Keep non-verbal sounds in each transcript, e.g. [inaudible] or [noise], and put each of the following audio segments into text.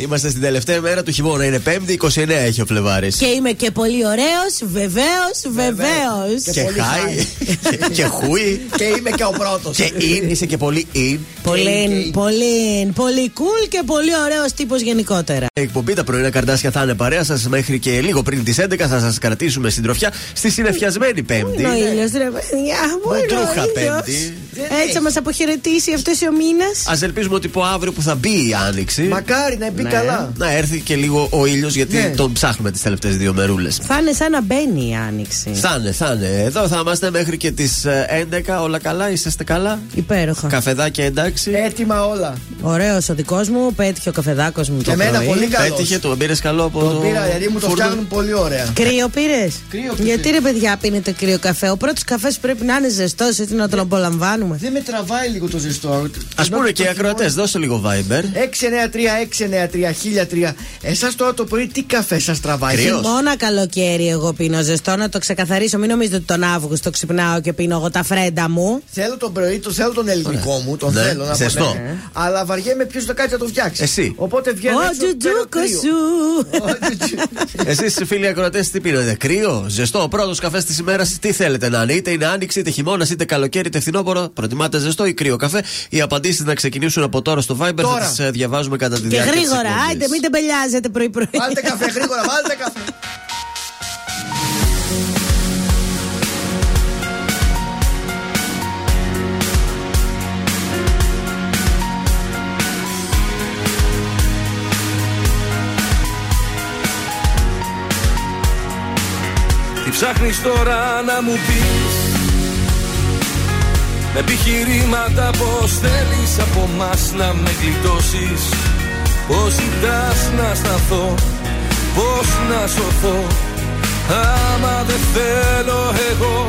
Είμαστε στην τελευταία μέρα του χειμώνα. Είναι 5η, 29 έχει ο Φλεβάρης. Και είμαι και πολύ ωραίος, βεβαίως, βεβαίως. Και χάι. [laughs] Και χούι. Και είμαι και ο πρώτος. Και in, είσαι και πολύ in. Πολύ, πολύ, πολύ cool και πολύ ωραίος τύπος γενικότερα. Η εκπομπή τα πρωινά καρτάσια θα είναι παρέα σας μέχρι και λίγο πριν τις 11. Θα σας κρατήσουμε συντροφιά στη συνεφιασμένη Πέμπτη. Είναι ο ήλιος, ρε παιδιά. Μοντρούχα Πέμπτη. Έτσι θα μας αποχαιρετήσει αυτός ο μήνας. Α ελπίζουμε ότι από αύριο που θα μπει η άνοιξη. Μακάρι να μπει καλά. Να έρθει και λίγο ο ήλιος γιατί Ναι. τον ψάχνουμε τις τελευταίες δύο μερούλες. Θα είναι σαν να μπαίνει η άνοιξη. Θα είναι, θα είναι. Εδώ θα είμαστε μέχρι και τις 11. Όλα καλά, είσαστε καλά; Υπέροχα. Καφεδάκια εντάξει; Έτοιμα όλα. Ωραίος ο δικός μου, πέτυχε ο καφεδάκος μου το εμένα πρωί. πολύ καλός. Πέτυχε, το πήρε καλό από Το το. πήρα γιατί μου το φούρνο. φτιάχνουν πολύ ωραία. Κρύο πήρες; Κρύο πήρα. Γιατί ρε παιδιά πίνετε κρύο καφέ. Ο πρώτος καφές πρέπει να είναι ζεστός έτσι να τον απολαμβάνουμε. Δεν με τραβάει λίγο το ζεστό. Α πούμε και οι ακροατές, δώσε λίγο Viber. 693-693-1003. Εσάς τώρα το πρωί τι καφέ σας τραβάει; Κρύος. Μόνο καλοκαίρι εγώ πίνω ζεστό να το ξεκαθαρίσω. Μην νομίζετε ότι τον Αύγουστο ξυπνάω και πίνω εγώ τα φρέντα μου. Θέλω τον πρωί, το θέλω τον ελληνικό μου, τον Ναι, θέλω να ζεστό. πω, ναι. Αλλά βαριέμαι ποιος το κάτσει να το φτιάξει. Εσύ. Οπότε βγαίνει. Ο έξω, παίρνω τζουτζούκο κρύο. σου. Ο τζουτζου- Εσείς φίλοι ακροατές τι πίνετε, κρύο, ζεστό, ο πρώτος καφές της ημέρας, τι θέλετε να είναι, είτε είναι άνοιξη, είτε χειμώνας, είτε καλοκαίρι, είτε φθινόπωρο. Προτιμάτε ζεστό ή κρύο καφέ. Οι απαντήσεις να ξεκινήσουν από τώρα στο Viber, Τώρα. θα τι διαβάζουμε κατά τη Και διάρκεια. της γρήγορα, εκπομπής. άιντε μην τεμπελιάζετε πρωί-πρωί. Βάλτε καφέ, γρήγορα, βάλτε καφέ. Τι ψάχνεις τώρα να μου πεις; Με επιχειρήματα πως θέλεις από μας να με γλιτώσεις; Πως ζητάς να σταθώ Πως να σωθώ. Άμα δεν θέλω εγώ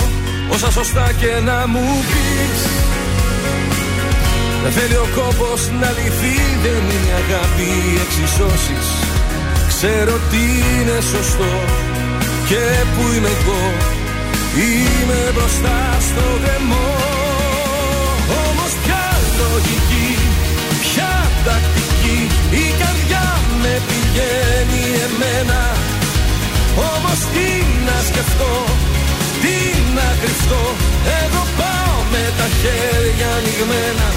Όσα σωστά και να μου πεις. Δεν θέλει ο κόπος να λυθεί Δεν είναι η αγάπη οι εξισώσεις. Ξέρω τι είναι σωστό και που είμαι εγώ. Είμαι μπροστά στο δαιμό Όμως ποια λογική, ποια τακτική Η καρδιά με πηγαίνει εμένα. Όμως τι να σκεφτώ, τι να κρυφτώ. Εγώ πάω με τα χέρια ανοιγμένα.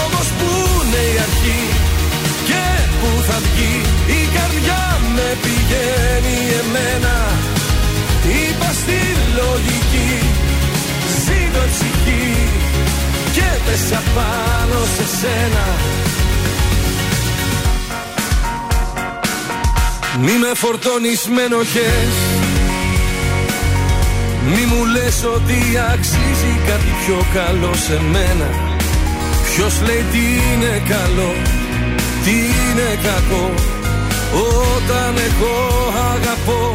Όμως που είναι η αρχή και που θα βγει Η καρδιά με πηγαίνει εμένα. Είπα στη λογική Ζήτω ψυχή Και πέσα πάνω σε σένα Μη με φορτώνεις με ενοχές. Μη μου λες ότι αξίζει κάτι πιο καλό σε μένα. Ποιος λέει τι είναι καλό, τι είναι κακό. Όταν εγώ αγαπώ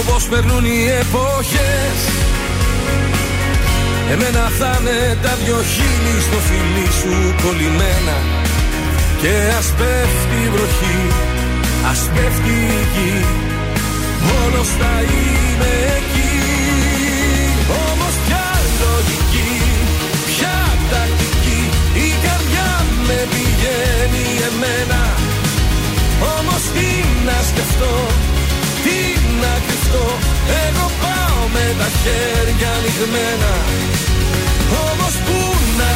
όπως περνούν οι εποχές. Εμένα θα είναι τα δυο χείλη στο φιλί σου κολλημένα. Και ας πέφτει η βροχή, ας πέφτει η γη Μόνος θα είμαι εκεί. Όμως ποια λογική, ποια τακτική Η καρδιά με πηγαίνει εμένα. Όμως τι να σκεφτώ, τι να κρυφτώ Εγώ πάω με τα χέρια ανοιγμένα Όμως πού να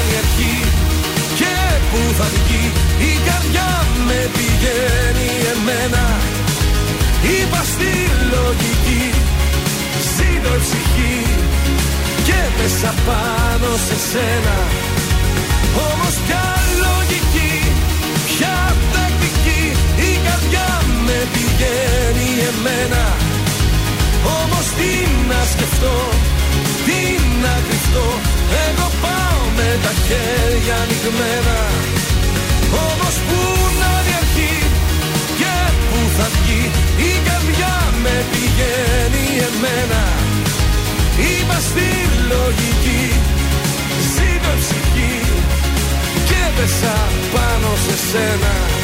είναι η αρχή και πού θα βγει. Η καρδιά με πηγαίνει εμένα. Είπα στη λογική Ζήτω η ψυχή. Και πέσα πάνω σε σένα. Όμως ποια λογική Ποια τακτική. Η καρδιά με πηγαίνει εμένα. Όμως τι να σκεφτώ Τι να κρυφτώ. Εγώ πάω με τα χέρια ανοιγμένα. Όμως πού να είναι η αρχή Και πού θα βγει Η καρδιά με πηγαίνει εμένα. Είπα στη λογική Ζήτω η ψυχή Και πέσα πάνω σε σένα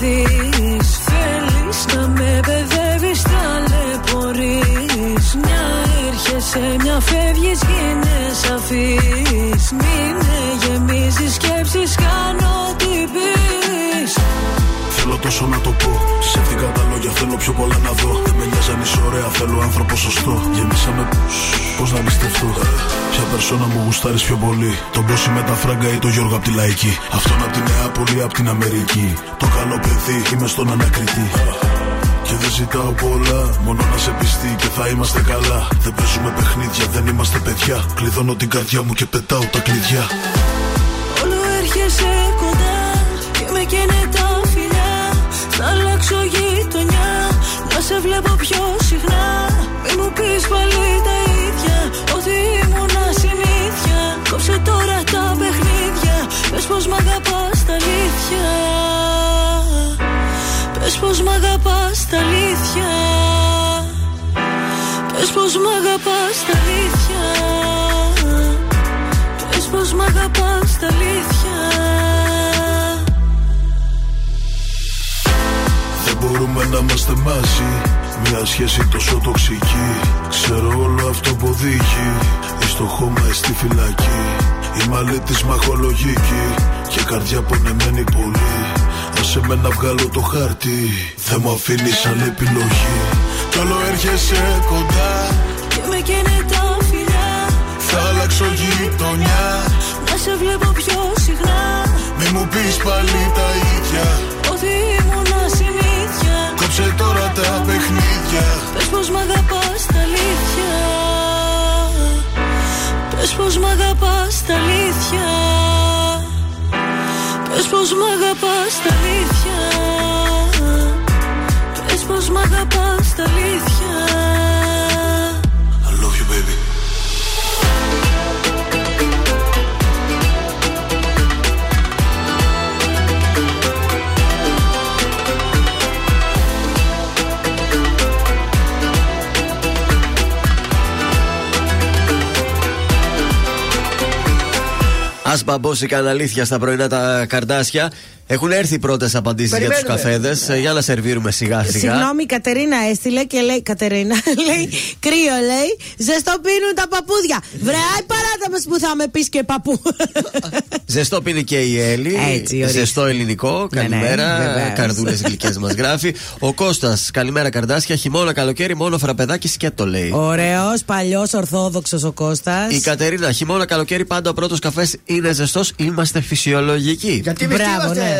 Προσπαθείς Θέλεις να με παιδεύεις ταλαιπωρείς Μια έρχεσαι μια φεύγεις γίνες σαφής Μην με γεμίζεις σκέψεις κάνω τι πεις Θέλω τόσο να το πω. Ψεύτικα τα λόγια, θέλω πιο πολλά να δω. Δεν με νοιάζει αν είσαι ωραία, θέλω άνθρωπο σωστό. Γεμίσαμε πώς να πιστευτώ. Ποια περσόνα μου γουστάρεις πιο πολύ. Τον Μπόση με τα φράγκα ή το Γιώργο απ' τη λαϊκή. Αυτόν απ' τη Νεάπολη, απ' την Αμερική. Το καλό παιδί, είμαι στον ανακριτή. Και δεν ζητάω πολλά, μόνο να σε πιστεί και θα είμαστε καλά. Δεν παίζουμε παιχνίδια, δεν είμαστε παιδιά. Κλειδώνω την καρδιά μου και πετάω τα κλειδιά. Όλο έρχεσαι κοντά και με καίνε τα φιλιά Θα αλλάξω γειτονιά, να σε βλέπω πιο συχνά. Μη μου πεις πάλι τα ίδια, ότι ήμουνα συνήθεια. Κόψε τώρα τα παιχνίδια, πες πως μ' αγαπάς τα αλήθεια. Πες πως μ' αγαπάς τα αλήθεια. Πες πως μ' αγαπάς τα αλήθεια. Πες πως μ' αγαπάς τα αλήθεια μπορούμε να είμαστε μαζί. Μια σχέση τόσο τοξική. Ξέρω όλο αυτό που οδηγεί Ή στο χώμα ή στη φυλακή. Η μαλλή της μαχολογική. Και καρδιά πονεμένη πολύ. Άσε με να βγάλω το χάρτη Δεν μου αφήνεις άλλη επιλογή. Κι όλο έρχεσαι κοντά. Και με καίνε τα φιλιά. Θα αλλάξω γειτονιά. Να σε βλέπω πιο συχνά. Μη μου πεις πάλι τα ίδια. Ότι ήμουνα συνήθεια Κόψε τώρα τα παιχνίδια. Πες πως μ' αγαπάς τα αλήθεια. Πες πως μ' αγαπάς τα αλήθεια. Πες πως μ' αγαπάς τα αλήθεια. Πες πως μ' αγαπάς τα αλήθεια Α μπαμπόσηκαν αλήθεια στα πρωινά τα καρδάσια. Έχουν έρθει οι πρώτες απαντήσεις για τους Περιμένουμε. καφέδες. Για να σερβίρουμε σιγά σιγά. Συγγνώμη, η Κατερίνα έστειλε και λέει: Κατερίνα, [laughs] λέει, κρύο λέει, ζεστό πίνουν τα παππούδια. Βρε, άι παράτα μας που θα με πεις και παππού. [laughs] Ζεστό πίνει και η Έλλη. Έτσι, ορίστε. Ζεστό ελληνικό. Ναι, ναι, Καλημέρα. βεβαίως. Καρδούλες γλυκές μας γράφει. Ο Κώστας, καλημέρα καρδάσια. Χειμώνα, καλοκαίρι, μόνο φραπεδάκι σκέτο λέει. Ωραίος, παλιός, ορθόδοξος ο Κώστας. Η Κατερίνα, χειμώνα, καλοκαίρι, πάντα ο πρώτος καφές είναι ζεστός. Είμαστε φυσιολογικοί. Γιατί εμείς τι Μπράβο, είμαστε. ναι.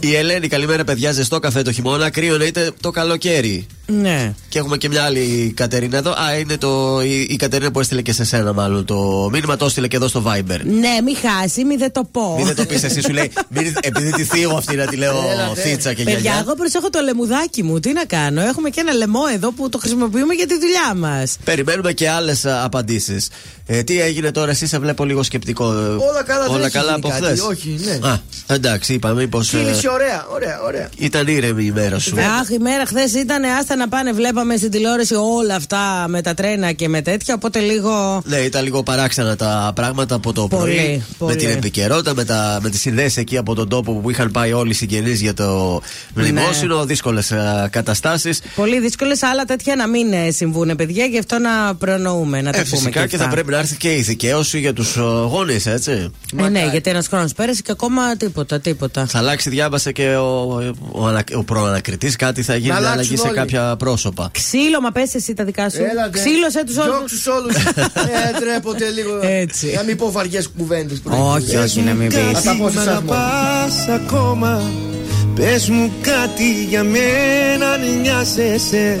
Η Ελένη, καλημέρα παιδιά. Ζεστό καφέ το χειμώνα. Κρύο είτε το καλοκαίρι. Ναι. Και έχουμε και μια άλλη Κατερίνα εδώ. Α, είναι το, η, η Κατερίνα που έστειλε και σε σένα, μάλλον το μήνυμα. Το έστειλε και εδώ στο Viber. Ναι, μη χάσει, μη δεν το πω. Μην δεν το πεις εσύ, σου λέει. Μην, επειδή τη θύγω αυτή να τη λέω Έλατε. θίτσα και Παιδιά, γιαγιά. εγώ προσέχω το λεμουδάκι μου. Τι να κάνω. Έχουμε και ένα λαιμό εδώ που το χρησιμοποιούμε για τη δουλειά μας. Περιμένουμε και άλλες απαντήσεις. Ε, τι έγινε τώρα, εσύ σε βλέπω λίγο σκεπτικό. Ε, Όλα καλά, δεν Όλα έχει καλά γίνει από κάτι. χθες; Όχι, ναι. Α, εντάξει, είπαμε πω. Φίληση, ωραία, ωραία, ωραία. ήταν ήρεμη η μέρα σου. Αχ, η μέρα χθες ήταν άστα να πάνε. Βλέπαμε στην τηλεόραση όλα αυτά με τα τρένα και με τέτοια. Οπότε λίγο. Ναι, ήταν λίγο παράξενα τα πράγματα από το Πολύ, πρωί. πολύ. Με την επικαιρότητα, με, τα, με τις ιδέες εκεί από τον τόπο που είχαν πάει όλοι οι συγγενείς για το μνημόσυνο. Δύσκολες καταστάσεις. Πολύ δύσκολες, άλλα τέτοια να μην ε, συμβούν, παιδιά. Γι' αυτό να προνοούμε, να τα Ε, πούμε. φυσικά και, αυτά. θα πρέπει να έρθει και η δικαίωση για τους γονείς, έτσι. Ε, ναι, γιατί ένας χρόνος πέρασε και ακόμα τίποτα, τίποτα. Θα αλλάξει, διάβασε και ο, ο, ανα- ο προανακριτής. Κάτι θα γίνει Να να αλλάξουν αλλαγή σε όλοι. κάποια πρόσωπα. Ξύλο, μα πες εσύ τα δικά σου. Έλατε. Ξύλωσε τους όλους. Διώξους όλους. [laughs] Ε, τρέπονται λίγο. Έτσι. Να μην πω βαριές κουβέντες. Όχι, όχι, να μην Θα πεις. τα πω σε εσάς μόνο. πας ακόμα Πες μου κάτι για μένα αν νοιάζεσαι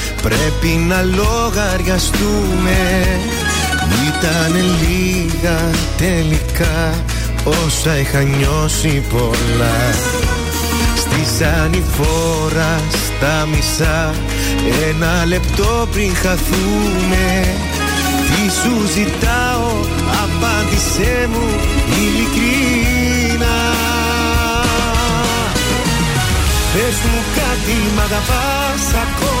Πρέπει να λογαριαστούμε. Ήταν λίγα τελικά. Όσα είχα νιώσει πολλά. Στη ανηφόρα στα μισά. Ένα λεπτό πριν χαθούμε. Τι σου ζητάω Απάντησέ μου ειλικρινά Πες μου κάτι, μ' αγαπάς ακόμα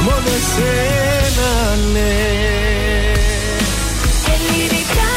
μόνο εσένα ναι. Ελληνικά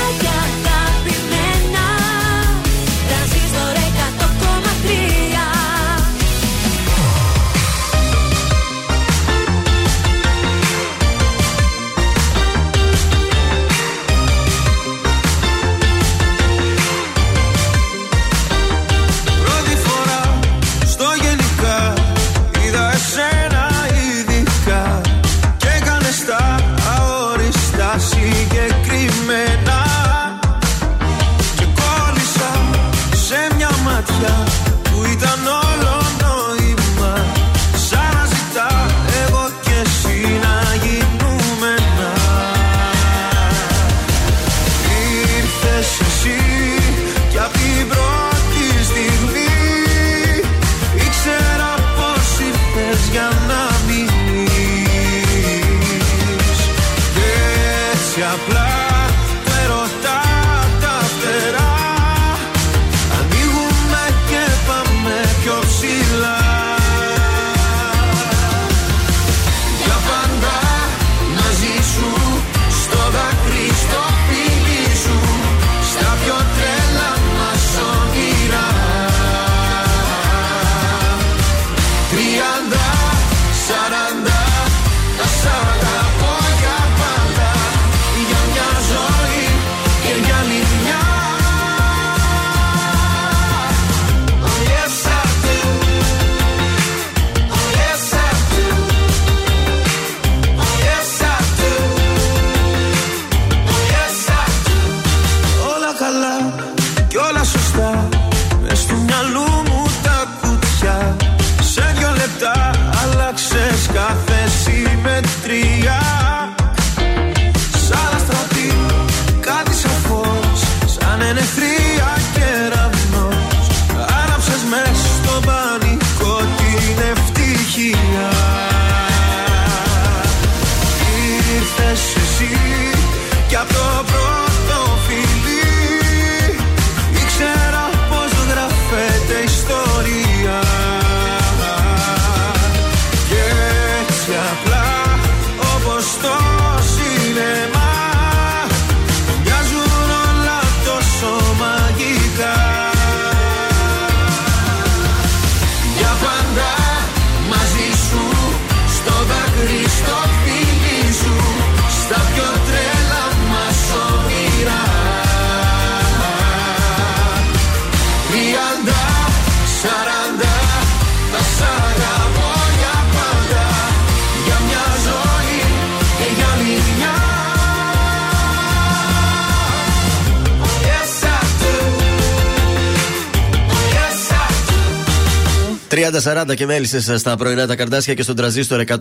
30-40 και μέλισσες στα πρωινά τα καρδάσια και στον τραζίστορ 100,3.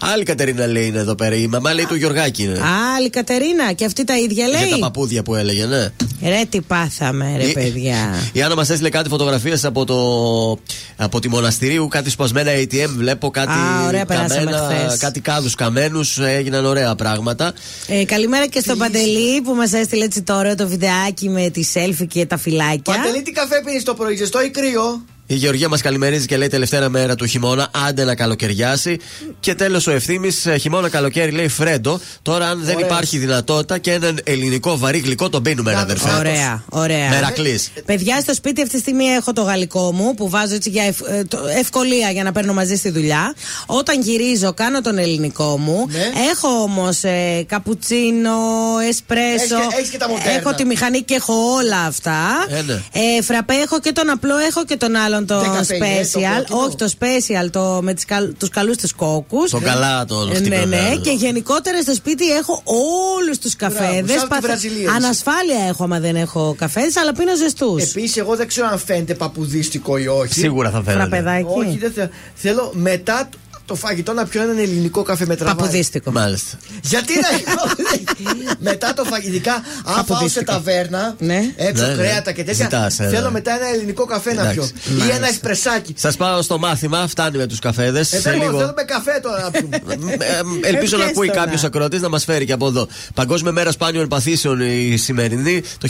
Άλλη Κατερίνα λέει είναι εδώ πέρα. Η μαμά λέει του Γιωργάκη είναι. Άλλη Κατερίνα και αυτή τα ίδια Για τα λέει. παππούδια που έλεγε, ναι. Ρε τι πάθαμε, ρε Η- παιδιά. Η Άννα μας έστειλε κάτι φωτογραφίες από, το, από τη μοναστηρίου, κάτι σπασμένα ATM. Βλέπω κάτι, Α, ωραία, περάσαμε καμένα, χθες. κάτι κάδους καμένους. Έγιναν ωραία πράγματα. Ε, καλημέρα και στον Παντελή που μας έστειλε έτσι το ωραίο το βιντεάκι με τη selfie και τα φυλάκια. Παντελή, τι καφέ πίνεις το πρωί, ζεστό ή κρύο. Η Γεωργία μας καλημερίζει και λέει τελευταία μέρα του χειμώνα, άντε να καλοκαιριάσει. Και τέλος ο ευθύνη, χειμώνα καλοκαίρι λέει Φρέντο. Τώρα, αν δεν Ωραία. υπάρχει δυνατότητα και έναν ελληνικό βαρύ γλυκό, τον πίνουμε, ρε αδερφέ. Ωραία, ωραία. Μερακλής. Παιδιά, στο σπίτι αυτή τη στιγμή έχω το γαλλικό μου που βάζω έτσι για ευ- ε, το- ευκολία για να παίρνω μαζί στη δουλειά. Όταν γυρίζω, κάνω τον ελληνικό μου. Ναι. Έχω όμως ε, καπουτσίνο, εσπρέσο. Έχεις και- έχεις και τα μοντέρνα. Έχω τη μηχανή και έχω όλα αυτά. Ε, ναι. Ε, φραπέ έχω και τον απλό, έχω και τον άλλον τον Δεκαπέντε, το special. κόκκινο. Όχι, το special το, με τις καλ, τους καλούς τους κόκκους. Το καλά τον Ε, χτύπημα, Ναι, ναι. ναι. Και γενικότερα στο σπίτι έχω όλους τους καφέδες. σαν τη Βραζιλία είσαι. Ανασφάλεια έχω άμα δεν έχω καφέδες, αλλά πίνω ζεστούς. Επίσης, εγώ δεν ξέρω αν φαίνεται παπουδίστικο ή όχι. Σίγουρα θα φαίνεται. Φραπεδάκι. Όχι, δεν θέλω. Θέλω μετά το φαγητό να πιω έναν ελληνικό καφέ με τραβάει. Παπουδίστικο. Μάλιστα. Γιατί να [laughs] Μετά το φαγητό, ειδικά αν φάω σε Παπουδίστικο. ταβέρνα, Ναι. έξω Ναι, ναι. κρέατα και τέτοια. Ζητάς, ε, θέλω ναι. μετά ένα ελληνικό καφέ να πιω. Εντάξει. Ή ένα εσπρεσάκι. Σας πάω στο μάθημα, φτάνει με τους καφέδες. Ε, σε θέλω, λίγο. θέλουμε καφέ τώρα να πιούμε. Ε, ε, Ελπίζω να Ε, ακούει πιες το, κάποιος να. ακροατής να μας φέρει και από εδώ. Παγκόσμια μέρα σπάνιων παθήσεων η σημερινή. Το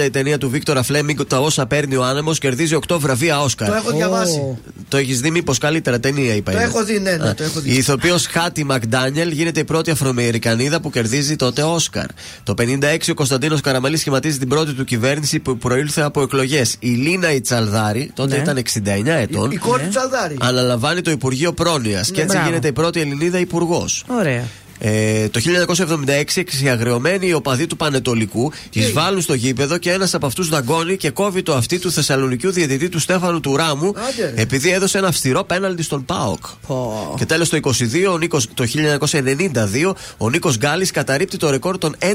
1940 η ταινία του Βίκτορα Φλέμιγκ, Τα όσα παίρνει ο άνεμος, κερδίζει 8 βραβεία Όσκαρ. Το έχω διαβάσει. Το έχεις δει, μήπως καλύτερα ταινία, είπα. Το είναι. έχω δει, ναι, ναι, Α, το έχω δει. Η ηθοποιός Χάτι Μακδάνιελ γίνεται η πρώτη Αφροαμερικανίδα που κερδίζει τότε Όσκαρ. Το 56 ο Κωνσταντίνος Καραμαλής σχηματίζει την πρώτη του κυβέρνηση που προήλθε από εκλογές. Η Λίνα Ιτσαλδάρη, τότε Ναι. ήταν 69 ετών. Η κόρη του Τσαλδάρη. Αναλαμβάνει το Υπουργείο Πρόνοιας και έτσι Μπράβο. γίνεται η πρώτη Ελληνίδα υπουργός. Ωραία. Ε, το 1976 εξιαγριωμένοι οι οπαδοί του Πανετολικού εισβάλλουν στο γήπεδο και ένας από αυτούς δαγκώνει και κόβει το αυτί του Θεσσαλονικιού διαιτητή του Στέφανου του Ράμου Άντε, ρε. επειδή έδωσε ένα αυστηρό πέναλτι στον Πάοκ. Πω. Και τέλος το, 22, ο Νίκος, το 1992 ο Νίκος Γκάλης καταρρύπτει το ρεκόρ των 11.030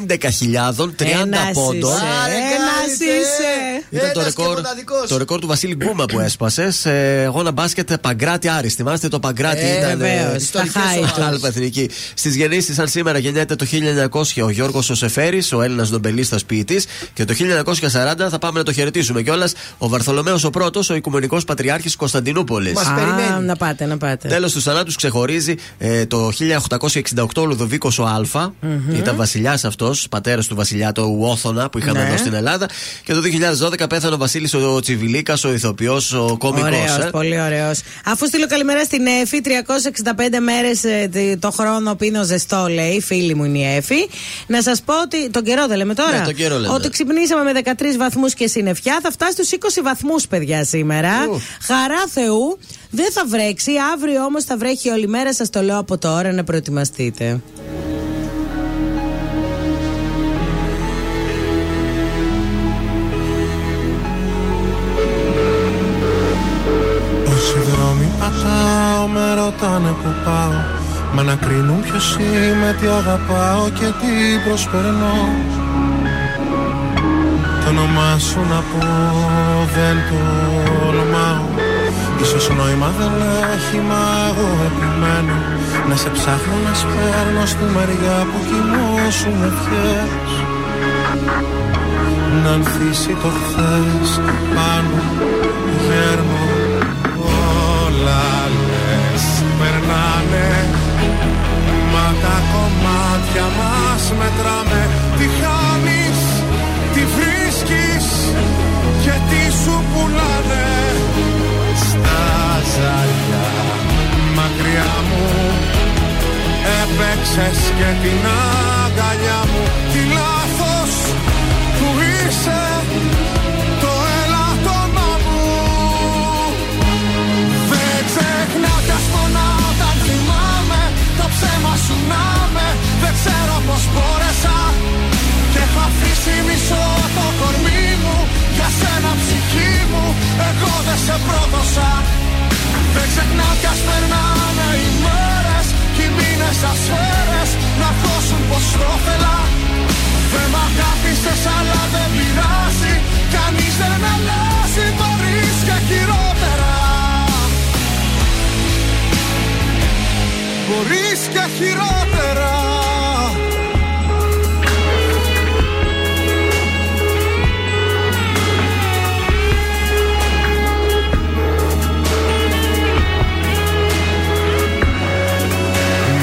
30 Ένας πόντων. είσαι. Άρε, Ένας Γκάλης, ε. είσαι. Ήταν το Ένας και ρεκόρ, μοναδικός. το ρεκόρ του Βασίλη Γκούμα που έσπασε σε αγώνα μπάσκετ Παγκράτη Άρης. Θυμάστε το Παγκράτη Ε, ήταν. βεβαίως, τα ιστορικές χάη ομάδες. του. Άλφα εθνική. Στις γεννήσει, σαν σήμερα γεννιέται το 1900 ο Γιώργος Σεφέρη, ο Έλληνας νομπελίστας ποιητής. Και το 1940 θα πάμε να το χαιρετήσουμε κιόλας ο Βαρθολομαίο ο πρώτος, ο Οικουμενικός Πατριάρχης Κωνσταντινούπολης. Μας Α, περιμένει. να πάτε, να πάτε. Τέλος του θανάτου ξεχωρίζει ε, το 1868 ο Λουδοβίκος ο α Ήταν βασιλιάς αυτός, πατέρας του βασιλιά του Όθωνα που είχαμε Ναι. εδώ στην Ελλάδα. Και το 2012 πέθανε ο Βασίλης ο Τσιβιλίκας, ο ηθοποιός, ο κωμικό. Ωραίος, πολύ ωραίος. Αφού στείλω καλημέρα στην Εφη, 365 μέρες το χρόνο πίνω ζεστό, λέει. Φίλη μου είναι η Εφη. Να σας πω ότι. Τον καιρό δεν λέμε τώρα. Ναι, τον καιρό λέμε. Ότι ξυπνήσαμε με 13 βαθμούς και συννεφιά. Θα φτάσει στους 20 βαθμούς, παιδιά, σήμερα. Ου. Χαρά Θεού. Δεν θα βρέξει. Αύριο όμως θα βρέχει όλη μέρα. Σας το λέω από τώρα να προετοιμαστείτε. Να κρίνουν ποιος είμαι, τι αγαπάω και τι προσπερνώ. Το όνομά σου να πω δεν το ονομάω. Ίσως νόημα δεν έχει, μα εγώ επιμένω. Να σε ψάχνω να σπέρνω στη μεριά που κοιμώσουν ευχές. Να ανθίσει το χθες πάνω γέρνω Όλα τα κομμάτια μας μετράμε Τι χάνεις, τι βρίσκεις και τι σου πουλάνε Στα ζαλιά. μακριά μου Έπαιξες και την αγκαλιά μου Τι λάθος που είσαι ψέμα σου να με Δεν ξέρω πως μπόρεσα. Και έχω αφήσει μισό το κορμί μου Για σένα ψυχή μου. Εγώ δεν σε πρόδωσα. Δεν ξεχνάω κι ας περνάνε οι μέρες Κι οι μήνες σαν σφαίρες Να χώσουν πως το θέλα. Δεν μ' αγάπησες αλλά δεν πειράζει. Κανείς δεν αλλάζει Μπορείς και χειρότερα Μπορείς και χειρότερα.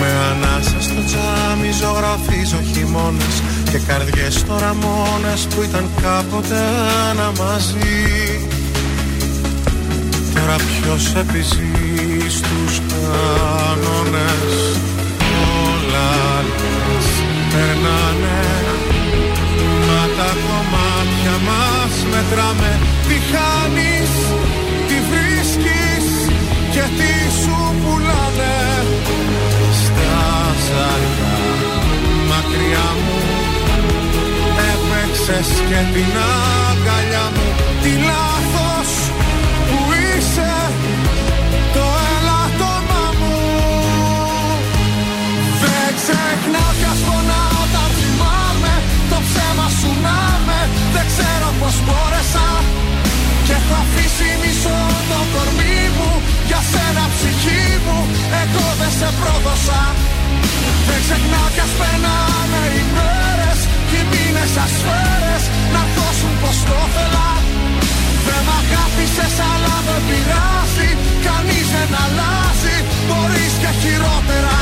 Με ανάσα στο τζάμι ζωγραφίζω χειμώνες Και καρδιές τώρα μόνες που ήταν κάποτε ένα μαζί Τώρα ποιος επιζεί; Στους κανόνες Όλα λες. Περνάνε Μα τα κομμάτια μας μετράμε. Τι χάνεις, τι βρίσκεις και τι σου πουλάνε. Στα ζάρια μακριά μου Έπαιξες και την αγκαλιά μου. Τι λάθος ξεχνάω κι ας πονάω όταν θυμάμαι Το ψέμα σου να με Δεν ξέρω πως μπόρεσα Και έχω αφήσει μισό το κορμί μου Για σένα ψυχή μου. Εγώ δεν σε πρόδωσα. Δεν ξεχνάω κι ας περνάνε οι μέρες Κι οι μήνες σαν σφαίρες. Να δώσουν πως το θέλα δεν μ' αγάπησες αλλά δεν πειράζει. Κανείς δεν αλλάζει. Μπορείς και χειρότερα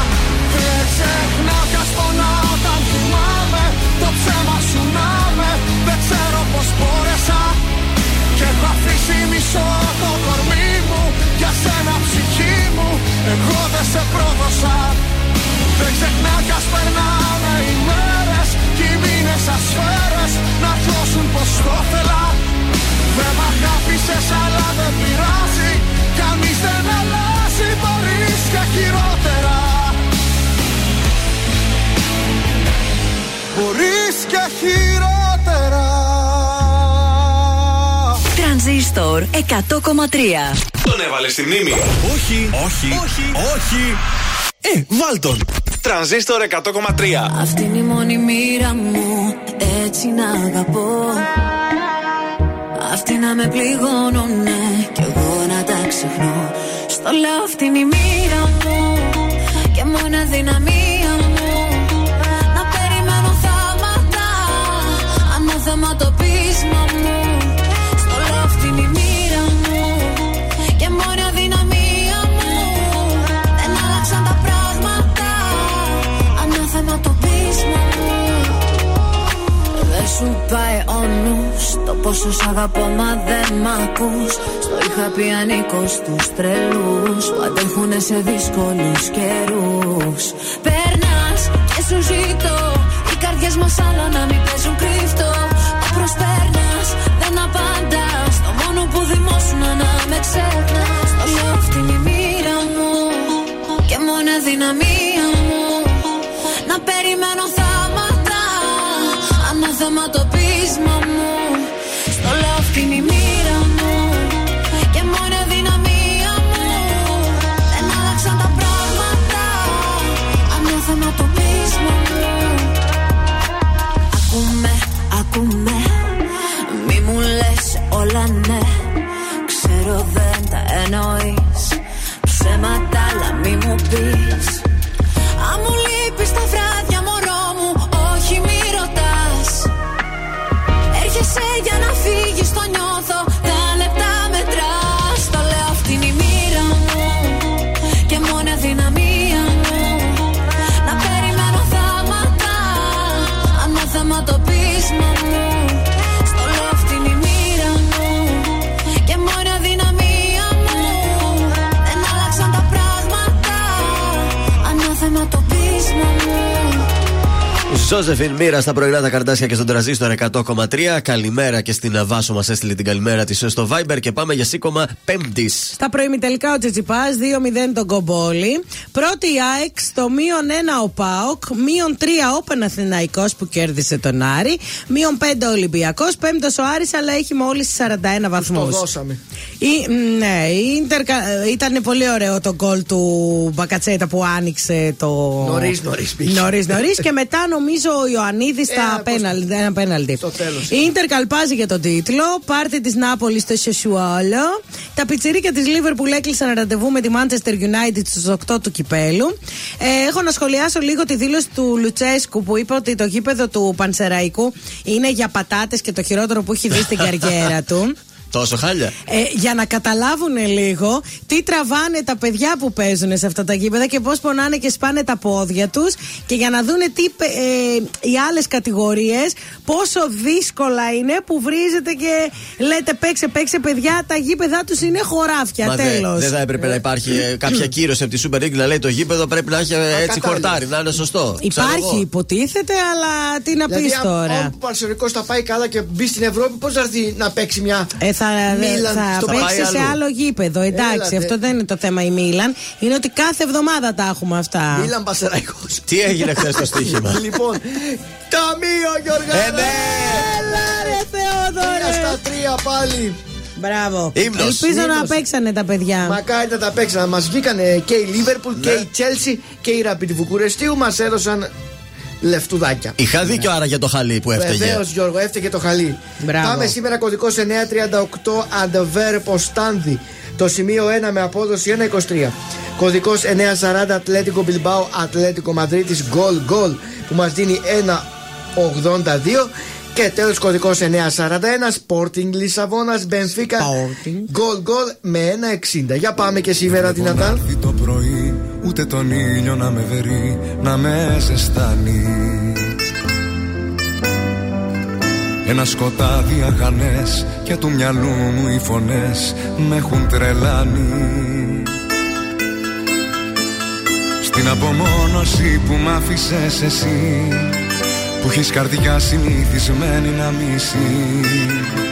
Δεν ξεχνάω κι ας πονάω όταν θυμάμαι Το ψέμα σου να με Δεν ξέρω πως μπόρεσα Και έχω αφήσει μισό το κορμί μου Για σένα ψυχή μου Εγώ δεν σε πρόδωσα Δεν ξεχνάω κι ας περνάνε οι μέρες Κι οι μήνες σαν σφαίρες Να δώσουν πως το θέλα δεν μ' αγάπησες αλλά δεν πειράζει Κανείς δεν αλλάζει μπορείς και χειρότερα Μπορείς και χειρότερα Τρανζίστορ 100,3 Τον έβαλε στη μνήμη. Όχι, όχι, όχι, όχι. Ε, βάλ τον. Τρανζίστορ 100,3. Αυτή είναι η μόνη μοίρα μου, έτσι να αγαπώ. Αυτοί να με πληγώνουνε κι εγώ να τα ξεχνώ. Στο λέω αυτή είναι η μοίρα μου και μόνο αδυναμία αναθεματοπίσμα μου. Στο λέω αυτή είναι η μοίρα μου και μόνο αδυναμία μου. Δεν άλλαξαν τα πράγματα, αναθεματοπίσμα μου. Δεν σου πάει ο νους Το πόσο σ' αγαπώ μα δεν μ' ακούς Στο είχα πει ανήκως στους τρελούς Που αντέχουνε σε δύσκολους καιρούς Περνάς και σου ζητώ Οι καρδιές μας άλλο να μην αδυναμία μου. Να περιμένω θάματα Ανάθεμα το πείσμα μου Ζώζεφιν Μοίρα στα πρωινά τα καρτάσια και στον τραζίστρο 100,3. Καλημέρα και στην Βάσο μας έστειλε την καλημέρα της στο Viber και πάμε για σήκωμα Πέμπτης. Στα τελικά ο Τσιτσιπά 2-0 τον Κομπόλη. Πρώτη η ΑΕΚ, στο μείον 1 ο Πάοκ. Μείον 3 ο Παναθηναϊκός που κέρδισε τον Άρη. Μείον 5 ο Ολυμπιακός. Πέμπτος ο Άρης αλλά έχει μόλις 41 βαθμού. Το δώσαμε. Η, ναι, η Ίντερ, ήταν πολύ ωραίο το γκολ του Μπακατσέτα που άνοιξε το. Νωρίς, νωρίς πήγε. Νωρίς, νωρίς [laughs] και μετά νομίζω ο Ιωαννίδης στα πέναλτι. Ένα πέναλτι. Η Ίντερ καλπάζει για τον τίτλο. Πάρτι της Νάπολης στο Σεσουόλο. Τα πιτσιρίκια της Λίβερπουλ έκλεισαν ραντεβού με τη Manchester United στου 8 του κυπέλου. Ε, έχω να σχολιάσω λίγο τη δήλωση του Λουτσέσκου που είπε ότι το γήπεδο του Πανσεραϊκού είναι για πατάτες και το χειρότερο που έχει δει στην [laughs] καριέρα του. Τόσο χάλια. Ε, για να καταλάβουν λίγο τι τραβάνε τα παιδιά που παίζουν σε αυτά τα γήπεδα και πώς πονάνε και σπάνε τα πόδια τους και για να δούνε τι ε, οι άλλες κατηγορίες πόσο δύσκολα είναι που βρίζετε και λέτε παίξε, παίξε παιδιά, τα γήπεδά τους είναι χωράφια. Τέλος. Δεν θα έπρεπε να υπάρχει ε, κάποια κύρωση από τη Super League να λέει το γήπεδο πρέπει να έχει ε, έτσι χορτάρι, να είναι σωστό. Υπάρχει, υποτίθεται, αλλά τι να δηλαδή, πεις τώρα. Αν ο θα πάει καλά και μπει στην Ευρώπη, πώς θα έρθει να παίξει μια. Ε, θα, Μίλαν, θα παίξεις σε άλλο γήπεδο. Εντάξει, αυτό δεν είναι το θέμα η Μίλαν. Είναι ότι κάθε εβδομάδα τα έχουμε αυτά. Μίλαν Πασεραϊκός. Τι έγινε χθες το στοίχημα; [laughs] λοιπόν, ταμείο Γιώργο. Ε, ναι. Έλα ρε Θεόδωρε. στα τρία πάλι. Μπράβο. Ήμνος. Ελπίζω να παίξανε τα παιδιά. Μακάρι να τα παίξανε. Μας βγήκαν και η Λίβερπουλ και η Τσέλσι και η Ραπίτη Βουκουρεστίου. Μας έδωσαν λεφτουδάκια. Είχα δίκιο άρα για το χαλί που έφταιγε. Βεβαίως, Γιώργο, έφταιγε το χαλί. Μπράβο. Πάμε σήμερα κωδικό 938 Αντεβέρ Στάνδη. Το σημείο 1 με απόδοση 1,23. Κωδικός 940 Ατλέτικο Μπιλμπάου Ατλέτικο Μαδρίτης Γκολ Γκολ που μας δίνει 1,82. Και τέλος κωδικός 941 Sporting Λισαβόνας Μπενφίκα Γκολ Γκολ με 1,60. Για πάμε και σήμερα δυνατά. το πρωί ούτε τον ήλιο να με βερεί, να με ζεστάνει. Ένα σκοτάδι αχανές και του μυαλού μου οι φωνές με έχουν τρελάνει Στην απομόνωση που μ' άφησες εσύ που έχεις καρδιά συνηθισμένη να μισείς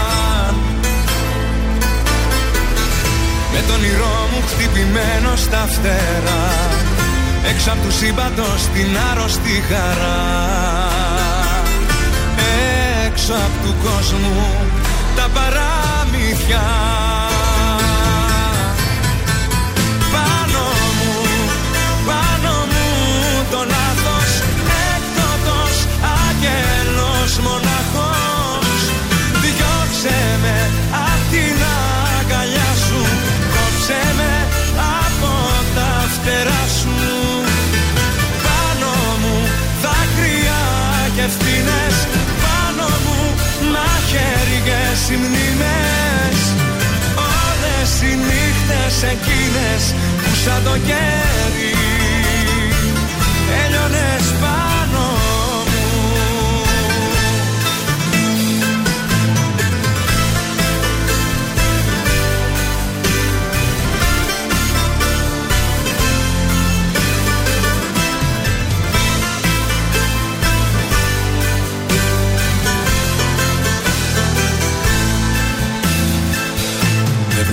Με τον όνειρό μου χτυπημένο στα φτερά. Έξω από τους σύμπαντος την άρρωστη χαρά. Έξω από του κόσμου τα παραμύθια εκείνες που σαν το κέρι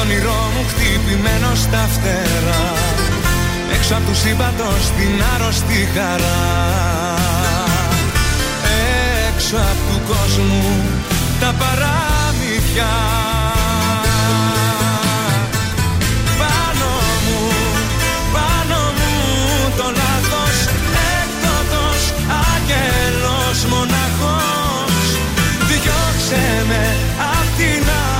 Με τον όνειρό μου χτυπημένο στα φτερά. Έξω από του σύμπαντος την άρρωστη χαρά. Έξω από του κόσμου τα παραμύθια. Πάνω μου, πάνω μου το λάθος Έκδοτος, άγγελος, μοναχός. Διώξε με απ' την αγκαλιά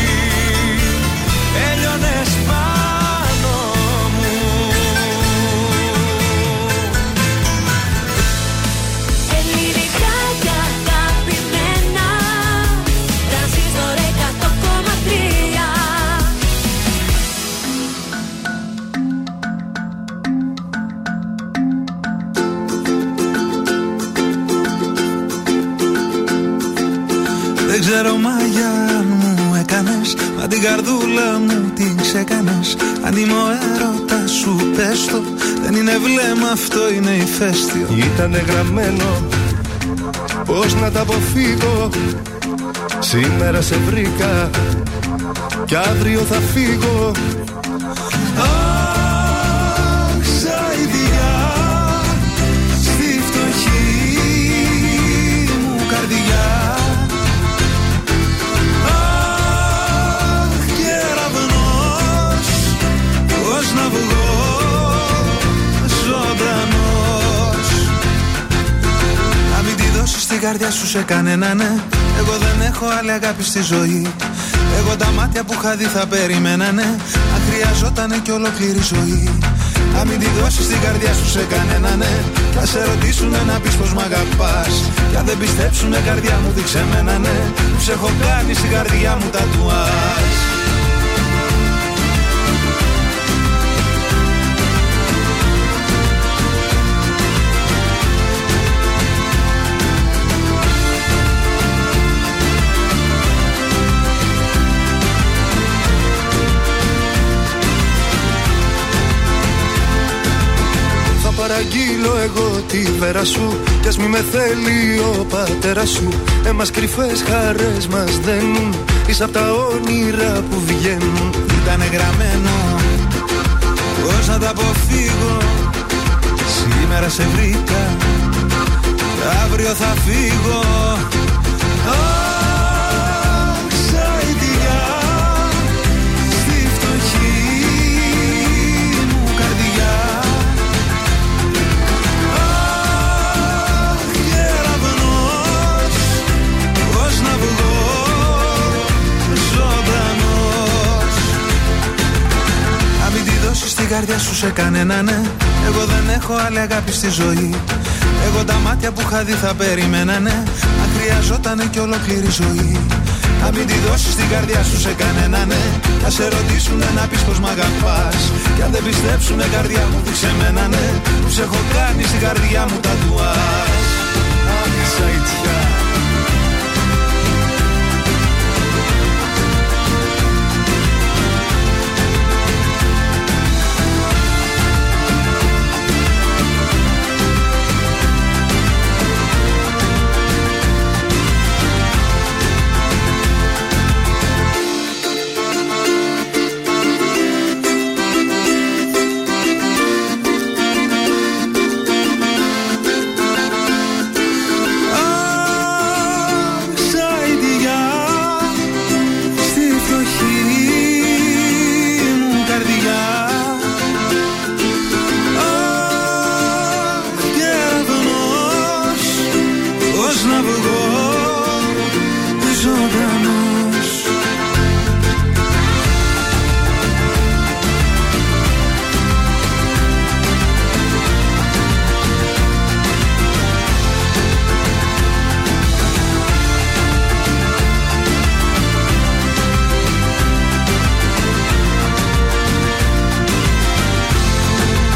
την καρδούλα μου την ξέκανες. Αν είμαι ο έρωτας σου πες το. Δεν είναι βλέμμα αυτό είναι ηφαίστειο. Ήτανε γραμμένο Πώς να τα αποφύγω. Σήμερα σε βρήκα Κι αύριο θα φύγω καρδιά σου σε κανένα ναι. Εγώ δεν έχω άλλη αγάπη στη ζωή. Εγώ τα μάτια που είχα δει θα περιμένανε Αν χρειαζότανε κι ολόκληρη ζωή. Να μην τη δώσεις την καρδιά σου σε κανένα ναι. Θα σε ρωτήσουνε να πεις πως μ' αγαπάς. Κι αν δεν πιστέψουνε καρδιά μου δείξε μένα ναι. Που σε έχω κάνει στην καρδιά μου τατουάζ Θα παραγγείλω εγώ τη βέρα σου. Κι ας μη με θέλει ο πατέρας σου. Εμάς κρυφές χαρές μας δένουν. Είσαι απ' τα όνειρα που βγαίνουν. Ήτανε γραμμένο. Πώς να τα αποφύγω; Σήμερα σε βρήκα. Αύριο θα φύγω καρδιά σου σε κανένα ναι. Εγώ δεν έχω άλλη αγάπη στη ζωή. Εγώ τα μάτια που είχα δει θα περιμένανε Αν χρειαζότανε κι ολόκληρη ζωή. Να μην τη δώσεις την καρδιά σου σε κανένα ναι. Θα σε ρωτήσουνε να πεις πως μ' αγαπάς. Κι αν δεν πιστέψουνε καρδιά μου δείξε μένα ναι. Που σε έχω κάνει στην καρδιά μου τατουάζ Αχ, σαϊτιά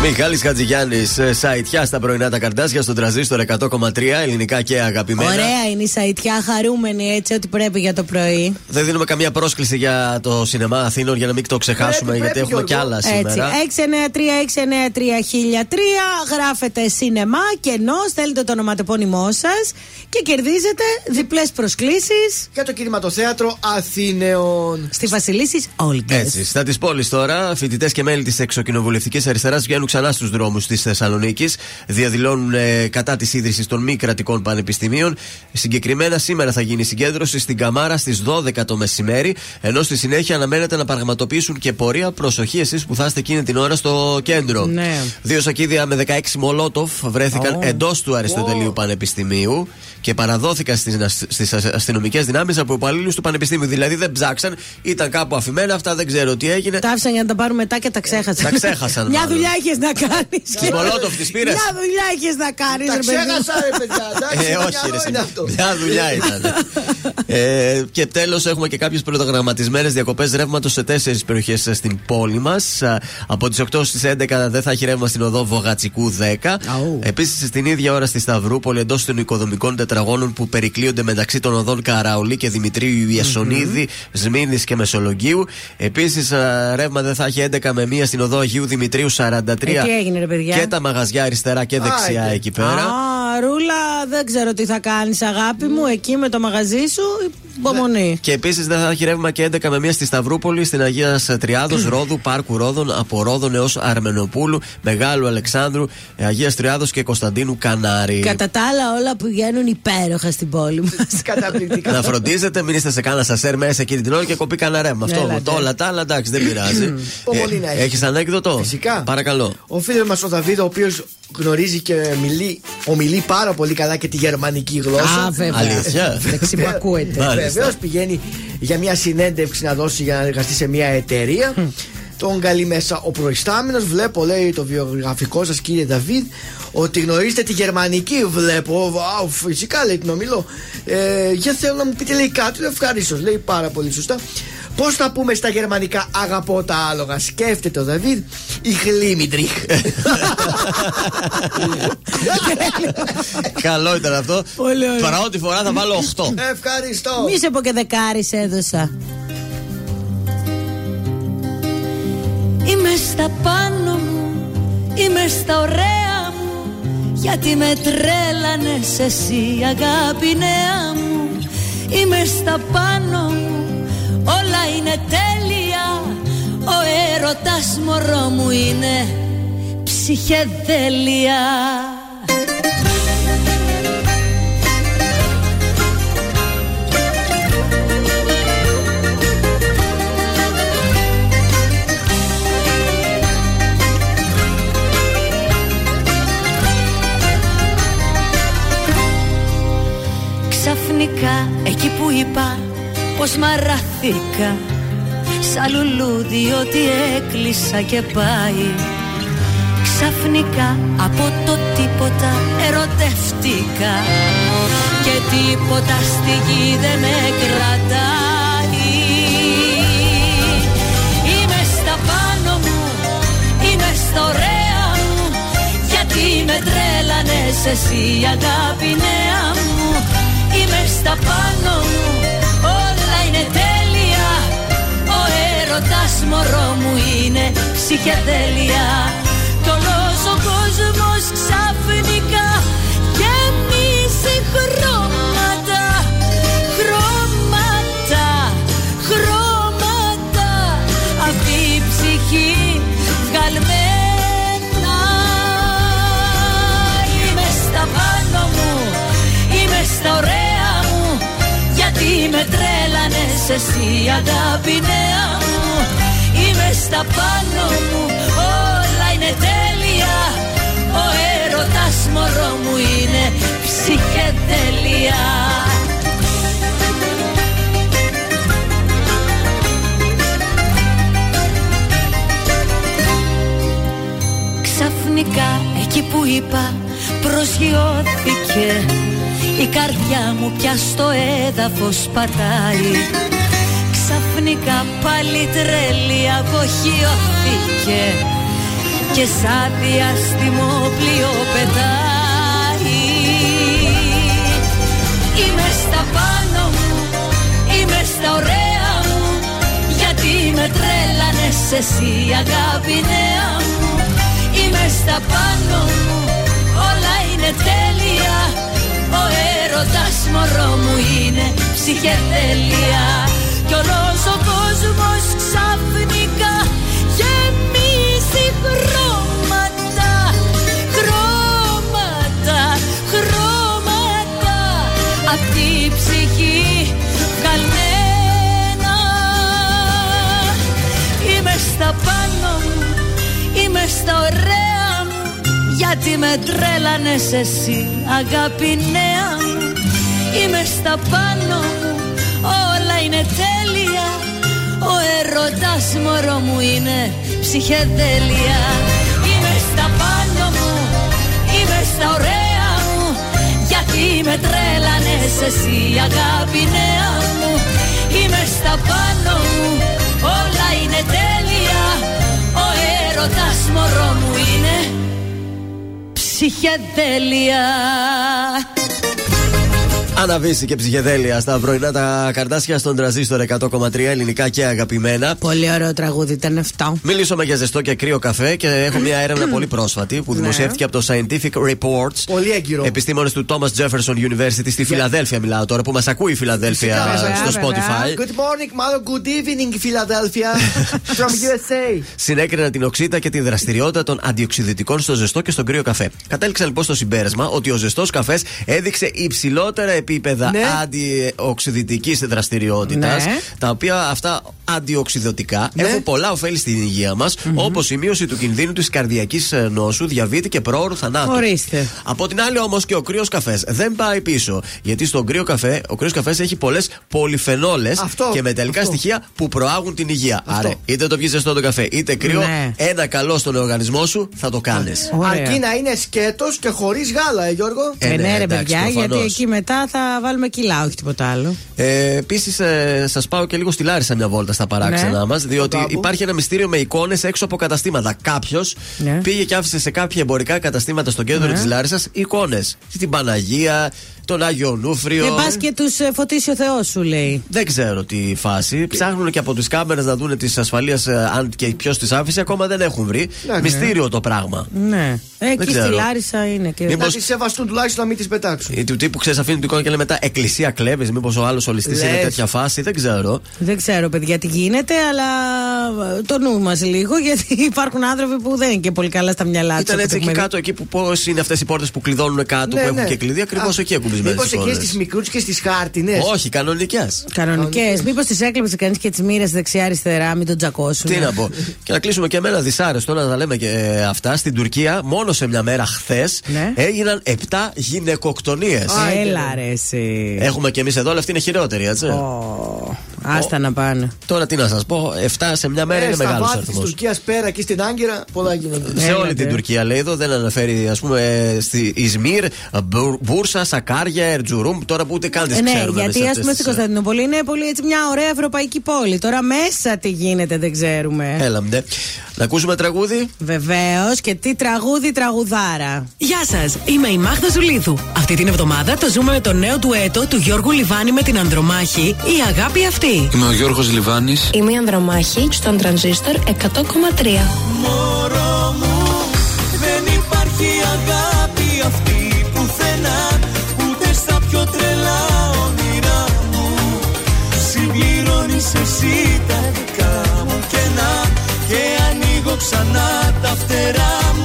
Μιχάλης Χατζηγιάννης, ε, σαϊτιά στα πρωινά τα καρτάσια στον τραζίστορ 100,3 ελληνικά και αγαπημένα. Ωραία είναι η σαϊτιά, χαρούμενη έτσι ότι πρέπει για το πρωί. Δεν δίνουμε καμία πρόσκληση για το σινεμά Αθήνων για να μην το ξεχάσουμε Πρέπει, γιατί πρέπει, έχουμε Γιώργο. κι άλλα σήμερα. Έτσι, 693-693-1003 γράφετε σινεμά και ενώ στέλνετε το ονοματεπώνυμό σας και κερδίζετε διπλές προσκλήσεις Για το κινηματοθέατρο Αθήνεων. στη Βασιλίση Όλγκα. Έτσι, στα της πόλης τώρα, φοιτητές και μέλη της εξοκοινοβουλευτικής αριστεράς βγαίνουν ξανά στους δρόμους της Θεσσαλονίκης. Διαδηλώνουν ε, κατά της ίδρυσης των μη κρατικών πανεπιστημίων. Συγκεκριμένα, σήμερα θα γίνει συγκέντρωση στην Καμάρα στις 12 το μεσημέρι. Ενώ στη συνέχεια αναμένεται να πραγματοποιήσουν και πορεία. Προσοχή εσείς που θα είστε εκείνη την ώρα στο κέντρο. Ναι. Δύο σακίδια με 16 μολότοφ βρέθηκαν Oh. εντός του Αριστοτελείου Πανεπιστημίου και παραδόθηκαν στις αστυνομικές δυνάμεις από υπαλλήλους του Πανεπιστημίου. Δηλαδή δεν ψάξαν, ήταν κάπου αφημένα αυτά, δεν ξέρω τι έγινε. Τα άφησαν για να τα πάρουν μετά και τα ξέχασαν. Τα ξέχασαν, [laughs] Μια μάλλον. δουλειά είχε να κάνεις. Τις Μολότοφ τις πήρες; Μια δουλειά είχες να κάνεις. Τα ξέχασα, ρε παιδιά. [laughs] Εντάξει, Ε, το όχι, μυαλό ρε, είναι εσύ. αυτό. Μια δουλειά ήταν. ε, και τέλος, έχουμε και κάποιες προγραμματισμένες διακοπές ρεύματος σε τέσσερις περιοχές στην πόλη μας. Από τις 8 στις 11 δεν θα έχει ρεύμα στην οδό Βογατσικού 10. Αου. Επίσης, στην ίδια ώρα στη Σταυρούπολη, εντός των οικοδομικών τετραγώνων που περικλείονται μεταξύ των οδών Καραολί και Δημητρίου Ιασονίδη, Σμήνη και Μεσολογγίου. Επίσης, ρεύμα δεν θα έχει 11 με 1 στην οδό Αγίου Δημητρίου 43. Ε, τι έγινε, ρε παιδιά; Και τα μαγαζιά αριστερά και δεξιά Άιντε. εκεί πέρα. Α, Ρούλα, δεν ξέρω τι θα κάνεις, αγάπη μου, εκεί με το μαγαζί σου. Υπομονή. Και επίσης δεν θα έχει ρεύμα και 11 με 1 στη Σταυρούπολη, στην Αγία Τριάδο, Ρόδου, Πάρκου Ρόδων, από Ρόδων έως Αρμενοπούλου, Μεγάλου Αλεξάνδρου, Αγίας Τριάδος και Κωνσταντίνου Κανάρη. Κατά τα άλλα, όλα πηγαίνουν υπέροχα στην πόλη μας. [laughs] Καταπληκτικά. Να φροντίζετε, μην είστε σε κάνα σασέρ μέσα εκείνη την ώρα και κοπεί κανένα ρεύμα. Αυτό Έλατε. το όλα τα άλλα εντάξει, δεν πειράζει. Υπομονή να έχει. Έχεις ανέκδοτο; Φυσικά. Παρακαλώ. Ο φίλος μας ο Δαβίδ, ο οποίος γνωρίζει και μιλεί, ομιλεί πάρα πολύ καλά και τη γερμανική γλώσσα. Α, βέβαια. Αλήθεια. Εντάξει, μου ακούεται. Μάλιστα. Βεβαίως πηγαίνει για μια συνέντευξη να δώσει για να εργαστεί σε μια εταιρεία. Τον καλεί μέσα ο προϊστάμενος. Βλέπω, λέει το βιογραφικό σας, κύριε Δαβίδ, ότι γνωρίζετε τη γερμανική. Βλέπω, βάου, φυσικά λέει την ομιλώ. Ε, για θέλω να μου πείτε, λέει κάτι. Λέω ευχαρίστως. Λέει πάρα πολύ σωστά. Πώς θα πούμε στα γερμανικά αγαπώ τα άλογα, σκέφτεται ο Δαβίδ. Η Γλίμιντριχ. Καλό ήταν αυτό. Πολύ ωραίο. Πρώτη φορά θα βάλω 8. Ευχαριστώ. Μη σε πω και δεκάρις έδωσα. Είμαι στα πάνω μου, είμαι στα ωραία μου Γιατί με τρέλανες εσύ αγάπη νέα μου Είμαι στα πάνω μου, όλα είναι τέλεια. Ο έρωτας μωρό μου είναι ψυχεδέλεια. Ξαφνικά εκεί που είπα πως μαραθήκα. Σαν λουλούδι ότι έκλεισα και πάει. Ξαφνικά από το τίποτα ερωτεύτηκα. Και τίποτα στη γη δεν με κρατάει. Είμαι στα πάνω μου, είμαι στα ωραία μου. Γιατί με τρέλανες εσύ αγάπη νέα μου. Είμαι στα πάνω μου, όλα είναι τέλεια. Ο έρωτας μωρό μου είναι ψυχεδέλεια. Κι όλος ο κόσμος ξαφνικά γεμίζει χρώματα Χρώματα, χρώματα. Αυτή η ψυχή βγαλμένα. Είμαι στα πάνω μου, είμαι στα ωραία μου. Γιατί με τρέλανες εσύ αγάπη νέα μου. Είμαι στα πάνω μου, όλα είναι τέλεια. Ο έρωτας μωρό μου είναι ψυχεδέλεια Ξαφνικά εκεί που είπα προσγειώθηκε Η καρδιά μου πια στο έδαφος πατάει. Ξαφνικά πάλι τρέλη αποχειώθηκε και σαν διαστημό πλοίο πετάει. Είμαι στα πάνω μου, είμαι στα ωραία μου γιατί με τρέλανες εσύ αγάπη νέα μου. Είμαι στα πάνω μου, όλα είναι τέλεια ο έρωτας μωρό μου είναι ψυχεδέλεια Κι όλος ο κόσμος ξαφνικά γεμίζει χρώματα Χρώματα, χρώματα. Απ' τη ψυχή καλμένα Είμαι στα πάνω μου, είμαι στα ωραία μου γιατί με τρέλανες εσύ αγάπη νέα μου. Είμαι στα πάνω μου όλα είναι τέλεια. Ο έρωτας μωρό μου είναι ψυχεδέλεια. Είμαι στα πάνω μου, είμαι στα ωραία μου. Γιατί με τρέλανες εσύ αγάπη νέα μου. Είμαι στα πάνω μου, όλα είναι τέλεια. Ο έρωτας μωρό μου είναι ψυχεδέλεια. Αναβήσει και ψυχεδέλεια στα πρωινά τα καρτάσια στον τραζίστορ 100,3 ελληνικά και αγαπημένα. Πολύ ωραίο τραγούδι ήταν αυτό. Μιλήσουμε για ζεστό και κρύο καφέ και έχω μια έρευνα πολύ πρόσφατη που Ναι. δημοσιεύτηκε από το Scientific Reports. Πολύ έγκυρο. Επιστήμονες του Thomas Jefferson University στη Φιλαδέλφια μιλάω τώρα που μας ακούει η Φιλαδέλφια Φυσικά, στο Spotify. Good morning, μάλλον good evening, Philadelphia. [laughs] From USA. Συνέκριναν την οξύτα και τη δραστηριότητα των αντιοξυδητικών στο ζεστό και στον κρύο καφέ. Κατέληξαν λοιπόν στο συμπέρασμα ότι ο ζεστός καφές έδειξε υψηλότερα επίπεδα Ναι. αντιοξυδητικής δραστηριότητας, Ναι. τα οποία αυτά αντιοξυδωτικά Ναι. έχουν πολλά ωφέλη στην υγεία μας, όπως η μείωση του κινδύνου της καρδιακής νόσου, διαβήτη και πρόωρου θανάτου. Ορίστε. Από την άλλη όμως και ο κρύος καφές δεν πάει πίσω. Γιατί στον κρύο καφέ, ο κρύος καφές έχει πολλές πολυφενόλες Αυτό, και μεταλλικά αυτό. στοιχεία που προάγουν την υγεία. Αυτό. Άρα, είτε το πιει ζεστό το καφέ, είτε κρύο, Ναι. ένα καλό στον οργανισμό σου θα το κάνεις. Ωραία. Αρκεί να είναι σκέτος και χωρίς γάλα, ε, Γιώργο; Ε, Ε, ναι, ναι, ρε εντάξει, παιδιά, προφανώς. γιατί εκεί μετά θα βάλουμε κιλά, όχι τίποτα άλλο. Ε, Επίσης, ε, σας πάω και λίγο στη Λάρισα μια βόλτα στα παράξενά Ναι. μας, διότι Κάπου. υπάρχει ένα μυστήριο με εικόνες έξω από καταστήματα. Κάποιος Ναι. πήγε και άφησε σε κάποια εμπορικά καταστήματα στο κέντρο Ναι. της τη Λάρισας εικόνες. Στην Παναγία, τον Άγιο Νούφριο. Και πας και τους φωτίσει ο Θεός, σου λέει. Δεν ξέρω τι φάση. Ψάχνουν και από τις κάμερες να δουν τη ασφαλείας αν και ποιος τις άφησε. Ακόμα δεν έχουν βρει. Ναι, Μυστήριο το πράγμα. Ναι. Εκεί στη ξέρω. Λάρισα είναι και. Μήπως- Να τις σεβαστούν τουλάχιστον να μην τις πετάξουν. Ή του τύπου ξέρεις, αφήνει την εικόνα και λέει μετά Εκκλησία κλέβεις. Μήπως ο άλλος ολιστής Λες. είναι τέτοια φάση. Δεν ξέρω. Δεν ξέρω, παιδιά, τι γίνεται, αλλά ε, το νου μας λίγο, γιατί [laughs] υπάρχουν άνθρωποι που δεν είναι και πολύ καλά στα μυαλά τους. Ήταν έτσι εκεί κάτω, εκεί που πώς είναι αυτές οι πόρτες που κλειδώνουν κάτω, Ναι, που έχουν ναι. και κλειδί. Ακριβώς Α, εκεί ακουμπισμένε. Μήπως εκεί στις μικρού και στις χάρτινες. Όχι, κανονικές. Κανονικές. Μήπως τις έκλεψε κανείς και τις μοίρασε δεξιά-αριστερά, μην τον τζακώσουν. Τι να πω. και να κλείσουμε και με ένα δυσάρεστο, να τα λέμε και ε, αυτά. Στην Τουρκία, μόνο σε μια μέρα χθες, Ναι. έγιναν 7 γυναικοκτονίες. Έλα ρε εσύ. Έχουμε και εμείς εδώ, αλλά αυτή είναι χειρότερη, έτσι. Ω, Άστα να πάνε. Τώρα τι να σας πω, 7 σε μια μέρα Ε, είναι στα μεγάλος βάθη της αριθμός. Τουρκίας πέρα και στην Άγκυρα πολλά γίνονται. Σε Έλατε. όλη την Τουρκία λέει εδώ, δεν αναφέρει ας πούμε ε, στη Ισμύρ, Μπουρ- Μπούρσα, Σακάρια, Ερτζουρούμ, τώρα που ούτε καν τις Ε, ναι, ξέρουμε. γιατί σε ας αυτές πούμε τις, στην ε, Κωνσταντινούπολη είναι πολύ έτσι μια ωραία ευρωπαϊκή πόλη. Τώρα μέσα τι γίνεται δεν ξέρουμε. Έλα, ναι. Να ακούσουμε τραγούδι. Βεβαίως και τι τραγούδι τραγουδάρα. Γεια σας, είμαι η Μάγδα Ζουλίδου. Αυτή την εβδομάδα το ζούμε με το νέο του έτο του Γιώργου Λιβάνη με την Ανδρομάχη, η αγάπη αυτή. Είμαι ο Γιώργος Λιβάνης. Είμαι η Ανδρομάχη στον τρανζίστορ 100,3. Μωρό μου δεν υπάρχει αγάπη αυτή πουθενά Ούτε στα πιο τρελά όνειρά μου Συμπληρώνεις εσύ τα δικά μου κενά Και ανοίγω ξανά τα φτερά μου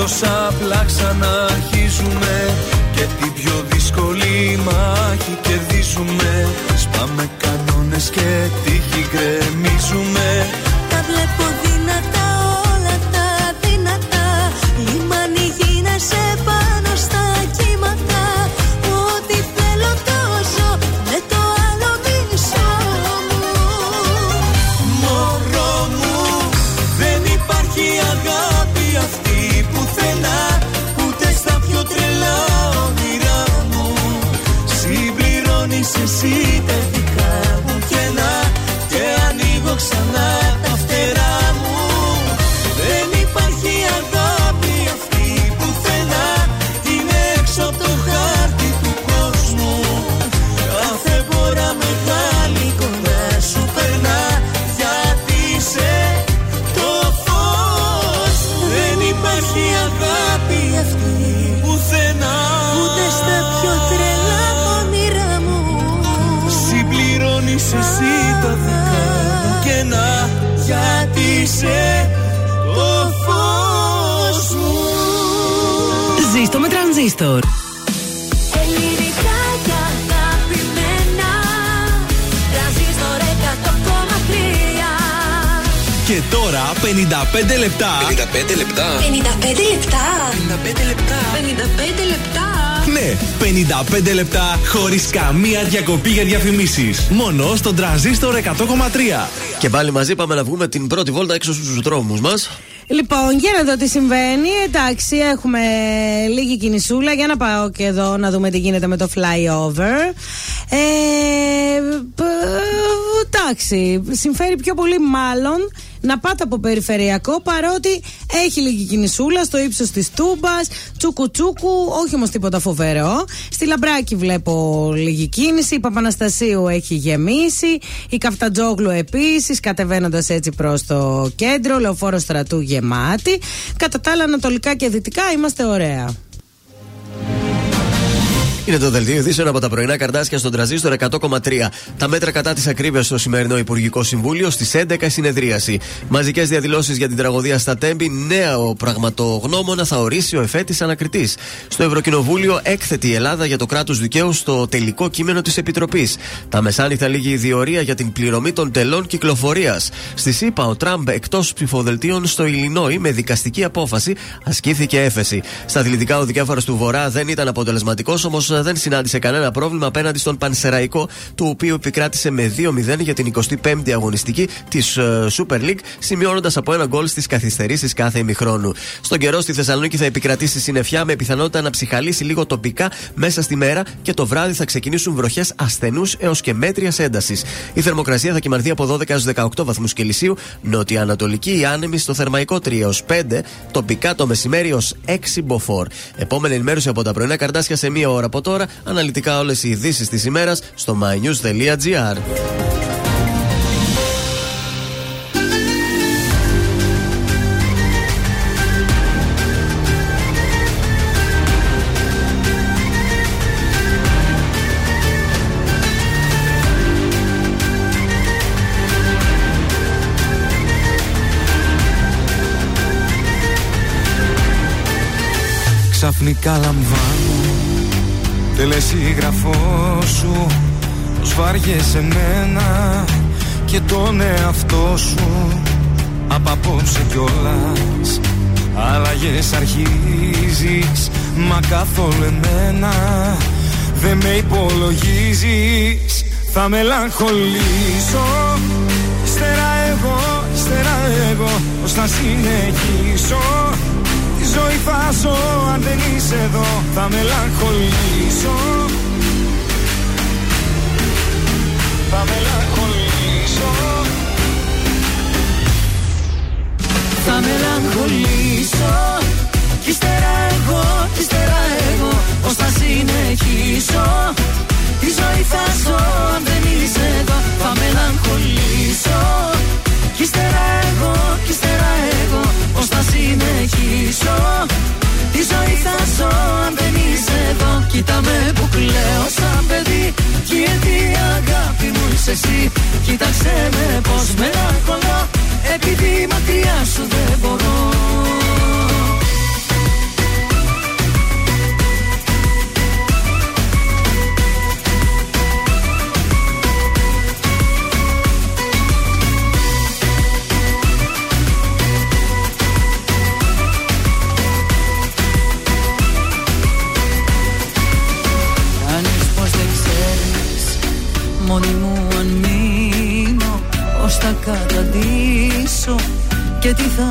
κάθε τέλος απλά ξαναρχίζουμε Και την πιο δύσκολη μάχη καμία διακοπή για διαφημίσεις. Μόνο στον τραζίστορ 100,3. Και πάλι μαζί πάμε να βγούμε την πρώτη βόλτα έξω στους δρόμους μας. Λοιπόν, για να δω τι συμβαίνει. Εντάξει, έχουμε λίγη κινησούλα. Για να πάω και εδώ να δούμε τι γίνεται με το flyover. Ε, π- εντάξει, συμφέρει πιο πολύ μάλλον να πάτε από περιφερειακό παρότι έχει λίγη κινησούλα στο ύψος της Τούμπας, τσούκου τσούκου, όχι όμως τίποτα φοβερό. Στη Λαμπράκη βλέπω λίγη κίνηση, η Παπαναστασίου έχει γεμίσει, η Καφτατζόγλου επίσης, κατεβαίνοντας έτσι προς το κέντρο, λεωφόρος στρατού γεμάτη. Κατά τα άλλα, ανατολικά και δυτικά είμαστε ωραία. Είναι το δελτίο ειδήσεων από τα πρωινά καρτάσια στον τραζίστορ 100,3. Τα μέτρα κατά της ακρίβειας στο σημερινό Υπουργικό Συμβούλιο στις 11 συνεδρίαση. Μαζικές διαδηλώσεις για την τραγωδία στα Τέμπη. Νέο πραγματογνώμονα θα ορίσει ο εφέτης ανακριτής. Στο Ευρωκοινοβούλιο έκθετη η Ελλάδα για το κράτος δικαίου στο τελικό κείμενο της Επιτροπής. Τα μεσάνυχτα λίγη διορία για την πληρωμή των τελών κυκλοφορίας. Στη ΣΥΠΑ ο Τραμπ εκτός ψηφοδελτίων στο Ιλινόη με δικαστική απόφαση ασκήθηκε έφεση. Στα αθλητικά ο διάφορο του Βορρά δεν ήταν αποτελεσματικός, όμως δεν συνάντησε κανένα πρόβλημα απέναντι στον Πανσεραϊκό, του οποίου επικράτησε με 2-0 για την 25η αγωνιστική της Super League, σημειώνοντας από ένα γκολ στις καθυστερήσεις κάθε ημιχρόνου. Στον καιρό στη Θεσσαλονίκη θα επικρατήσει συννεφιά με πιθανότητα να ψυχαλίσει λίγο τοπικά μέσα στη μέρα και το βράδυ θα ξεκινήσουν βροχές ασθενούς έως και μέτρια έντασης. Η θερμοκρασία θα κοιμανθεί από 12 έως 18 βαθμούς Κελσίου, νοτιοανατολική η άνεμη στο θερμαϊκό 3 έως 5, τοπικά το μεσημέρι ως 6 μποφόρ. Επόμενη ενημέρωση από τα πρωινά καρτάσια σε μία ώρα από τώρα, αναλυτικά όλες οι ειδήσεις της ημέρας στο mynews.gr. Ξαφνικά λαμβάνω Τελεσίγραφός σου Πως βάριεσαι εμένα Και τον εαυτό σου. Απ' απόψε κιόλας Αλλαγές αρχίζεις Μα καθόλου εμένα Δεν με υπολογίζεις. Θα μελαγχολήσω. Ύστερα εγώ, ύστερα εγώ Πώς θα συνεχίσω Τη ζωή θα ζω αν δεν είσαι εδώ Θα μελαγχολήσω. Θα μελαγχολήσω. Θα μελαγχολήσω. Κι ύστερα εγώ, κι ύστερα εγώ Πώς θα συνεχίσω. Τη ζωή θα ζω αν δεν είσαι εδώ Θα μελαγχολήσω Κι ύστερα εγώ, κι ύστερα εγώ Πώς θα συνεχίσω; Τη ζωή θα ζω αν δεν είσαι εδώ. Κοίτα με που κλαίω σαν παιδί. Κι γιατί η αγάπη μου είσαι εσύ; Κοίταξε με πως μελαγχολώ. Επειδή μακριά σου δεν μπορώ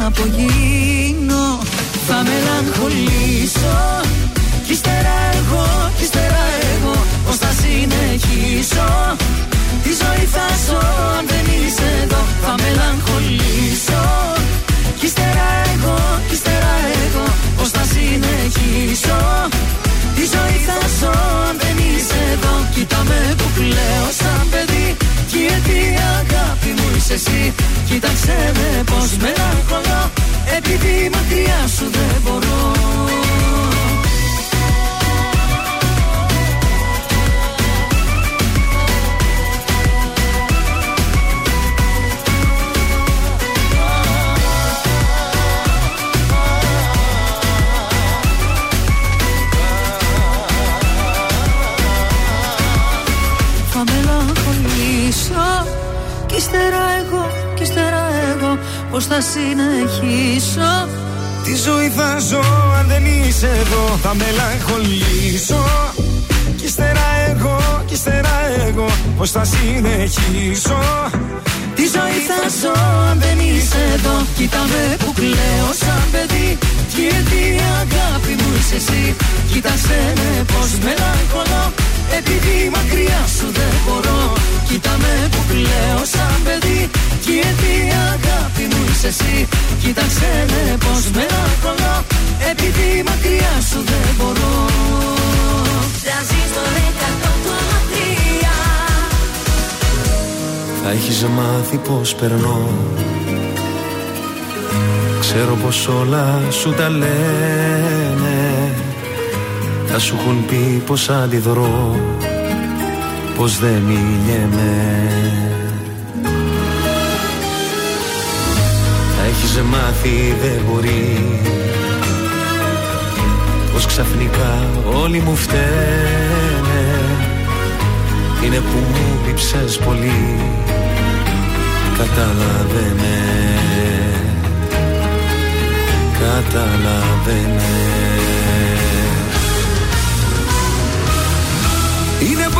απογίνω. Θα μελαγχολήσω Κοίταξε με πως μελαγχολώ Επειδή μακριά σου δεν μπορώ εγώ Πώς θα συνεχίσω; Τη ζωή θα ζω αν δεν είσαι εδώ Θα μελαγχολήσω. Κι ύστερα εγώ, κι ύστερα εγώ Πώς θα συνεχίσω. Τη ζωή θα ζω αν δεν είσαι εδώ Κοίτα με που κλαίω σαν παιδί. Γιατί η αγάπη μου είσαι εσύ Κοίτασέ με πως μελαγχολώ. Επειδή μακριά σου δεν μπορώ Κοίτα με που κλαίω σαν παιδί. Γιατί η αγάπη μου είσαι εσύ Κοίταξέ με πως μελαγχολώ Επειδή μακριά σου δεν μπορώ. Τραζίστορ 100,3 θα έχεις μάθει πως περνώ. Ξέρω πως όλα σου τα λένε. Θα σου έχουν πει πως αντιδρώ. Πως δεν μιλιέμαι μάθει δεν μπορεί. Πως ξαφνικά όλοι μου φταίνε. Είναι που μου λείψες πολύ. Καταλαβαίνε. Καταλαβαίνε. Είναι που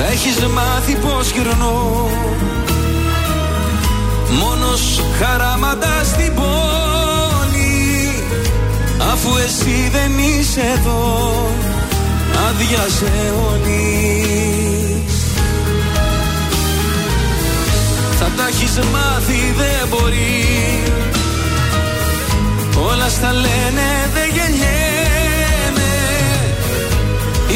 Θα έχεις μάθει πως γυρνώ. Μόνος χαράματας στην πόλη Αφού εσύ δεν είσαι εδώ. Άδειασε όλης. Θα τα έχεις μάθει δεν μπορεί. Όλα στα λένε δεν γεννιέμαι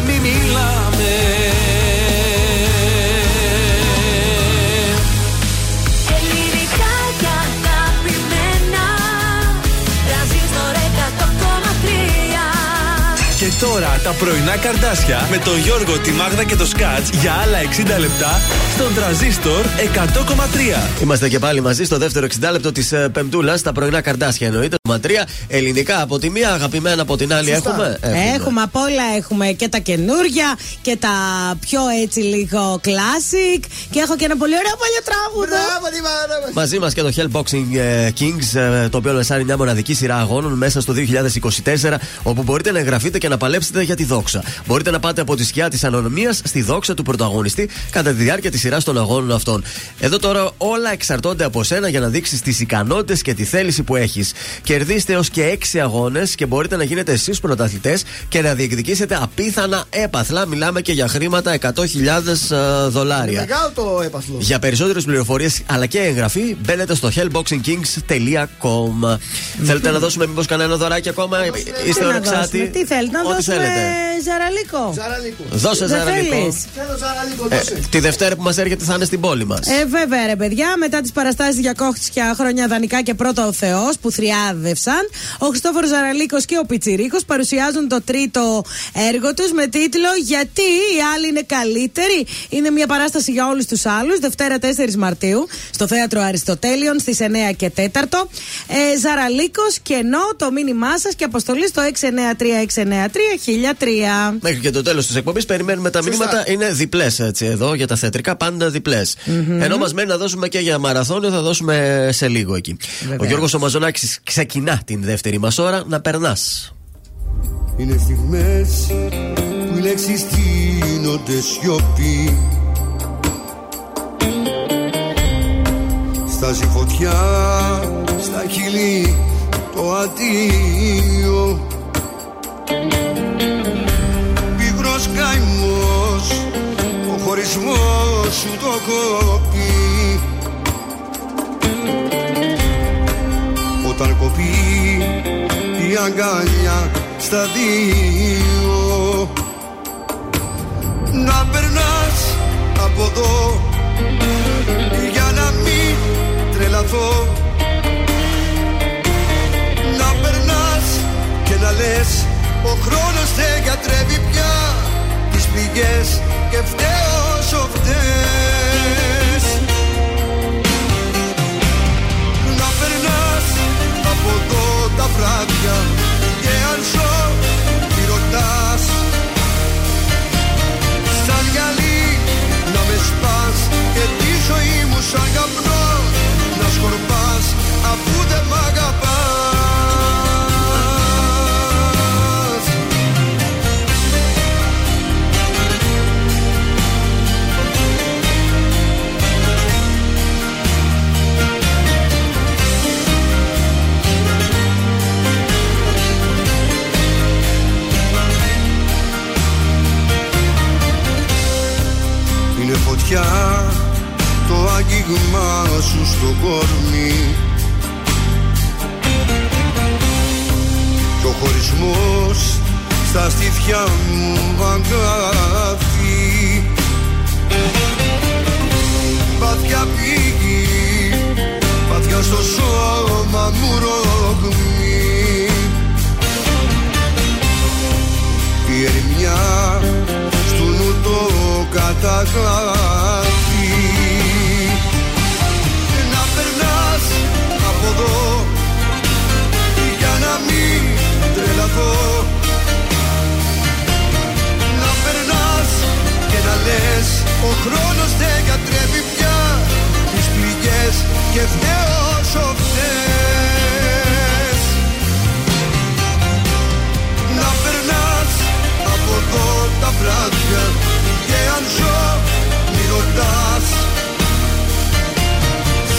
μη μιλάμε τώρα τα πρωινά καρδάσια με τον Γιώργο, τη Μάγδα και το Σκάτς για άλλα 60 λεπτά στον τραζίστορ 100,3. Είμαστε και πάλι μαζί στο δεύτερο 60 λεπτό της Πεμπτούλας, τα πρωινά καρδάσια εννοείται. Ματρία ελληνικά από τη μία, αγαπημένα από την άλλη. Σωστά. Έχουμε; Έχουμε απ' όλα. Έχουμε και τα καινούργια και τα πιο έτσι λίγο classic. Και έχω και ένα πολύ ωραίο παλιό τραγούδο. Μαζί μας και το Hellboxing ε, Kings, ε, το οποίο λεσάρει μια μοναδική σειρά αγώνων μέσα στο 2024, όπου μπορείτε να εγγραφείτε και να παλέψετε για τη δόξα. Μπορείτε να πάτε από τη σκιά της ανωνυμίας στη δόξα του πρωταγωνιστή κατά τη διάρκεια της σειράς των αγώνων αυτών. Εδώ τώρα όλα εξαρτώνται από σένα για να δείξεις τις ικανότητες και τη θέληση που έχεις. Κερδίστε έως και 6 αγώνες και μπορείτε να γίνετε εσείς πρωταθλητές και να διεκδικήσετε απίθανα έπαθλα. Μιλάμε και για χρήματα 100.000 ε, δολάρια. Μεγάλο το έπαθλο. Για περισσότερες πληροφορίες αλλά και εγγραφή μπαίνετε στο hellboxingkings.com. Θέλετε να δώσουμε μήπως κανένα δωράκι ακόμα, είστε Τι να ορεξάτη. δώσουμε, Τι θέλετε, να Ό,τι δώσουμε θέλετε. ζαραλίκο. Ζαραλίκο. Δώσε Δεν ζαραλίκο. θέλεις; Θέλω ζαραλίκο, Ε, δώσε. τη Δευτέρα που μας έρχεται θα είναι στην πόλη μας. Ε, βέβαια, ρε παιδιά, μετά τις παραστάσεις για κόχτια χρόνια δανεικά και πρώτο ο Θεός που θριάδευσαν, ο Χριστόφορος Ζαραλίκος και ο Πιτσυρίκο παρουσιάζουν το τρίτο έργο τους με τίτλο Γιατί οι άλλοι είναι καλύτεροι. Είναι μια παράσταση για όλους τους άλλους, Δευτέρα 4 Μαρτίου, στο θέατρο Αριστοτέλειων στις 9 και 4. Ε, Ζαραλίκος, κενό το μήνυμά σας και αποστολή στο 693-693-1003. Μέχρι και το τέλος της εκπομπής περιμένουμε τα Σωστά. μηνύματα. Είναι διπλές έτσι εδώ για τα θεατρικά, πάντα διπλές. Ενώ μας μένει να δώσουμε και για μαραθώνιο, θα δώσουμε σε λίγο εκεί. Ο Γιώργος Ομαζονάκη ξεκινά την δεύτερη μας ώρα να περνάς. Είναι στιγμές που οι λέξεις γίνονται σιωπή Στάζει φωτιά στα χείλη το αντίο ο χωρισμός σου το κόπει Όταν κοπεί η αγκαλιά στα δύο Να περνάς από εδώ για να μην τρελαθώ. Να περνάς και να λες ο χρόνος δεν γιατρεύει πια τις πληγές και φταίω όσο φταίς. Να περνάς από εδώ τα βράδια Είναι φωτιά το άγγιγμά σου στο κορμί. Και ο χωρισμός στα στήθια μου αγκάθι Πάθια πήγη, πάθια στο σώμα μου ρογμή Η ερημιά στου νου το καταγράφει. Να περνάς από εδώ για να μην τρελαθώ. Να περνάς και να λες ο χρόνος δεν γιατρεύει πια τις πληγές και φταίω όσο φταίς Να περνάς από εδώ τα βράδια και αν ζω μη ρωτάς.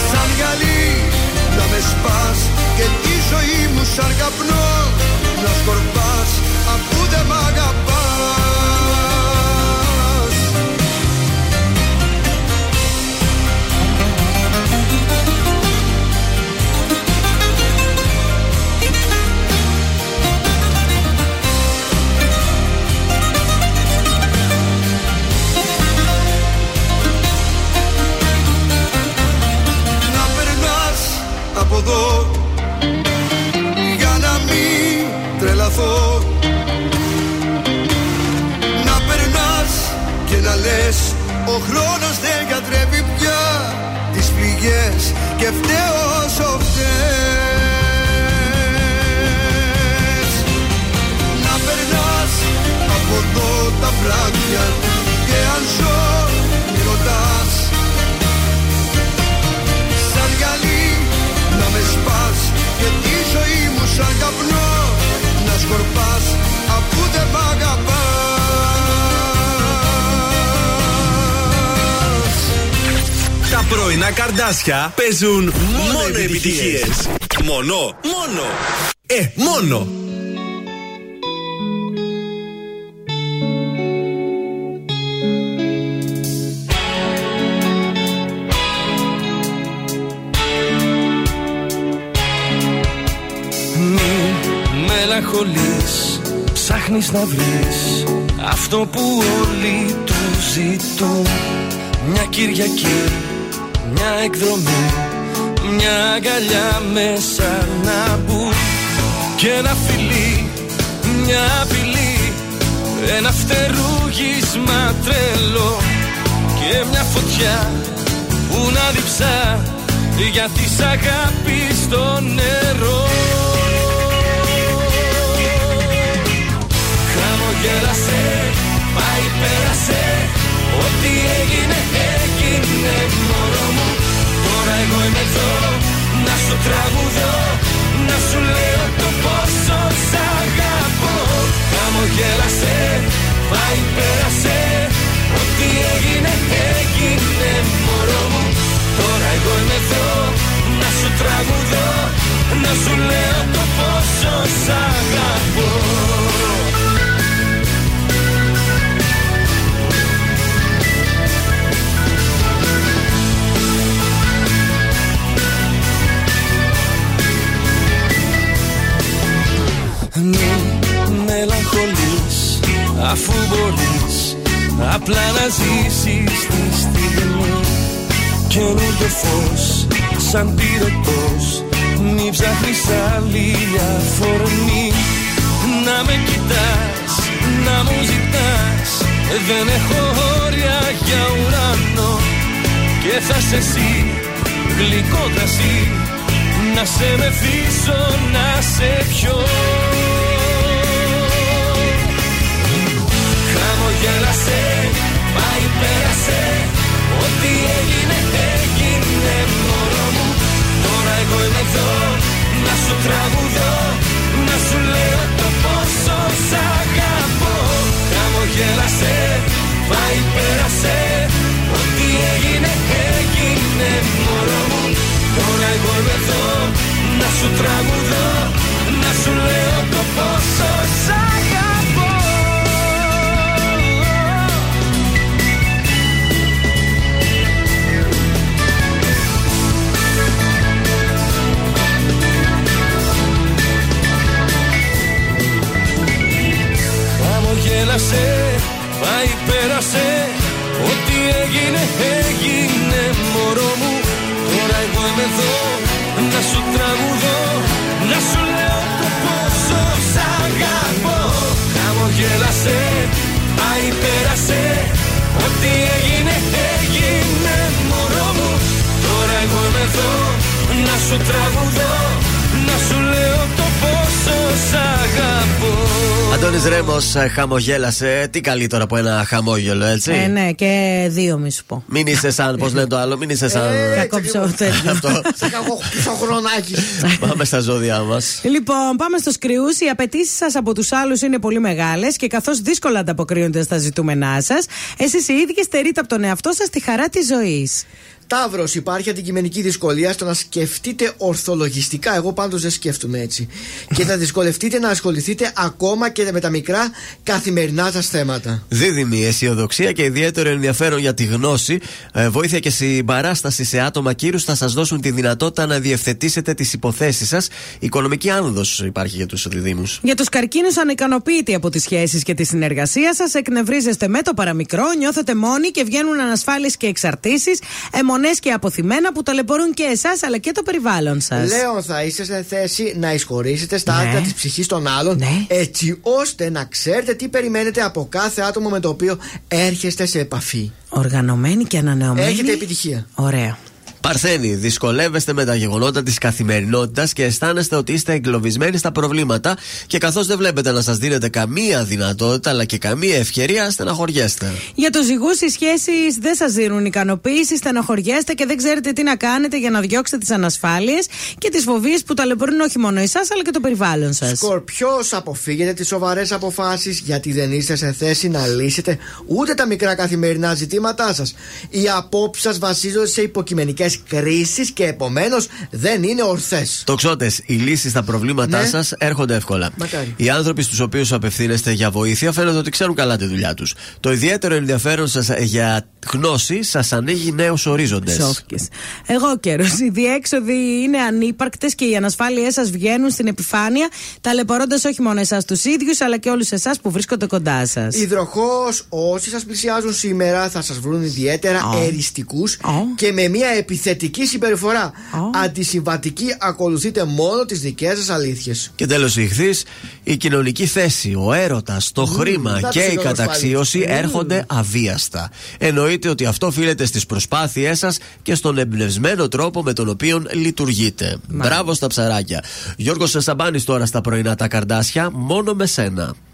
Σαν γυαλί να με σπάς και τη ζωή μου σαν καπνό να σκορπάς. Αφού δεν μ' αγαπάς πρωινά καρδάσια παίζουν μόνο, επιτυχίες. Μόνο, μόνο. Ε, μόνο. Μη μελαγχολείς Ψάχνεις να βρεις Αυτό που όλοι του ζητούν Μια Κυριακή Μια εκδρομή Μια αγκαλιά μέσα να μπουν. Και ένα φιλί Μια απειλή Ένα φτερούγισμα τρελό. Και μια φωτιά που να διψά γιατί σ' αγάπης στο νερό. Χαμογέλασε, πάει πέρασε Ό,τι έγινε έγινε μωρό μου. Τώρα εγώ είμαι εδώ. Να σου τραγουδώ Να σου λέω το πόσο σ' αγαπώ. Χαμογέλασε, πάει πέρασε. Ό,τι έγινε έγινε μωρό μου. Τώρα εγώ είμαι εδώ. Να σου τραγουδώ Να σου λέω το πόσο σ' αγαπώ αφού μπορείς Απλά να ζήσεις τη στιγμή. Καινούργιο φως σαν πυρετός Μη ψάχνεις άλλη αφορμή Να με κοιτάς, να μου ζητάς Δεν έχω όρια για ουρανό. Και θα σε εσύ, γλυκό κρασί Να σε μεθύσω, να σε πιω Χαμογέλασε, πάει πέρασε Ό,τι έγινε έγινε μωρό μου. Τώρα εγώ είμαι εδώ να σου τραγουδώ Να σου λέω το πόσο σ' αγαπώ. Χαμογέλασε, πάει πέρασε Ό,τι έγινε έγινε μωρό μου. Τώρα εγώ είμαι εδώ να σου τραγουδώ Να σου λέω το πόσο Χαμογέλασε, πάει πέρασε Ό,τι έγινε έγινε μωρό μου. Τώρα εγώ είμαι εδώ να σου τραγουδώ. Να σου λέω το πόσο σ' αγαπώ. Χαμογέλασε, πάει πέρασε Ό,τι έγινε έγινε μωρό μου. Τώρα εγώ είμαι εδώ να σου τραγουδώ Αντώνης Ρέμος χαμογέλασε. Τι καλύτερο από ένα χαμόγελο, έτσι; Ε, ναι, και δύο μη σου πω. Μην είσαι σαν, πώς λένε το άλλο, μην είσαι σαν. Κακόψω τέτοιο. [laughs] Αυτό. χρονάκι. Πάμε στα ζώδια μας. Λοιπόν, πάμε στο σκριού. Οι απαιτήσεις σας από τους άλλους είναι πολύ μεγάλες και καθώς δύσκολα ανταποκρίνονται στα ζητούμενά σας, εσείς οι ίδιοι στερείτε από τον εαυτό σας τη χαρά της ζωής. Ταύρο, υπάρχει αντικειμενική δυσκολία στο να σκεφτείτε ορθολογιστικά. Εγώ πάντως δεν σκέφτομαι έτσι. και θα δυσκολευτείτε να ασχοληθείτε ακόμα και με τα μικρά καθημερινά σας θέματα. Δίδυμη αισιοδοξία και ιδιαίτερο ενδιαφέρον για τη γνώση, ε, βοήθεια και συμπαράσταση σε άτομα κύρους θα σας δώσουν τη δυνατότητα να διευθετήσετε τις υποθέσεις σας. Οικονομική άνοδος υπάρχει για τους διδήμου. Για τους καρκίνους, ανικανοποιητοί από τις σχέσεις και τη συνεργασία σας, εκνευρίζεστε με το παραμικρό, νιώθετε μόνοι και βγαίνουν ανασφάλειε και εξαρτήσεις, μονές και αποθυμένα που ταλαιπωρούν και εσάς αλλά και το περιβάλλον σας. Λέων, θα είστε σε θέση να εισχωρήσετε στα Ναι. άκρα της ψυχής των άλλων, έτσι ώστε να ξέρετε τι περιμένετε από κάθε άτομο με το οποίο έρχεστε σε επαφή. Οργανωμένη και ανανεωμένη. Έχετε επιτυχία. Ωραία. Παρθένη, δυσκολεύεστε με τα γεγονότα της καθημερινότητας και αισθάνεστε ότι είστε εγκλωβισμένοι στα προβλήματα και καθώς δεν βλέπετε να σας δίνετε καμία δυνατότητα αλλά και καμία ευκαιρία, στεναχωριέστε. Για του ζυγού, οι σχέσεις δεν σας δίνουν ικανοποίηση, στεναχωριέστε και δεν ξέρετε τι να κάνετε για να διώξετε τις ανασφάλειες και τις φοβίες που ταλαιπωρούν όχι μόνο εσάς αλλά και το περιβάλλον σας. Σκορπιός, αποφύγετε τις σοβαρές αποφάσεις γιατί δεν είστε σε θέση να λύσετε ούτε τα μικρά καθημερινά ζητήματά σας. Οι απόψεις σας βασίζονται σε υποκειμενικές κρίσει και επομένως δεν είναι ορθές. Τοξότες, οι λύσεις στα προβλήματά Ναι. σας σα έρχονται εύκολα. Μακάρι. Οι άνθρωποι στους οποίους απευθύνεστε για βοήθεια φαίνεται ότι ξέρουν καλά τη δουλειά τους. Το ιδιαίτερο ενδιαφέρον σας για γνώση σας ανοίγει νέους ορίζοντες. Σώθηκες. Εγώ καιρός. Οι διέξοδοι είναι ανύπαρκτες και οι ανασφάλειές σας βγαίνουν στην επιφάνεια, ταλαιπωρώντας όχι μόνο εσάς τους ίδιους, αλλά και όλους εσάς που βρίσκονται κοντά σας. Υδροχός, όσοι σας πλησιάζουν σήμερα θα σας βρουν ιδιαίτερα Α. εριστικούς και με μια επιθετική συμπεριφορά. Αντισυμβατική ακολουθείτε μόνο τις δικές σας αλήθειες. Και τέλος η ηχθής, η κοινωνική θέση, ο έρωτας, το χρήμα να και τους η συγχωρώ καταξίωση πάλι. Μμμ. έρχονται αβίαστα. Εννοείται ότι αυτό οφείλεται στις προσπάθειές σας και στον εμπνευσμένο τρόπο με τον οποίο λειτουργείτε. Μπράβο στα ψαράκια. Γιώργος Σαμπάνη τώρα στα πρωινά τα καρδάσια, μόνο με σένα.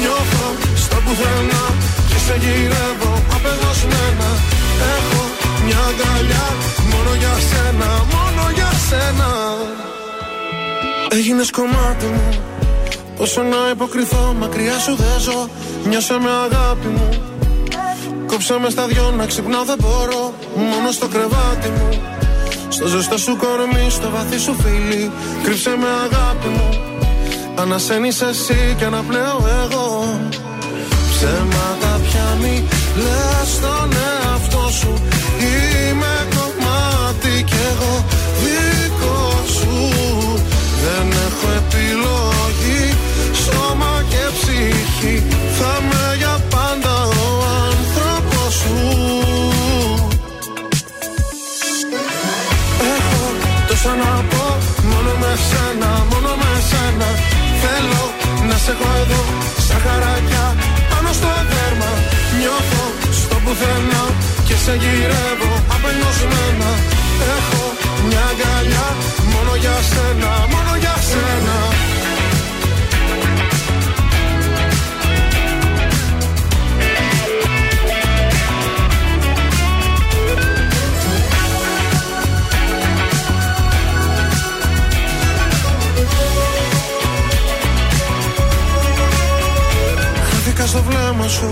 Νιώθω στο πουθενά Και σε γυρεύω απεγνωσμένα. Έχω μια αγκαλιά Μόνο για σένα, μόνο για σένα. Έγινες κομμάτι μου Πόσο να υποκριθώ μακριά σου δεν ζω Νιώσε με αγάπη μου. Κόψε με στα δυο να ξυπνάω δεν μπορώ. Μόνο στο κρεβάτι μου. Στο ζεστό σου κορμί, στο βαθύ σου φίλι. Κρύψε με αγάπη μου Ανασένεις εσύ και αναπνέω εγώ. Ψέματα πια μη λες στον εαυτό σου. Είμαι κομμάτι κι εγώ δικό σου. Δεν έχω επιλογή Σώμα και ψυχή σε έχω εδώ Σαν χαράκια πάνω στο δέρμα. Νιώθω στο πουθενά Και σε γυρεύω απελπισμένα Έχω μια αγκαλιά Μόνο για σένα, μόνο για σένα στο βλέμμα σου.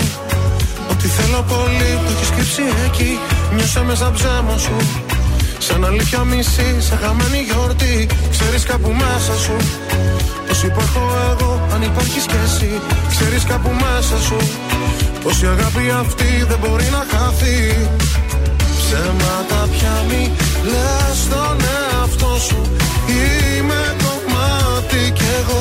Ότι θέλω πολύ το έχεις κρύψει εκεί. Νιώσα μέσα ψέμα σου. Σαν αλήθεια μισή, σαν χαμένη γιορτή. Ξέρεις κάπου μέσα σου. Πως υπάρχω εγώ, αν υπάρχεις κι εσύ Ξέρεις κάπου μέσα σου. Πως η αγάπη αυτή δεν μπορεί να χαθεί. Ψέματα πια μη λες στον εαυτό σου. Είμαι κομμάτι κι εγώ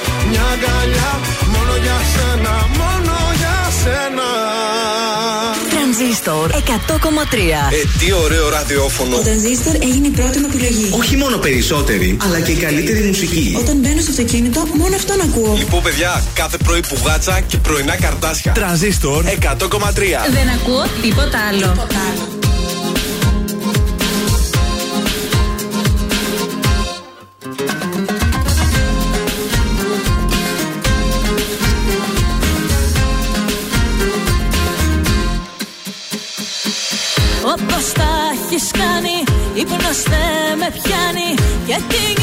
μια αγκαλιά Μόνο για σένα, μόνο για σένα Τρανζίστορ τρανζίστορ 100,3. Ε, τι ωραίο ραδιόφωνο. Ο τρανζίστορ έγινε η πρώτη μου επιλογή. Όχι μόνο περισσότερη, αλλά και η καλύτερη μουσική. Όταν μπαίνω στο αυτοκίνητο, μόνο αυτόν ακούω. Λοιπόν, παιδιά, κάθε πρωί πουγάτσα και πρωινά καρτάσια. Τρανζίστορ 100,3. Δεν ακούω τίποτα άλλο. Όπως Ύπνος δεν με πιάνει. Και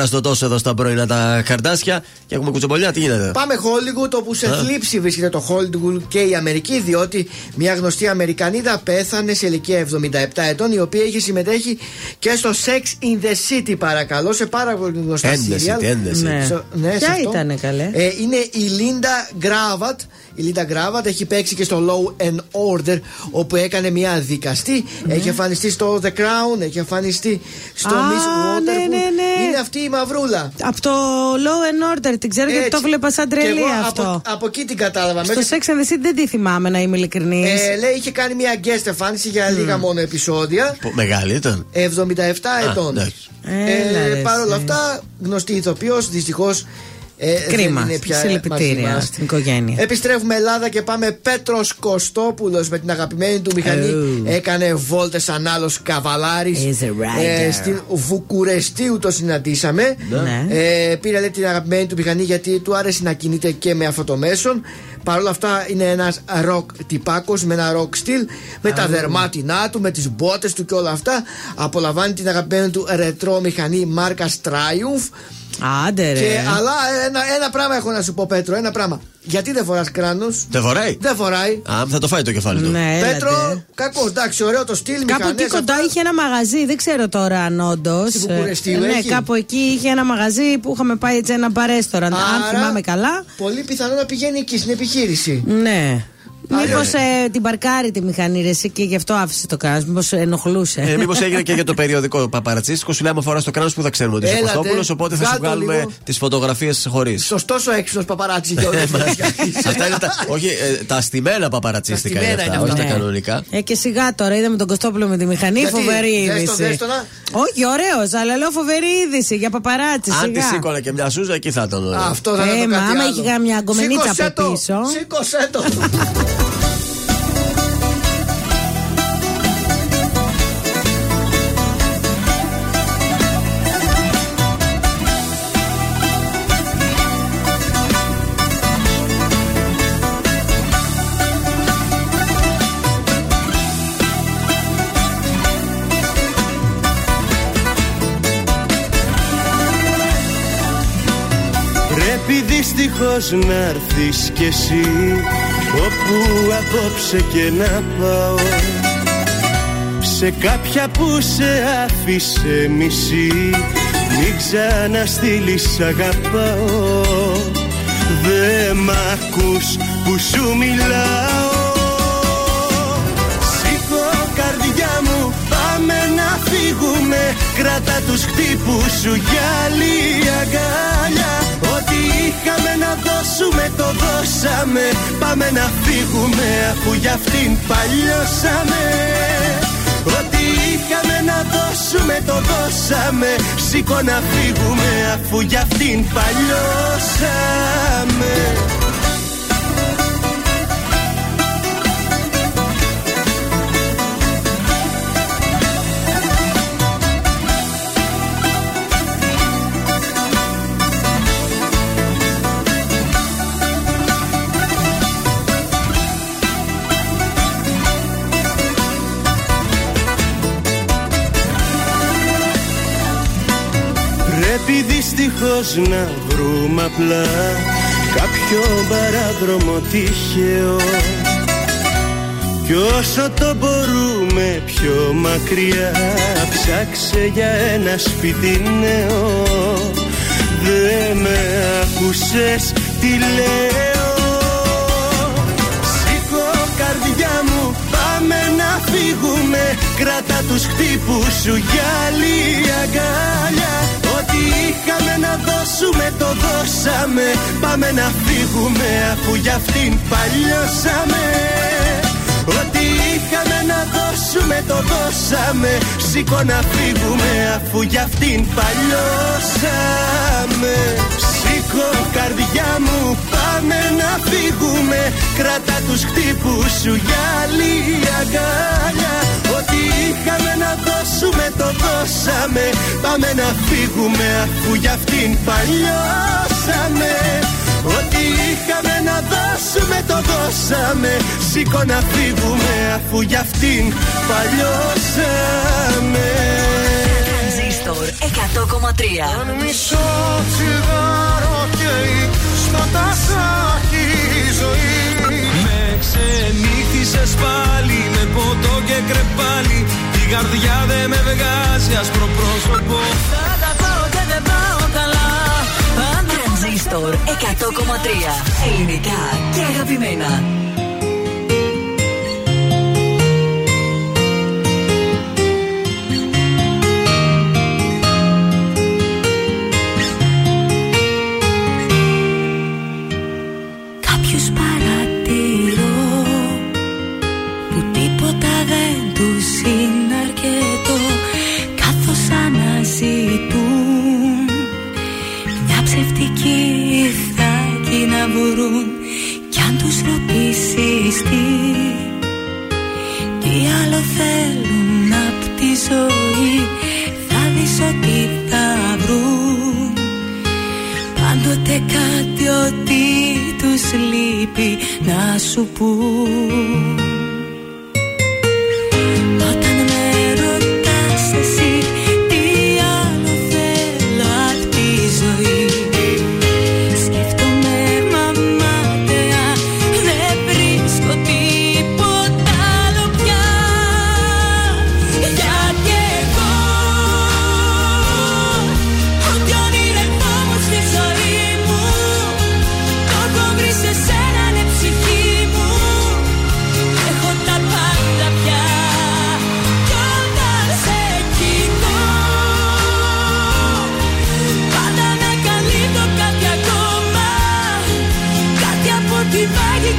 Μαλού μια φορά στο τόσο εδώ στα πρωινά τα καρτάσια και έχουμε κουτσομπολιά. Τι γίνεται; Πάμε Hollywood, όπου σε Α. θλίψη βρίσκεται το Hollywood και η Αμερική, διότι μια γνωστή Αμερικανίδα πέθανε σε ηλικία 77 ετών, η οποία είχε συμμετέχει και στο Sex in the City, παρακαλώ, σε πάρα πολύ γνωστά Ένταση, serial. τι ένταση. Ναι. Στο- ναι, σε Ποια αυτό. ήτανε, καλέ; Ε, είναι η Λίντα Γκράβατ. Η Λίντα Γκράβατ έχει παίξει και στο Law and Order, όπου έκανε μια δικαστή. Ναι. Έχει εμφανιστεί στο The Crown, έχει εμφανιστεί στο Α, Miss Waterford. ναι, ναι, ναι. Είναι αυτή η μαυρούλα. Από το Law and Order, την ξέρω γιατί Έτσι. το βλέπα σαν Και τρελή εγώ αυτό. Από, από εκεί την κατάλαβα. Στο Μέχρι- Sex and the City δεν τη θυμάμαι να είμαι ειλικρινής. Ε, λέει είχε κάνει μια guest εμφάνιση για λίγα μόνο επεισόδια. Πο- Μεγάλη ήταν. 77 Α, ετών. εντάξει. Έλα, Ε, ρε, Παρ' όλα εσύ. αυτά, γνωστή ηθοποιός, δυστυχώς. Ε, Κρίμα. δεν είναι πια Συλληπιτήρια μαζί μας. στην οικογένεια. Επιστρέφουμε Ελλάδα και πάμε Πέτρος Κωστόπουλος με την αγαπημένη του μηχανή. Oh. Έκανε βόλτες ανάλο καβαλάρης. Is a rider. στην Βουκουρεστίου το συναντήσαμε. Ναι. Ε, πήρε λέει, την αγαπημένη του μηχανή γιατί του άρεσε να κινείται και με αυτό το μέσον. Παρ' όλα αυτά είναι ένας ροκ τυπάκος με ένα ροκ στυλ. Με τα δερμάτινά του, με τις μπότες του και όλα αυτά. Απολαμβάνει την αγαπημένη του ρετρό μηχανή μάρκας Triumph. Άντε ρε. Και, αλλά ένα, ένα πράγμα έχω να σου πω, Πέτρο. Ένα πράγμα. Γιατί δεν φοράς κράνος; Δεν φοράει. Δεν φοράει. Α, θα το φάει το κεφάλι του. Ναι, Πέτρο, κακό, εντάξει, ωραίο το στυλ. Κάπου εκεί μηχανές, κοντά αυτά. είχε ένα μαγαζί, δεν ξέρω τώρα αν όντως. Στη Βουκουρεστίου Ναι, έχει; κάπου εκεί είχε ένα μαγαζί που είχαμε πάει έτσι ένα παρέστοραν. Αν Άρα, θυμάμαι καλά. Πολύ πιθανό να πηγαίνει εκεί στην επιχείρηση. Ναι. Άρα, Μήπως ναι. την παρκάρει τη μηχανή ρε, εσύ και γι' αυτό άφησε το κράνο. Μήπως ενοχλούσε. Ε, Μήπως έγινε και για το [laughs] περιοδικό παπαρατσίστικο. Σου λέει άμα φοράς το κράνο που θα ξέρουμε ότι είσαι Έλατε, Κωστόπουλο. Οπότε θα σου βγάλ' το βγάλουμε λίγο. τις φωτογραφίες χωρίς. Σωστός ο έξυπνος παπαράτσι Γιώργο. [laughs] Αυτά είναι τα. Όχι, ε, τα στημένα παπαρατσίστικα Τα είναι στημένα αυτά, είναι όχι τα αυτά. κανονικά. Ε, και σιγά τώρα είδαμε τον Κωστόπουλο με τη μηχανή. Γιατί, φοβερή δες το, είδηση. Δες το να. Όχι, ωραίος, αλλά λέω φοβερή είδηση για παπαράτσι. Αν τη σιγά. σήκωνα και μια σούζα, εκεί θα ήταν ωραίο. Αυτό θα Ε, ήταν το μα κάτι άμα άλλο. είχε καμιά αγκομενίτσα Σήκωσέ από το, πίσω. Σήκωσέ το. Δυστυχώς να έρθεις κι εσύ Όπου απόψε και να πάω. Σε κάποια που σε άφησε μισή Μην ξαναστείλεις αγαπάω. Δε μ' ακούς που σου μιλάω. Σήκω καρδιά μου πάμε να φύγουμε. Κράτα τους χτύπους σου για άλλη αγκάλια Ό,τι είχαμε να δώσουμε το δώσαμε. Πάμε να φύγουμε αφού για αυτήν παλιώσαμε. Ό,τι είχαμε να δώσουμε το δώσαμε. Σήκω να φύγουμε αφού για αυτήν παλιώσαμε δυστυχώς να βρούμε απλά Κάποιο παράδρομο τυχαίο. Κι όσο το μπορούμε πιο μακριά Ψάξε για ένα σπίτι νέο. Δε με άκουσες τι λέω. Σήκω καρδιά μου πάμε να φύγουμε. Κράτα τους χτύπους σου για άλλη αγκάλια. Ό,τι είχαμε να δώσουμε το δώσαμε. Πάμε να φύγουμε αφού για αυτήν παλιώσαμε. Ό,τι είχαμε να δώσουμε το δώσαμε. Σήκω να φύγουμε αφού για αυτήν παλιώσαμε. Σήκω καρδιά μου πάμε να φύγουμε. Κράτα τους χτύπους σου για άλλη αγκάλια. Ό,τι είχαμε να δώσουμε το δώσαμε. Πάμε να φύγουμε αφού για αυτήν παλιώσαμε. Ό,τι είχαμε να δώσουμε το δώσαμε. Σήκω να φύγουμε αφού για αυτήν παλιώσαμε. Τρανζίστορ 100,3 Αν μισό τσιγάρο καίει στο τασάκι η ζωή Με ξενύχτησες πάλι με ποτό και κρεπάλι. Η καρδιά δεν με βγάζει άσπρο πρόσωπο. Θα τα πάω και δεν πάω καλά. Τρανζίστορ 100,3 Ελληνικά και αγαπημένα ρωτήσεις τι τι άλλο θέλουν απ' τη ζωή θα δεις ότι θα βρουν. Πάντοτε κάτι ότι τους λείπει να σου πούν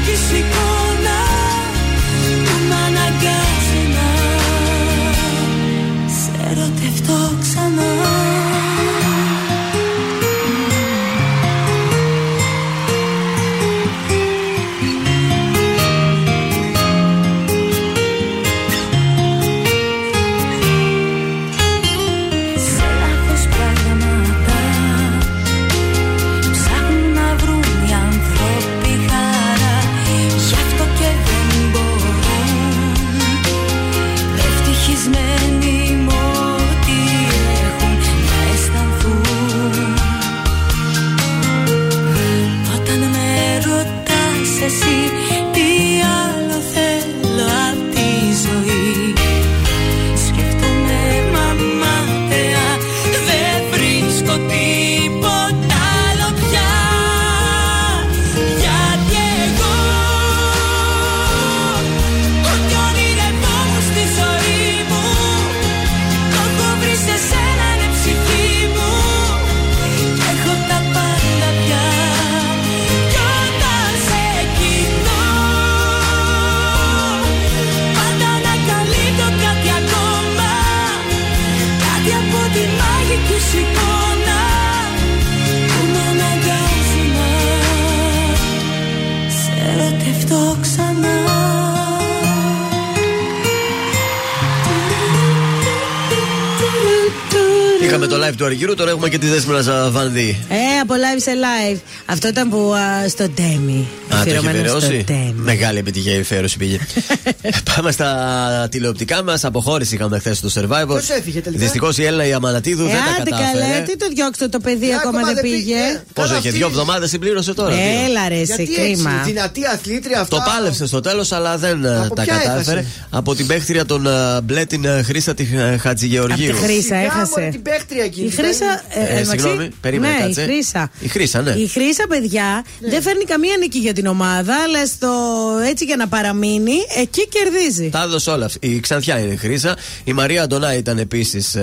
que se έχουμε και τη Δέσποινα Βανδύ. Ε, από live σε live. Αυτό ήταν που α, στο Ντέμι. Α, το έχει Αφιερωμένο στο αφιερώσει. Ντέμι. Μεγάλη επιτυχία η αφιέρωση πήγε. [laughs] [laughs] Πάμε στα τηλεοπτικά μας. Αποχώρηση είχαμε χθες στο survivor. Ποιος έφυγε τελικά; Δυστυχώς η Έλληνα Ιαμανατίδου Ε, δεν τα άντε κατάφερε. καλέ, τι το διώξτε το παιδί, ακόμα δεν πήγε; Πόσο είχε, δύο εβδομάδες συμπλήρωσε τώρα. δύο. Έλα ρε, σε Γιατί κρίμα. έτσι, δυνατή αθλήτρια αυτά; Το πάλευσε στο τέλος, αλλά δεν ε, Από τα ποια κατάφερε. έχασε; Από την παίχτρια των ε, μπλε την ε, Χρήστα τη ε, Χατζηγεωργίου. Από τη Χρήσα Σιγά, έχασε. μωρέ, την παίχτρια εκείνη. Η Χρήσα. Ε, ε, εντάξει, συγγνώμη, περίμενε, ναι, κάτσε. Η Χρήσα. Η Χρήσα, ναι. Η Χρήσα, παιδιά, δεν φέρνει καμία νίκη για την ομάδα, αλλά στο έτσι για να παραμείνει, εκεί κερδίζει. Τα έδωσε όλα. Η Ξανθιά είναι η Χρήσα. Η Μαρία Αντωνά ήταν επίσης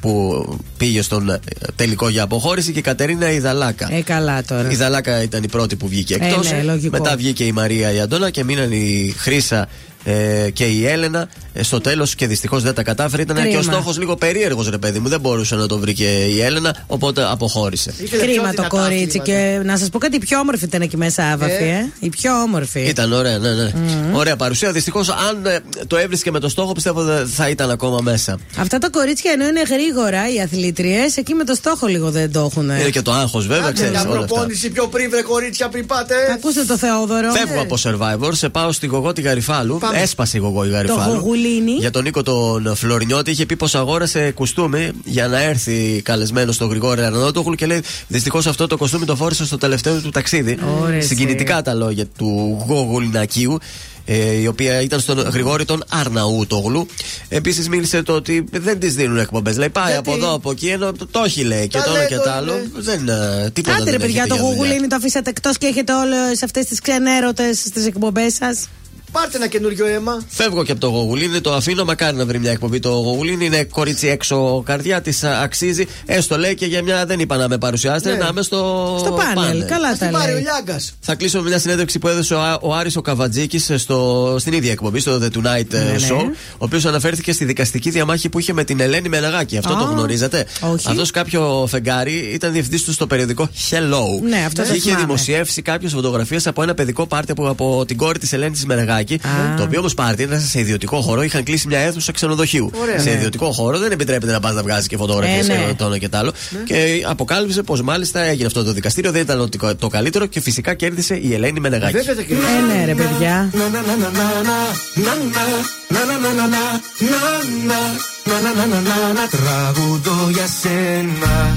που πήγε στον ε, τελικό για αποχώρηση και η Κατερίνα Ιδαλάκα. Ε, καλά τώρα. Η Δαλάκα ήταν η πρώτη που βγήκε εκτός. ναι, λογικό. Μετά βγήκε η Μαρία η Αντώνα και μείναν η Χρήσα ε, και η Έλενα ε, στο τέλος και δυστυχώς δεν τα κατάφερε. Ήταν Κρίμα. και ο στόχος λίγο περίεργος, ρε παιδί μου. Δεν μπορούσε να το βρει και η Έλενα, οπότε αποχώρησε. Κρίμα το κορίτσι. Και να σας πω κάτι, η πιο όμορφη ήταν εκεί μέσα, άβαφη, ε. Η πιο όμορφη. Ήταν ωραία, ναι, ναι. Ωραία παρουσία. Δυστυχώς, αν ε, το έβρισκε με το στόχο, πιστεύω δεν θα ήταν ακόμα μέσα. Αυτά τα κορίτσια ενώ είναι γρήγορα οι αθλήτριε, εκεί με το στόχο λίγο δεν το έχουν. Είναι και το άγχος, βέβαια, Άντε, ξέρεις μια όλα αυτά. προπόνηση πιο πριν, βρε κορίτσια, πριν πάτε. Ακούστε το Θεόδωρο. Φεύγω από survivor, σε πάω στη γογό τη Γαριφάλου. Πάμε. Έσπασε η γογό η Γαριφάλου. γογουλίνι. Για τον Νίκο τον Φλωρινιώτη είχε πει πως αγόρασε κουστούμι για να έρθει καλεσμένο στο Γρηγόρη Αρνότογλου και λέει Δυστυχώς αυτό το κοστούμι το φόρησε στο τελευταίο του ταξίδι. Ωραία, Συγκινητικά τα λόγια του Γογουλινακίου. Ε, η οποία ήταν στον Γρηγόρη τον Αρναούτογλου. Επίσης μίλησε το ότι δεν της δίνουν εκπομπές. Λέει πάει Γιατί; από εδώ, από εκεί, ενώ το, το έχει λέει και Τα το ένα λέει, και το το άλλο. είναι. Δεν, ε, τίποτα Άντε ρε δεν παιδιά, έχετε το για δουλειά. γουγουλίνι το αφήσατε εκτός και έχετε όλες αυτές τις ξενέρωτες στις εκπομπές σας. Πάρτε ένα καινούριο αίμα. Φεύγω και από το γογουλίνι, το αφήνω. Μακάρι να βρει μια εκπομπή το γογουλίνι. Είναι κορίτσι έξω καρδιά, της αξίζει. Έστω λέει και για μια δεν είπα να με παρουσιάσετε, Ναι. να είμαι στο, Στο πάνελ, καλά Ας τα την πάρει ο λέει. Λιάγκας. Θα κλείσω με μια συνέντευξη που έδωσε ο, Α- ο Άρης ο Καβατζίκης στο, στην ίδια εκπομπή, στο The Tonight ε, Ναι, ναι. Show, ο οποίος αναφέρθηκε στη δικαστική διαμάχη που είχε με την Ελένη Μεναγάκη. Αυτό Α, το γνωρίζετε. όχι. Αυτός κάποιο φεγγάρι ήταν διευθυντή του στο περιοδικό Hello. Ναι, αυτό και το είχε θυμάμαι. δημοσιεύσει κάποιες φωτογραφίες από ένα παιδικό πάρτι από, από την κόρη της Ελένης Μεναγάκη. Το οποίο όμω πάρτι ήταν σε ιδιωτικό χώρο, είχαν κλείσει μια αίθουσα ξενοδοχείου. Ωραία. Σε Ναι. ιδιωτικό χώρο δεν επιτρέπεται να πα να βγάζει και φωτογραφίε Ε, ναι. και το ένα και το άλλο. Και αποκάλυψε πω μάλιστα έγινε αυτό το δικαστήριο, δεν ήταν ότι το καλύτερο και φυσικά κέρδισε η Ελένη Μενεγάκη. Βέβαια τα Ε, κερδίζει. ναι, ρε παιδιά. Τραγουδώ για σένα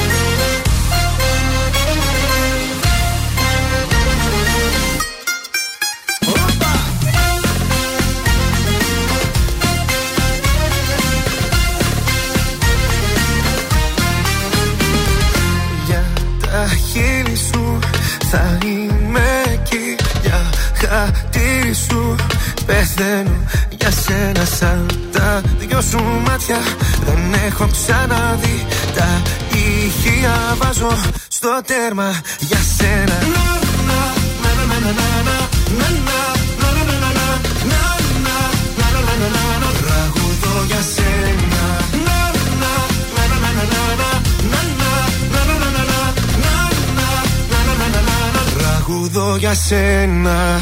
σου μάτια. Δεν έχω ξαναδεί τα ηχεία. Βάζω στο τέρμα για σένα. Τραγουδώ για σένα. Τραγουδώ για σένα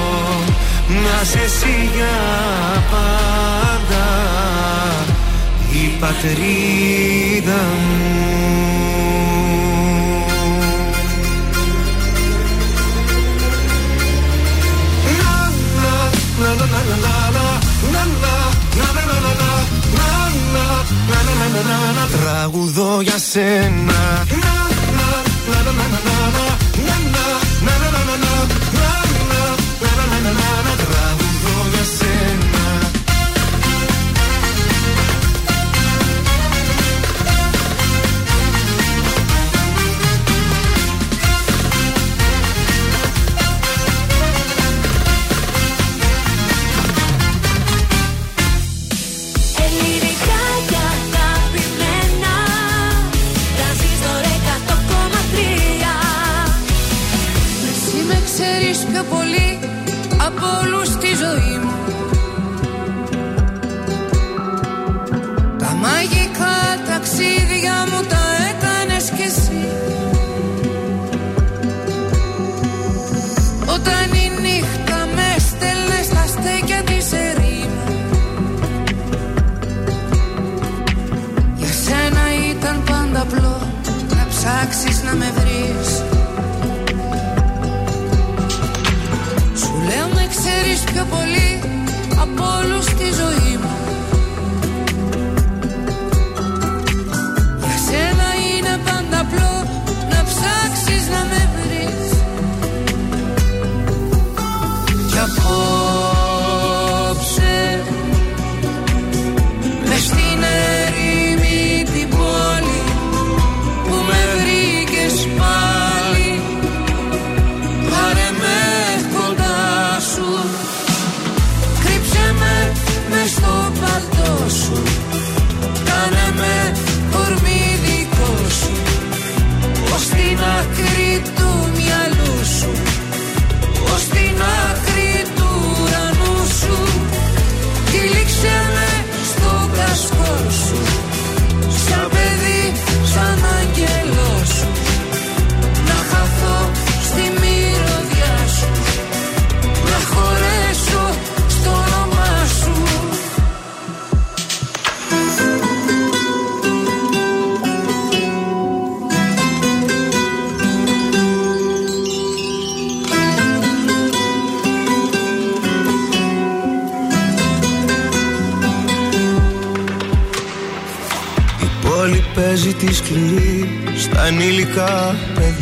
να σε εσύ για πάντα η πατρίδα μου. Τραγουδώ για σένα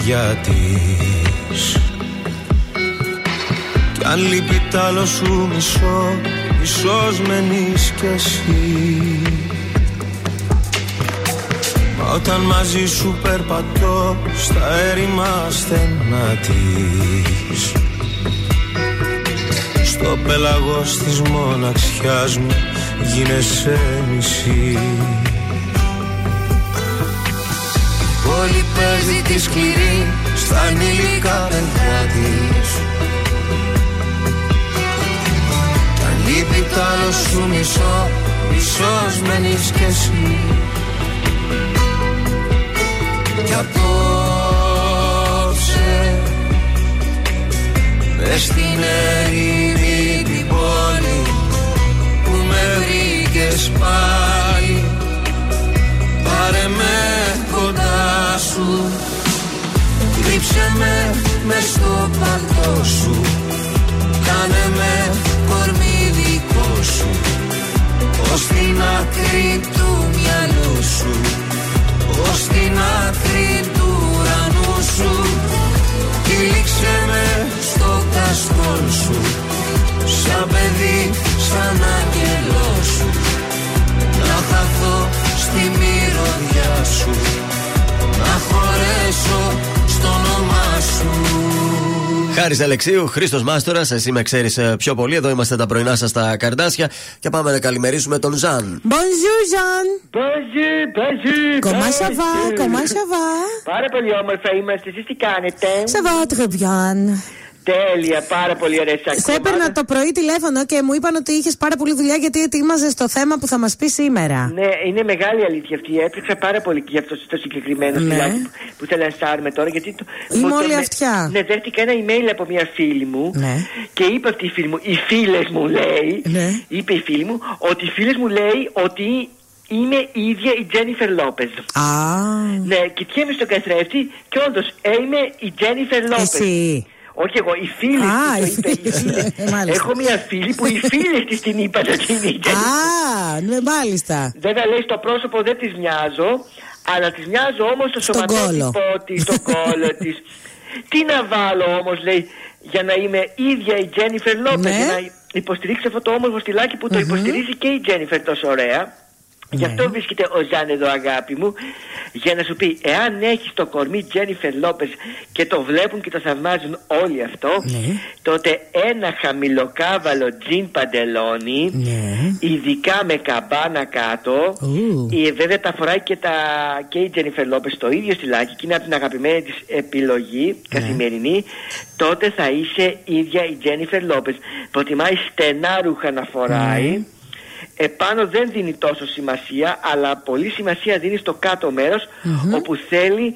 παιδιά της. Κι αν λείπει τ' άλλο σου μισό, μισός μένεις κι εσύ. Μα όταν μαζί σου περπατώ στα έρημα στενά της. Στο πέλαγος της μοναξιάς μου γίνεσαι μισή Παίζει τη σκληρή στα ανηλικά παιδιά της. Τα λείπει το άλλο σου μισό Μισός μένεις κι εσύ Κι απόψε Μες στην ερήμη την πόλη Που με βρήκες πάλι. Σου. Κρύψε με μες στο παλτό σου. Κάνε με κορμί δικό σου. Ως την άκρη του μυαλού σου. Ως την άκρη του ουρανού σου. Κυλίξε με στο κασκόλ σου. Σαν παιδί, σαν άγγελό σου. Να χαθώ στη μυρωδιά σου Να χωρέσω στο όνομά σου Χάρης Αλεξίου, Χρήστος Μάστορας, εσύ με ξέρεις πιο πολύ. Εδώ είμαστε τα πρωινά σας στα καρδάσια και πάμε να καλημερίσουμε τον Ζαν. Bonjour, Jean. Bonjour, bonjour. Comment ça va, comment ça va. Πάρα πολύ όμορφα είμαστε. Εσείς τι κάνετε; Ça va très bien. Τέλεια, πάρα πολύ ωραία σας Σε έπαιρνα το πρωί τηλέφωνο και μου είπαν ότι είχες πάρα πολύ δουλειά γιατί ετοίμαζες το θέμα που θα μας πεις σήμερα. Ναι, είναι μεγάλη αλήθεια αυτή. Έπαιξα πάρα πολύ και για αυτό το συγκεκριμένο Ναι. φυλάκι που, που θα λανσάρουμε τώρα. Γιατί το, Είμαι μου το όλη με- αυτιά. Ναι, δέχτηκα ένα email από μια φίλη μου Ναι. και είπε αυτή η φίλη μου, οι φίλες μου λέει, Ναι. είπε η φίλη μου, ότι οι φίλες μου λέει ότι είμαι η ίδια η Τζένιφερ Λόπεζ. Α. Ναι, κοιτιέμαι στον καθρέφτη και όντως είμαι η Τζένιφερ Λόπεζ. Εσύ. Όχι εγώ, οι φίλοι Α, της το οι είπε, οι φίλες. φίλες. Μάλιστα. Έχω μια φίλη που οι φίλε της την είπαν ότι είναι η Τζένιφερ. Α, ναι, μάλιστα. Βέβαια λέει στο πρόσωπο δεν της μοιάζω, αλλά της μοιάζω όμως στο Στον σωματότυπο κόλο. της, στο κόλλο της. [laughs] Τι να βάλω όμως, λέει, για να είμαι ίδια η Τζένιφερ Λόπες, Ναι. για να υποστηρίξω αυτό το όμορφο στυλάκι που το υποστηρίζει και η Τζένιφερ τόσο ωραία. Γι' Ναι. αυτό βρίσκεται ο Ζαν εδώ αγάπη μου Για να σου πει Εάν έχεις το κορμί Τζένιφερ Λόπες Και το βλέπουν και το θαυμάζουν όλοι αυτό Ναι. Τότε ένα χαμηλοκάβαλο τζιν παντελόνι Ναι. Ειδικά με καμπάνα κάτω Ου. η, Βέβαια τα φοράει και, τα, και η Τζένιφερ Λόπες Το ίδιο στυλάκι Και είναι από την αγαπημένη της επιλογή Καθημερινή Τότε θα είσαι ίδια η Τζένιφερ Λόπες Προτιμάει στενά ρούχα να φοράει Επάνω δεν δίνει τόσο σημασία, αλλά πολύ σημασία δίνει στο κάτω μέρος, όπου θέλει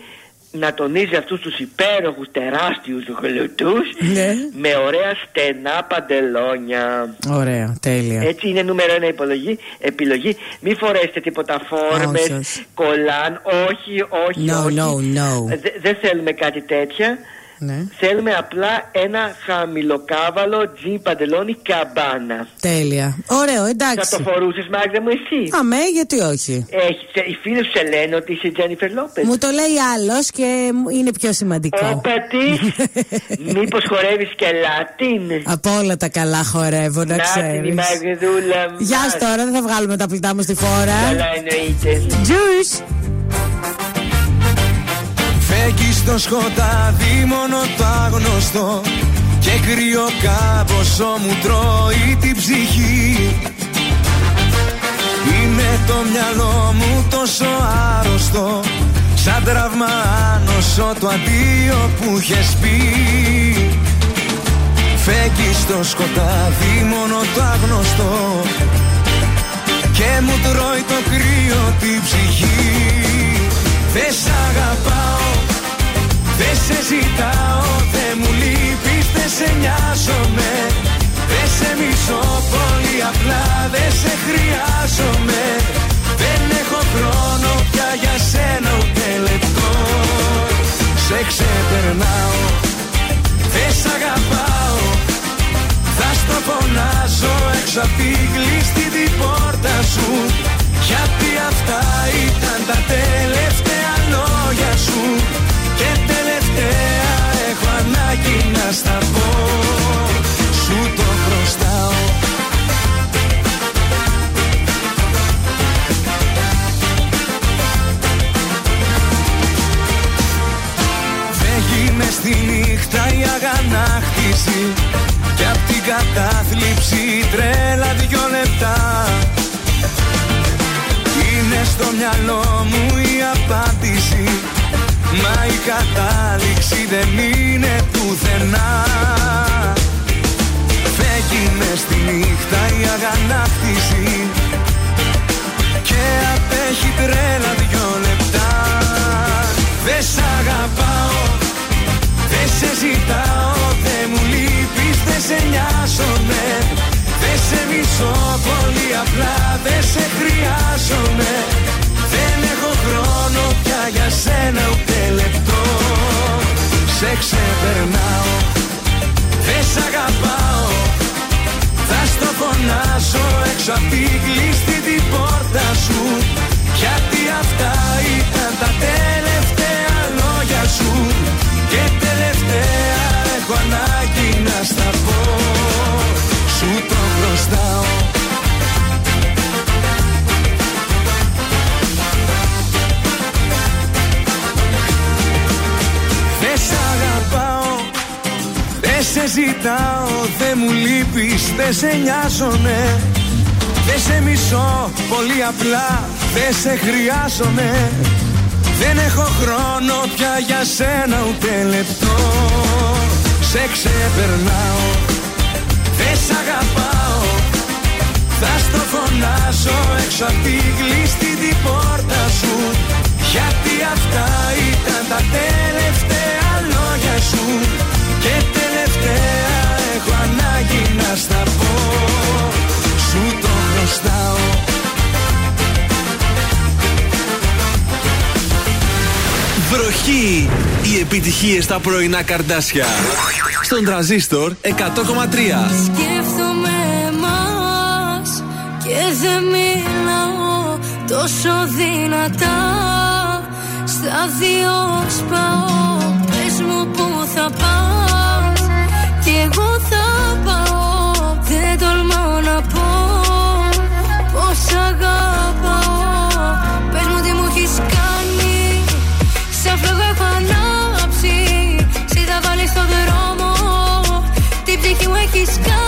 να τονίζει αυτούς τους υπέροχους τεράστιους γλουτούς Ναι. με ωραία στενά παντελόνια. Ωραία, τέλεια. Έτσι είναι νούμερο ένα επιλογή. επιλογή. Μη φορέσετε τίποτα φόρμες, Όχι, όχι. κολάν, όχι, όχι, No, όχι. no, no. Ε, δε- δεν θέλουμε κάτι τέτοια. Ναι. Θέλουμε απλά ένα χαμηλοκάβαλο τζιν παντελόνι καμπάνα. Τέλεια. Ωραίο, Θα εντάξει. το φορούσες Μάγδα μου εσύ; Αμέ, γιατί όχι. Έχεις, ε, οι φίλοι σου σε λένε ότι είσαι Τζένιφερ Λόπez. Μου το λέει άλλος και μου- είναι πιο σημαντικό. Όπατη, [laughs] μήπως χορεύεις και Λατίν; Από όλα τα καλά χορεύω, να Να την η ξέρεις. Μαγδούλα μας. Γεια σου τώρα, δεν θα βγάλουμε τα πλητά μου στη φόρα. Καλά εννοείται. Τζους. Φέγγει στο σκοτάδι μόνο το άγνωστο Και κρύο κάποσο μου τρώει την ψυχή. Είναι το μυαλό μου τόσο άρρωστο Σαν τραύμα άνοσο το αντίο που είχες πει. Φέγγει στο σκοτάδι μόνο το άγνωστο Και μου τρώει το κρύο την ψυχή. Δεν σ' αγαπάω, δεν σε ζητάω Δεν μου λείπεις, δεν σε νοιάζομαι. Δεν σε μισώ πολύ απλά, δεν σε χρειάζομαι. Δεν έχω χρόνο πια για σένα ούτε λεπτό. Σε ξεπερνάω, δεν σ' αγαπάω. Θα στο φωνάζω έξω απ' τη κλειστή την πόρτα σου. Γιατί αυτά ήταν τα τελευταία λόγια σου Και τελευταία έχω ανάγκη να στα πω. Σου το χρωστάω. Φεύγει μες στη νύχτα η αγανάκτηση. Κι απ' την κατάθλιψη η τρέλα δυο λεπτά. Είναι στο μυαλό μου η απάντηση Μα η κατάληξη δεν είναι πουθενά. Φέγγει μες στη νύχτα η αγανάκτηση Και απέχει τρέλα δυο λεπτά. Δεν σ' αγαπάω, δεν σε ζητάω Δεν μου λείπεις, δεν σε νοιάζομαι. Δεν σε μισώ πολύ απλά, δεν σε χρειάζομαι. Δεν έχω χρόνο πια για σένα ούτε σε ξεπερνάω. Δεν σ' αγαπάω. Θα στο φωνάσω έξω απ' την κλειστή την πόρτα σου. Γιατί αυτά ήταν τα τελευταία λόγια σου. Και τελευταία έχω ανάγκη να στα πω. Σου το χρωστάω σε ζητάω Δεν μου λείπεις Δεν σε νοιάζομαι. Δεν σε μισώ Πολύ απλά Δεν σε χρειάζομαι. Δεν έχω χρόνο πια για σένα ούτε λεπτό. Σε ξεπερνάω Δεν σ' αγαπάω. Θα στο φωνάσω έξω απ' την κλειστή την πόρτα σου. Γιατί αυτά ήταν τα τελευταία λόγια σου Και τελευταία έχω ανάγκη να στα πω Σου το χρωστάω Βροχή! Οι επιτυχίες στα πρωινά καρδάσια. Στον τραζίστορ 100,3. Σκέφτομαι εμάς και δεν μιλάω τόσο δυνατά Στα δύο σπάω, πες μου που θα πας Κι εγώ θα πάω, δεν τολμάω να πω Πως αγαπάω, πες μου τι μου έχεις κάνει. Σαν φλόγα έχω ανάψει, σε θα βάλει στο δρόμο. Την ψυχή μου έχεις κάψει,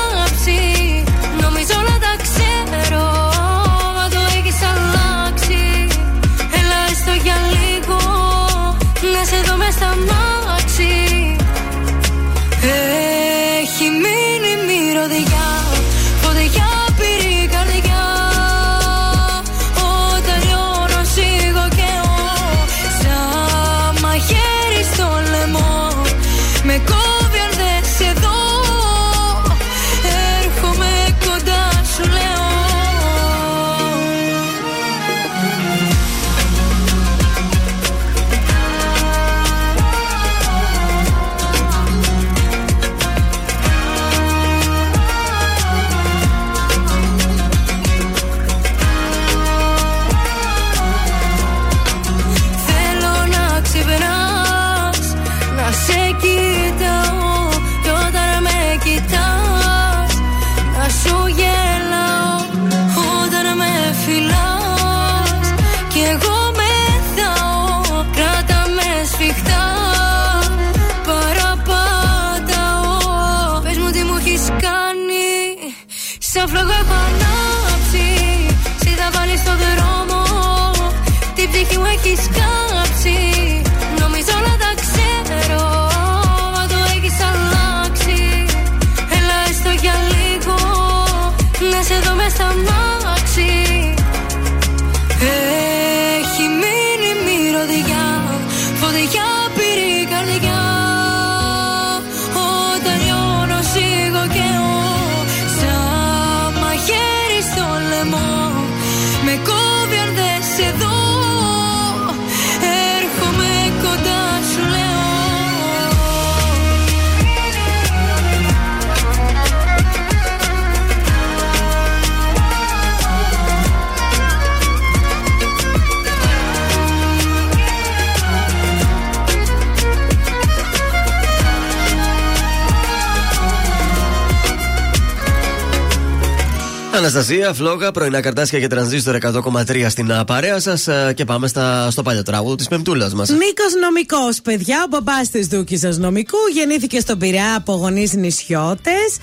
Αναστασία, φλόγα, πρωινά καρτάσια και τρανζίστορ 100,3 στην α, παρέα σας και πάμε στα, στο παλιό τραγούδι της Πεμπτούλας μας. Νίκος νομικός, παιδιά. Ο μπαμπάς της Δούκης νομικού γεννήθηκε στον Πειραιά από γονείς νησιώτες.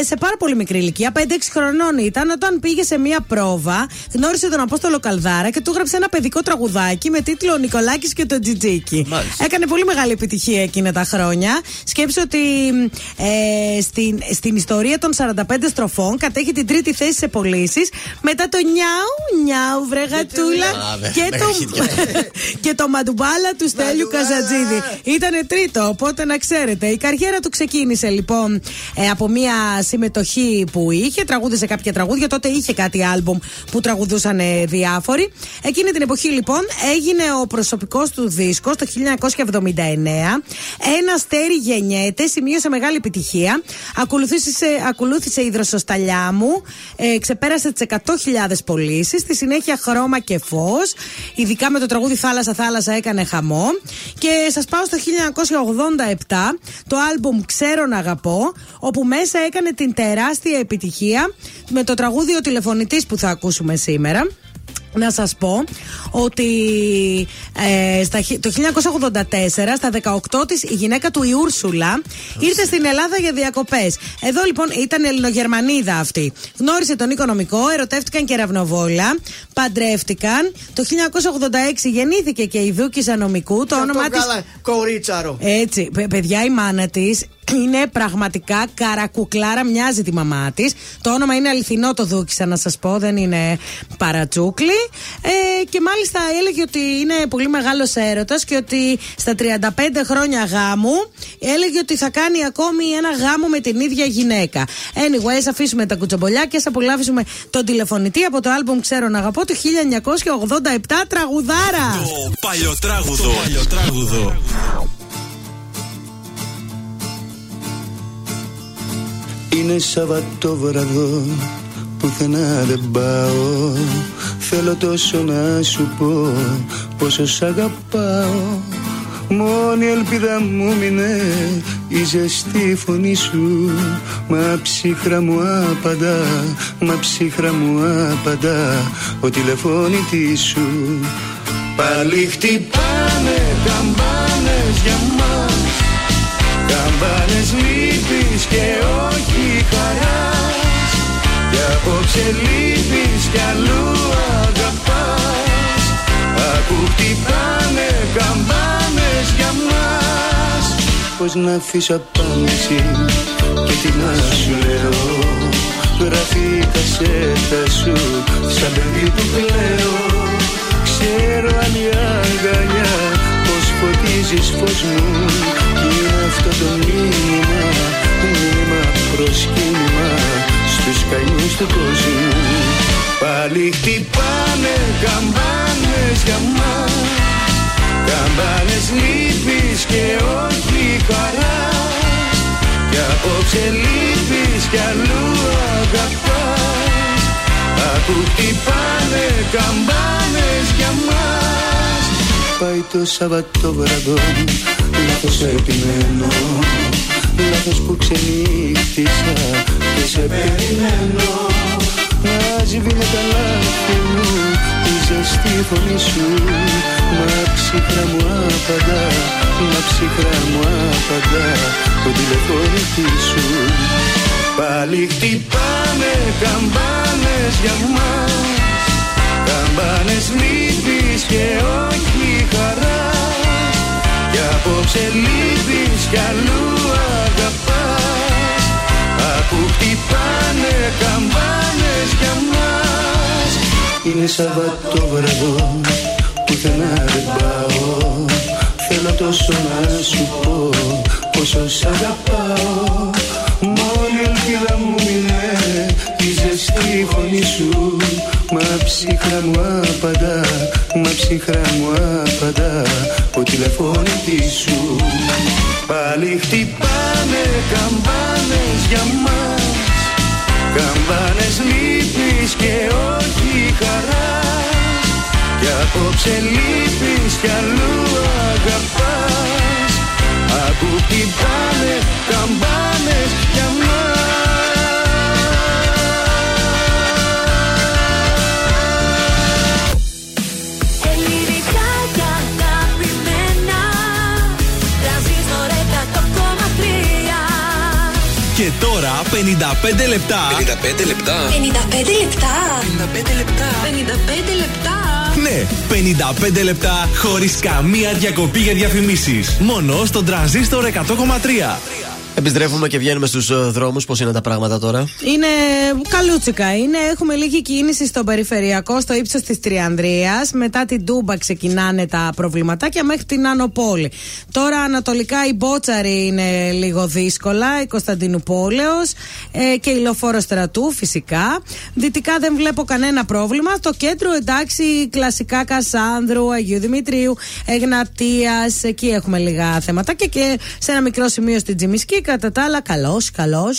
Ε, σε πάρα πολύ μικρή ηλικία, 5-6 χρονών ήταν, όταν πήγε σε μία πρόβα, γνώρισε τον Απόστολο Καλδάρα και του έγραψε ένα παιδικό τραγουδάκι με τίτλο Ο Νικολάκης και το Τζιτζίκι. Έκανε πολύ μεγάλη επιτυχία εκείνα τα χρόνια. Σκέψω ότι ε, στην, στην ιστορία των 45 στροφών κατέχει την τρίτη θέση θέση σε πωλήσει μετά το νιάου, νιάου, βρε γατούλα. Α, βέβαια, Και μέγα το, χίτια. [laughs] και το μαντουμπάλα του Στέλιου Καζατζίδη. Ήτανε τρίτο, οπότε να ξέρετε. Η καριέρα του ξεκίνησε λοιπόν ε, από μια συμμετοχή που είχε, τραγούδισε κάποια τραγούδια. Τότε είχε κάτι άλμπουμ που τραγουδούσαν ε, διάφοροι. Εκείνη την εποχή λοιπόν έγινε ο προσωπικός του δίσκος το 1979. Ένα στέρι γεννιέται, σημείωσε μεγάλη επιτυχία. Ακολούθησε, ακολούθησε η δροσοσταλιά μου, ε, ξεπέρασε τις 100.000 πωλήσεις. Στη συνέχεια χρώμα και φως. Ειδικά με το τραγούδι Θάλασσα Θάλασσα έκανε χαμό. Και σας πάω στο 1987, το άλμπουμ Ξέρω να αγαπώ, όπου μέσα έκανε την τεράστια επιτυχία με το τραγούδι Ο τηλεφωνητής που θα ακούσουμε σήμερα. Να σας πω ότι ε, στα, χι- το 1984 στα 18 της η γυναίκα του η Ούρσουλα ήρθε στην Ελλάδα για διακοπές. Εδώ λοιπόν ήταν Ελληνογερμανίδα αυτή. Γνώρισε τον οικονομικό, ερωτεύτηκαν και ραυνοβόλα, παντρεύτηκαν. Το 1986 γεννήθηκε και η Δούκησα νομικού. Το όνομά της Καλά, κορίτσαρο. έτσι, παι- παιδιά, η μάνα της είναι πραγματικά καρακουκλάρα, μοιάζει τη μαμά της. Το όνομα είναι αληθινό, το δούκισα να σας πω, δεν είναι παρατσούκλι. Ε, και μάλιστα έλεγε ότι είναι πολύ μεγάλος έρωτας και ότι στα 35 χρόνια γάμου έλεγε ότι θα κάνει ακόμη ένα γάμο με την ίδια γυναίκα. Anyway, ας αφήσουμε τα κουτσομπολιά και ας απολαύσουμε τον τηλεφωνητή από το άλμπουμ Ξέρω να αγαπώ του 1987 τραγουδάρα. Το παλιοτράγουδο. παλιοτράγουδο. Είναι Σαββατόβραδο πουθενά δεν πάω. Θέλω τόσο να σου πω πόσο σ' αγαπάω. Μόνη ελπίδα μου μείνε η ζεστή φωνή σου. Μα ψύχρα μου απαντά, μα ψύχρα μου απαντά Ο τηλεφώνητής σου. Πάλι χτυπάνε καμπάνες για μας. Καμπάνες λύπης και όχι χαράς. Κι απόψε λύπης κι αλλού αγαπάς. Ακού χτυπάνε καμπάνες για μας. Πώς να αφήσω απάντηση και τι να σου λέω. Γράφει η κασέτα σου σαν παιδί που κλαίω. Ξέρω αν η αγκαλιά πως φωτίζεις φως μου Κι είναι αυτό το μήνυμα, μήνυμα προσκύνημα Στους καημούς του κόσμου. Πάλι χτυπάνε καμπάνες για μας Καμπάνες λύπης και όχι χαράς. Κι απόψε λύπης κι αλλού αγαπάς. Ακού χτυπάνε καμπάνες για μας Πάει το Σαββατόβραδο Λάθος επιμένω Λάθος που ξενύχτησα Και σε περιμένω. Να σβήνε τα λάθη μου Η ζεστή φωνή σου. Μα ψυχρά μου απαντά Μα ψυχρά μου απαντά Το τηλεφώνητη σου. Πάλι χτυπάνε καμπάνες για μας. Καμπάνες λύπης και όχι χαράς Κι απόψε λύπης κι αλλού αγαπάς. Ακού χτυπάνε καμπάνες για μας Είναι Σαββατόβραδο πουθενά δεν πάω. Θέλω τόσο να σου πω πόσο σ' αγαπάω. Μόνη ελπίδα μου είναι η ζεστή φωνή σου Μα ψυχρά μου απαντά, μα ψυχρά μου απαντά Ο τηλεφώνητής σου. Πάλι χτυπάνε καμπάνες για μας. Καμπάνες λύπης και όχι χαράς. Κι απόψε λύπης κι αλλού αγαπάς. Ακού χτυπάνε καμπάνες για μας Και τώρα 55 λεπτά. 55 λεπτά. 55 λεπτά 55 λεπτά 55 λεπτά Ναι, 55 λεπτά χωρίς καμία διακοπή για διαφημίσεις. Μόνο στον τραζίστορ 100,3. Επιστρέφουμε και βγαίνουμε στους ε, δρόμους. Πώς είναι τα πράγματα τώρα; Είναι καλούτσικα. Είναι, έχουμε λίγη κίνηση στο περιφερειακό, στο ύψος της Τριανδρίας. Μετά την Τούμπα ξεκινάνε τα προβληματάκια μέχρι την Άνω Πόλη. Τώρα ανατολικά η Μπότσαρη είναι λίγο δύσκολα, η Κωνσταντινούπολεως ε, και η Λοφόρο Στρατού φυσικά. Δυτικά δεν βλέπω κανένα πρόβλημα. Το κέντρο εντάξει, κλασικά Κασάνδρου, Αγίου Δημητρίου, Εγνατίας. Εκεί έχουμε λίγα θέματα και, και σε ένα μικρό σημείο στην Τζιμισκή κατά τα άλλα, καλό, καλό.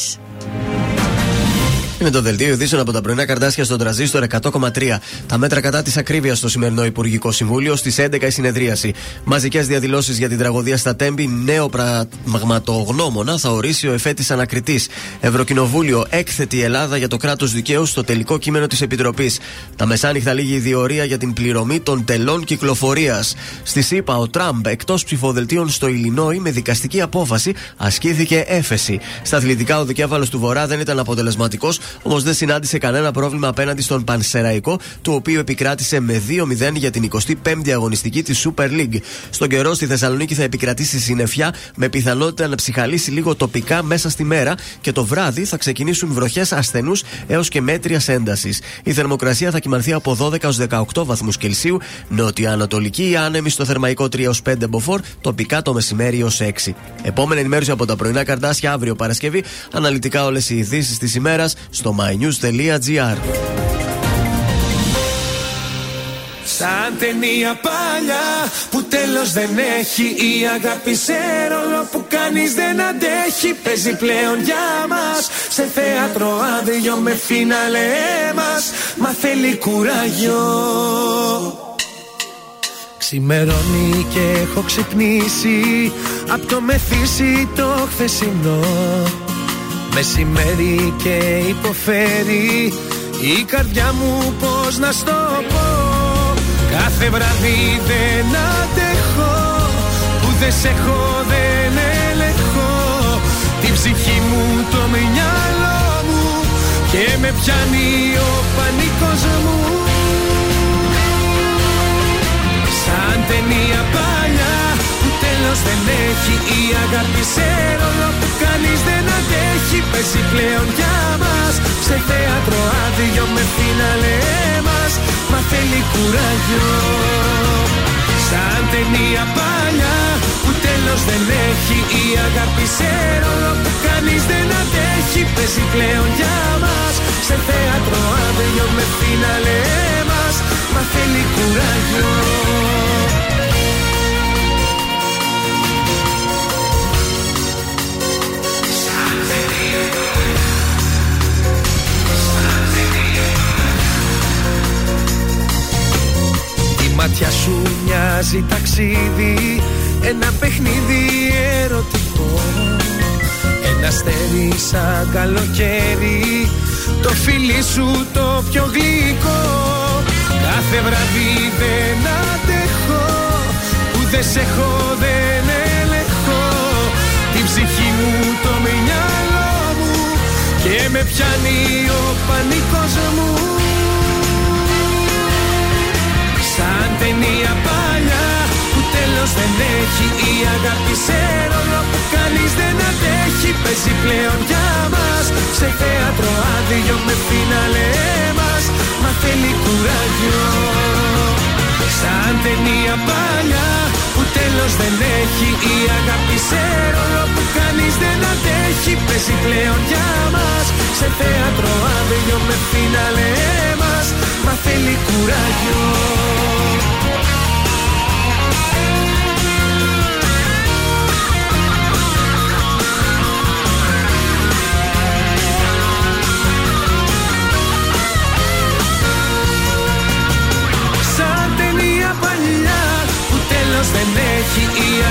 Είναι το δελτίο ειδήσεων από τα πρωινά καρτάσια στον τραζίστορ 100,3. Τα μέτρα κατά της ακρίβειας στο σημερινό Υπουργικό Συμβούλιο. Στις 11 η συνεδρίαση. Μαζικές διαδηλώσεις για την τραγωδία στα Τέμπη. Νέο πραγματογνώμονα θα ορίσει ο εφέτης ανακριτής. Ευρωκοινοβούλιο έκθετη Ελλάδα για το κράτος δικαίου στο τελικό κείμενο της Επιτροπής. Τα μεσάνυχτα λίγη διορία για την πληρωμή των τελών κυκλοφορίας. Στη ΣΥΠΑ ο Τραμπ εκτός ψηφοδελτίων στο Ιλινόη με δικαστική απόφαση ασκήθηκε έφεση. Στα αθλητικά ο δικέφαλο του Βορρά δεν ήταν αποτελεσματικός όμως δεν συνάντησε κανένα πρόβλημα απέναντι στον Πανσεραϊκό, το οποίο επικράτησε με 2-0 για την 25η αγωνιστική της Super League. Στον καιρό στη Θεσσαλονίκη θα επικρατήσει συννεφιά με πιθανότητα να ψυχαλίσει λίγο τοπικά μέσα στη μέρα και το βράδυ θα ξεκινήσουν βροχές ασθενούς έως και μέτριας έντασης. Η θερμοκρασία θα κοιμανθεί από 12 έως 18 βαθμούς Κελσίου, νοτιοανατολική άνεμη στο θερμαϊκό 3 έως 5 μποφόρ, τοπικά το μεσημέρι έως 6. Επόμενη ενημέρωση από τα πρωινά καρτάσια αύριο Παρασκευή, αναλυτικά όλες οι ειδήσεις της ημέρας στο mynews.gr. Σαν ταινία παλιά που τέλος δεν έχει Η αγάπη σε ρόλο που κανείς δεν αντέχει. Παίζει πλέον για μας Σε θέατρο άδειο με φίναλε μας. Μα θέλει κουράγιο. Ξημερώνει και έχω ξυπνήσει Απ' το μεθύσι το χθεσινό Μεσημέρι και υποφέρει. Η καρδιά μου πως να στο πω. Κάθε βράδυ δεν αντέχω. Που δεν σε έχω δεν ελεγχώ Την ψυχή μου το μυαλό μου. Και με πιάνει ο πανικός μου. Σαν ταινία παλιά Που τέλος δεν έχει η αγάπη σε ρόλο. Που κανείς δεν αντέχει Παίζει πλέον για μας. Σε θέατρο άδειο με φίναλε μας. Μα θέλει κουράγιο. Σαν ταινία παλιά Που τέλος δεν έχει Η αγάπη σε ρόλο. Που κανείς δεν αντέχει Παίζει πλέον για μας. Σε θέατρο άδειο με φίναλε μας. Μα θέλει κουράγιο μάτια σου μοιάζει ταξίδι. Ένα παιχνίδι ερωτικό. Ένα αστέρι σαν καλοκαίρι. Το φίλι σου το πιο γλυκό. Κάθε βράδυ δεν αντέχω. Που δεν σε έχω δεν ελεγχώ Την ψυχή μου το μυαλό μου. Και με πιάνει ο πανικός μου Σαν ταινία παλιά που τέλος δεν έχει Η αγάπη σε ρόλο που κανείς δεν αντέχει. Παίζει πλέον για μας σε θέατρο άδειο με φίναλε μας. Μα θέλει κουράγιο. Σαν ταινία παλιά που τέλος δεν έχει. Η αγάπη σε ρόλο που κανείς δεν αντέχει. Παίζει πλέον για μας. Σε θέατρο άδειο με φίναλε μας. Μα θέλει κουράγιο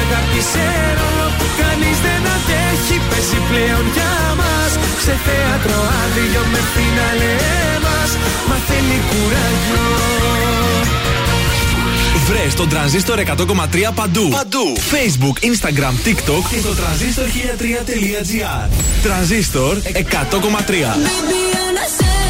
αγάπη σε ρόλο που κανείς δεν αντέχει Παίζει πλέον για μας σε θέατρο άδειο με φίναλε μας Μα θέλει κουράγιο Βρες τον τρανζίστορ 100,3 παντού. Παντού. Facebook, Instagram, TikTok και το τρανζίστορ 1003.gr. Τρανζίστορ 100,3.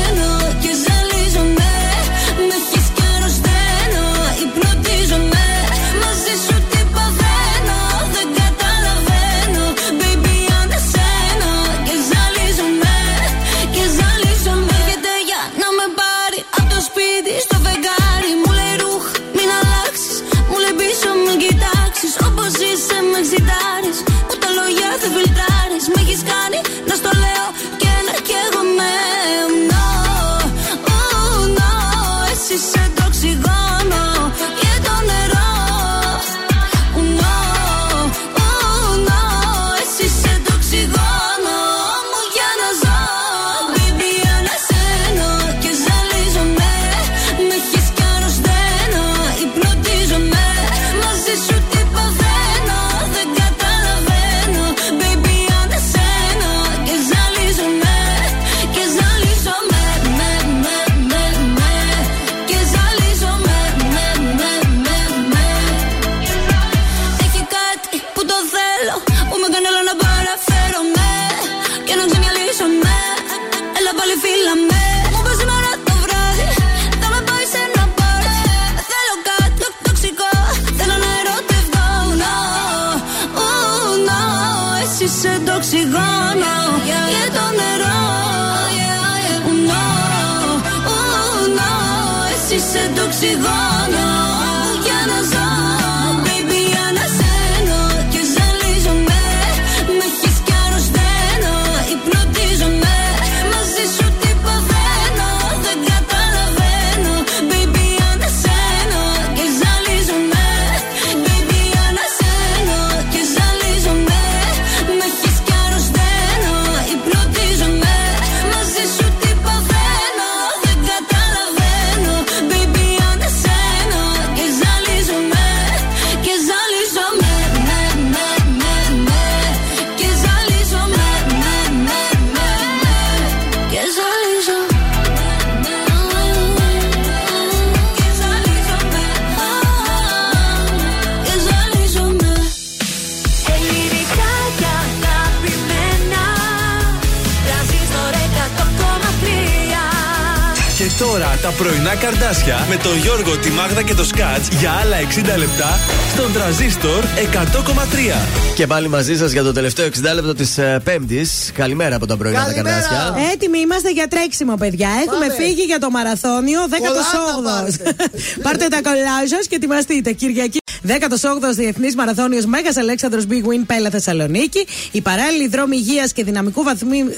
Τον Γιώργο, τη Μάγδα και το Σκάτς για άλλα 60 λεπτά στον τραζίστορ 100,3. Και πάλι μαζί σας για το τελευταίο 60 λεπτό της Πέμπτης. Καλημέρα από τα πρωινά τα Καλημέρα. καρδάσια. Έτοιμοι είμαστε για τρέξιμο, παιδιά. Έχουμε Πάμε. φύγει για το μαραθώνιο 18ο. [laughs] πάρτε τα κολλά σας και ετοιμαστείτε. Κυριακή 18ο Διεθνής Μαραθώνιος Μέγας Αλέξανδρος Big Win Πέλα Θεσσαλονίκη. Η παράλληλη δρόμη υγείας και δυναμικού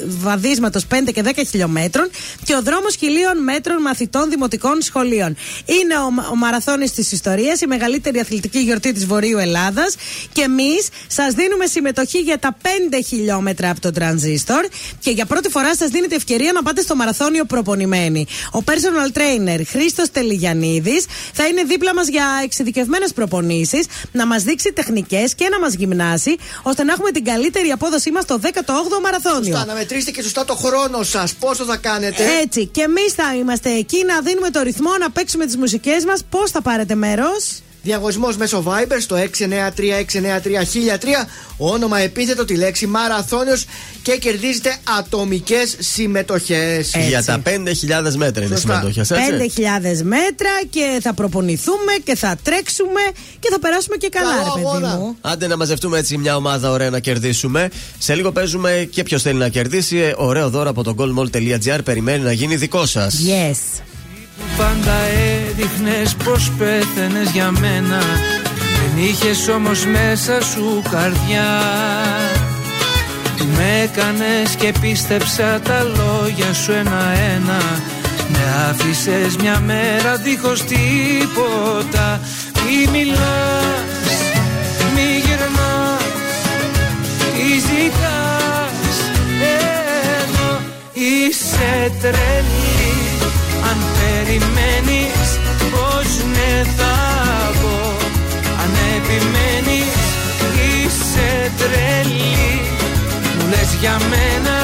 βαδίσματος 5 και 10 χιλιόμετρων. Και ο δρόμος χιλίων μέτρων μαθητών δημοτικών σχολείων. Είναι ο, ο μαραθώνιος της ιστορίας, η μεγαλύτερη αθλητική γιορτή της Βορείου Ελλάδας. Και εμείς σας δίνουμε συμμετοχή για τα 5 χιλιόμετρα από τον τρανζίστορ. Και για πρώτη φορά σας δίνετε ευκαιρία να πάτε στο μαραθώνιο προπονημένοι. Ο personal trainer Χρήστος Τελιγιανίδης θα είναι δίπλα μας για εξειδικευμένες προπονήσεις, να μας δείξει τεχνικές και να μας γυμνάσει, ώστε να έχουμε την καλύτερη απόδοσή μας στο 18ο μαραθώνιο. Σωστά, να μετρήσετε και σωστά το χρόνο σας. Πόσο θα κάνετε; Έτσι. Και εμείς θα είμαστε εκεί να δίνουμε το ρυθμό, να παίξουμε τις μουσικές μας. Πώς θα πάρετε μέρος; Διαγωνισμός μέσω Viber στο 693-693-1003. Όνομα επίθετο τη λέξη Μαραθώνιος και κερδίζετε ατομικές συμμετοχές. Για τα 5.000 μέτρα είναι Σωστά. συμμετοχές, 5.000 έτσι. μέτρα και θα προπονηθούμε και θα τρέξουμε και θα περάσουμε και καλά, Καλό ρε παιδί αγώνα. μου. Άντε να μαζευτούμε έτσι μια ομάδα ωραία να κερδίσουμε. Σε λίγο παίζουμε και ποιος θέλει να κερδίσει. Ε, Ωραίο δώρο από το goldmall.gr περιμένει να γίνει δικό σας. Yes. Πάντα έδειχνες πως πέθαινες για μένα. Δεν είχες όμως μέσα σου καρδιά. Με έκανες και πίστεψα τα λόγια σου ένα-ένα. Με άφησες μια μέρα δίχως τίποτα. Μη μιλάς, μη γυρνάς Τι ζητάς. Εδώ Είσαι τρελή θα πω. Αν επιμένεις είσαι τρελή. Μου λες για μένα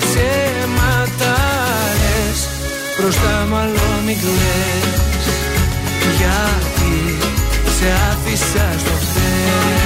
ψέματα λες Μπροστά μάλλον μην κλαις Γιατί σε άφησα στο χθες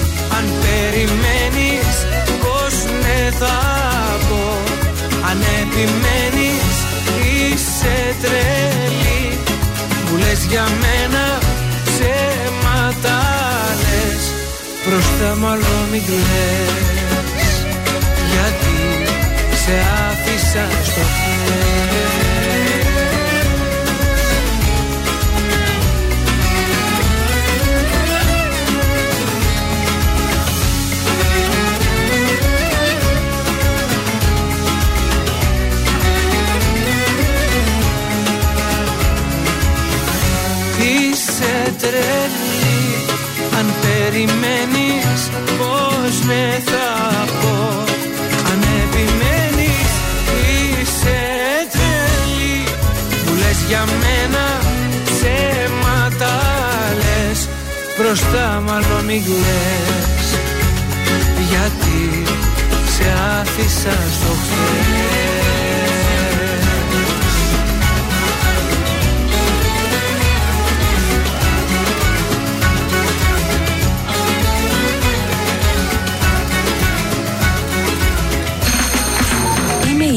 περιμένεις πως ναι θα πω. Αν επιμένεις είσαι τρελή. Μου λες για μένα ψέματα λες. Μπροστά μάλλον μην κλαις. Γιατί σε άφησα στο χέρι περιμένεις πως με θα πω. Αν επιμένεις είσαι τρελή Μου λες για μένα ψέματα λες. Μπροστά μάλλον μη κλαις Γιατί σε άφησα στο χθες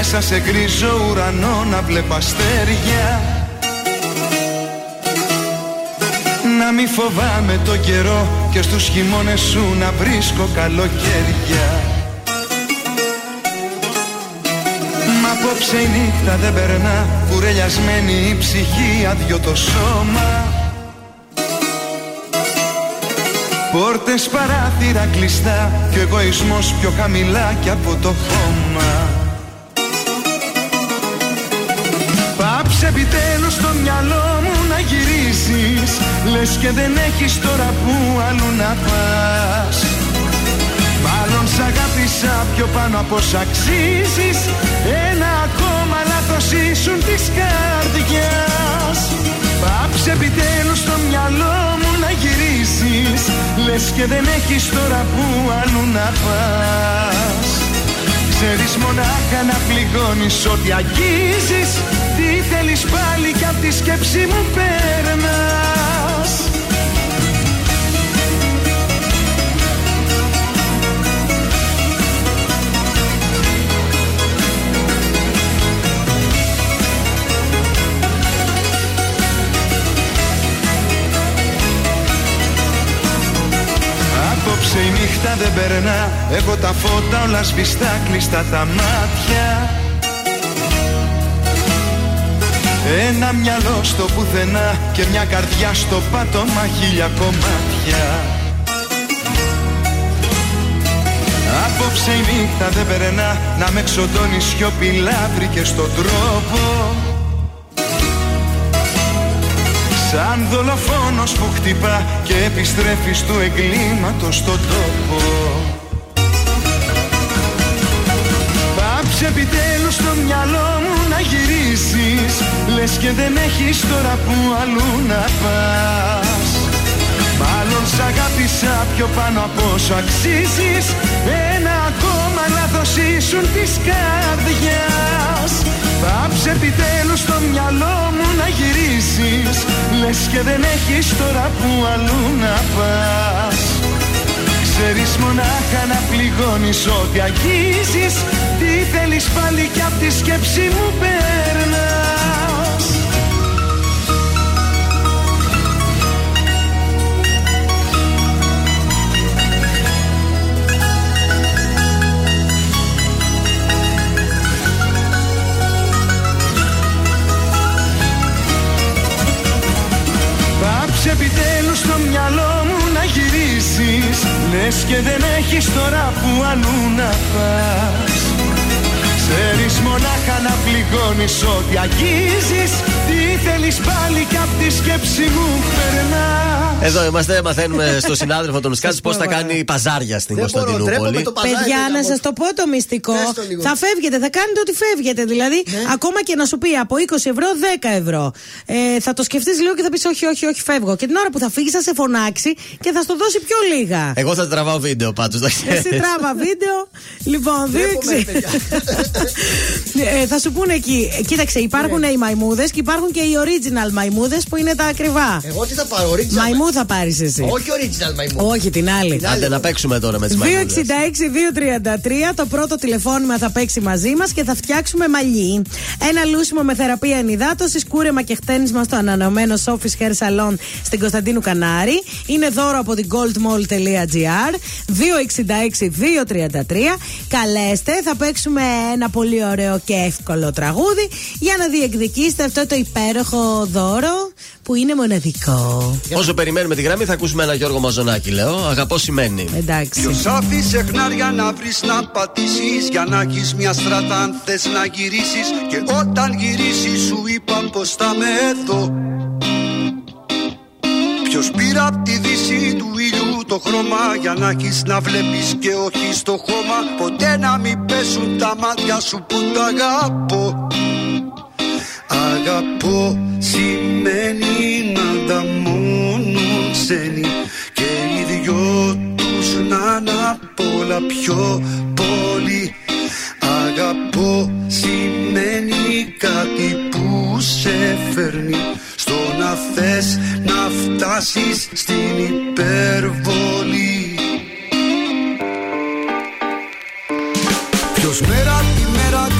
Μέσα σε γκρίζο ουρανό να βλέπω αστέρια. Να μη φοβάμαι το καιρό και στους χειμώνες σου να βρίσκω καλοκαίρια. Μα απόψε η νύχτα δεν περνά κουρελιασμένη η ψυχή αδειό το σώμα. Πόρτες παράθυρα κλειστά και ο εγωισμός πιο χαμηλά κι από το χώμα επιτέλους στο μυαλό μου να γυρίσεις. Λες και δεν έχεις τώρα που αλλού να πας. Μάλλον σ' αγάπησα πιο πάνω από σ' αξίζεις. Ένα ακόμα λάθος ήσουν της καρδιάς. Πάψε επιτέλους στο μυαλό μου να γυρίσεις. Λες και δεν έχεις τώρα που αλλού να πας. Ξέρεις μονάχα να πληγώνεις ό,τι αγγίζεις Τι θέλεις πάλι κι απ' τη σκέψη μου παίρνας Απόψε η νύχτα δεν περνά. Έχω τα φώτα όλα σβηστά κλειστά τα μάτια Ένα μυαλό στο πουθενά Και μια καρδιά στο πάτωμα χίλια κομμάτια. Απόψε η νύχτα δεν περνά Να με ξοντώνει σιωπηλά βρήκε στον τρόπο. Σαν δολοφόνος που χτυπά και επιστρέφει του εγκλήματος στον τόπο Πάψε επιτέλους στο μυαλό μου να γυρίσεις Λες και δεν έχεις τώρα που αλλού να πας. Μάλλον σ' αγάπησα πιο πάνω από όσο αξίζεις Ένα ακόμα λάθος ήσουν της καρδιάς. Πάψε επιτέλους στο μυαλό μου να γυρίσεις Λες και δεν έχεις τώρα που αλλού να πας. Ξέρεις μονάχα να πληγώνεις ό,τι αγγίζεις Τι θέλεις πάλι κι απ' τη σκέψη μου παίρνας Πάψε επιτέλους στο μυαλό μου να γυρίσεις Λες και δεν έχεις τώρα που αλλού να πας Ξέρεις μονάχα να πληγώνεις. Ό,τι αγγίζεις Τι θέλεις πάλι κι απ' τη σκέψη μου περνάς Εδώ είμαστε, μαθαίνουμε στο [laughs] συνάδελφο τον Σκάτς πώς θα κάνει παζάρια στην Κωνσταντινούπολη. Παιδιά, να σας το πω το μυστικό. Θα φεύγετε, θα κάνετε ό,τι φεύγετε. Δηλαδή, ακόμα και να σου πει από 20 ευρώ 10 ευρώ. Ε, θα το σκεφτείς λίγο και θα πεις όχι, όχι, όχι, φεύγω. Και την ώρα που θα φύγεις, θα σε φωνάξει και θα στο δώσει πιο λίγα. Εγώ θα τραβάω βίντεο πάντως. Εσύ τράβα βίντεο. Λοιπόν, δείξει. [laughs] ε, θα σου πούνε εκεί. ε, Κοίταξε, υπάρχουν οι μαϊμούδες και υπάρχουν και οι original μαϊμούδες που είναι τα ακριβά. Εγώ τι θα πάρω, original. Μαϊμού θα πάρεις εσύ. Όχι original μαϊμού. Όχι, την άλλη. Άντε να παίξουμε τώρα με τις μαϊμούδες. 266-233 το πρώτο τηλεφώνημα θα παίξει μαζί μας και θα φτιάξουμε μαλλί. Ένα λούσιμο με θεραπεία ενυδάτωση, κούρεμα και χτένισμα στο ανανεωμένο Sophie's Hair Salon στην Κωνσταντίνου Κανάρη. Είναι δώρο από την goldmall.gr. 266-233. Καλέστε, θα παίξουμε ένα πολύ ωραίο και εύκολο τραγούδι για να διεκδικήσετε αυτό το υπέροχο δώρο που είναι μοναδικό. Όσο περιμένουμε τη γραμμή, θα ακούσουμε ένα Γιώργο Μαζονάκη, λέω. Αγαπώ σημαίνει. Εντάξει. Ποιος άφησε χνάρια να βρεις να πατήσεις Για να έχεις μια στράτα αν θες να γυρίσεις Και όταν γυρίσεις σου είπαν πως θα με εδώ Ποιος πήρα απ' τη δύση του ήλιου το χρώμα Για να έχεις να βλέπεις και όχι στο χώμα Ποτέ να μην πέσουν τα μάτια σου που τα αγαπώ Αγαπώ σημαίνει να τα μόνον ξένοι Και οι δυο τους να είναι απ' όλα πιο πολύ. Αγαπώ σημαίνει κάτι που σε φέρνει Στο να θες να φτάσεις στην υπερβολή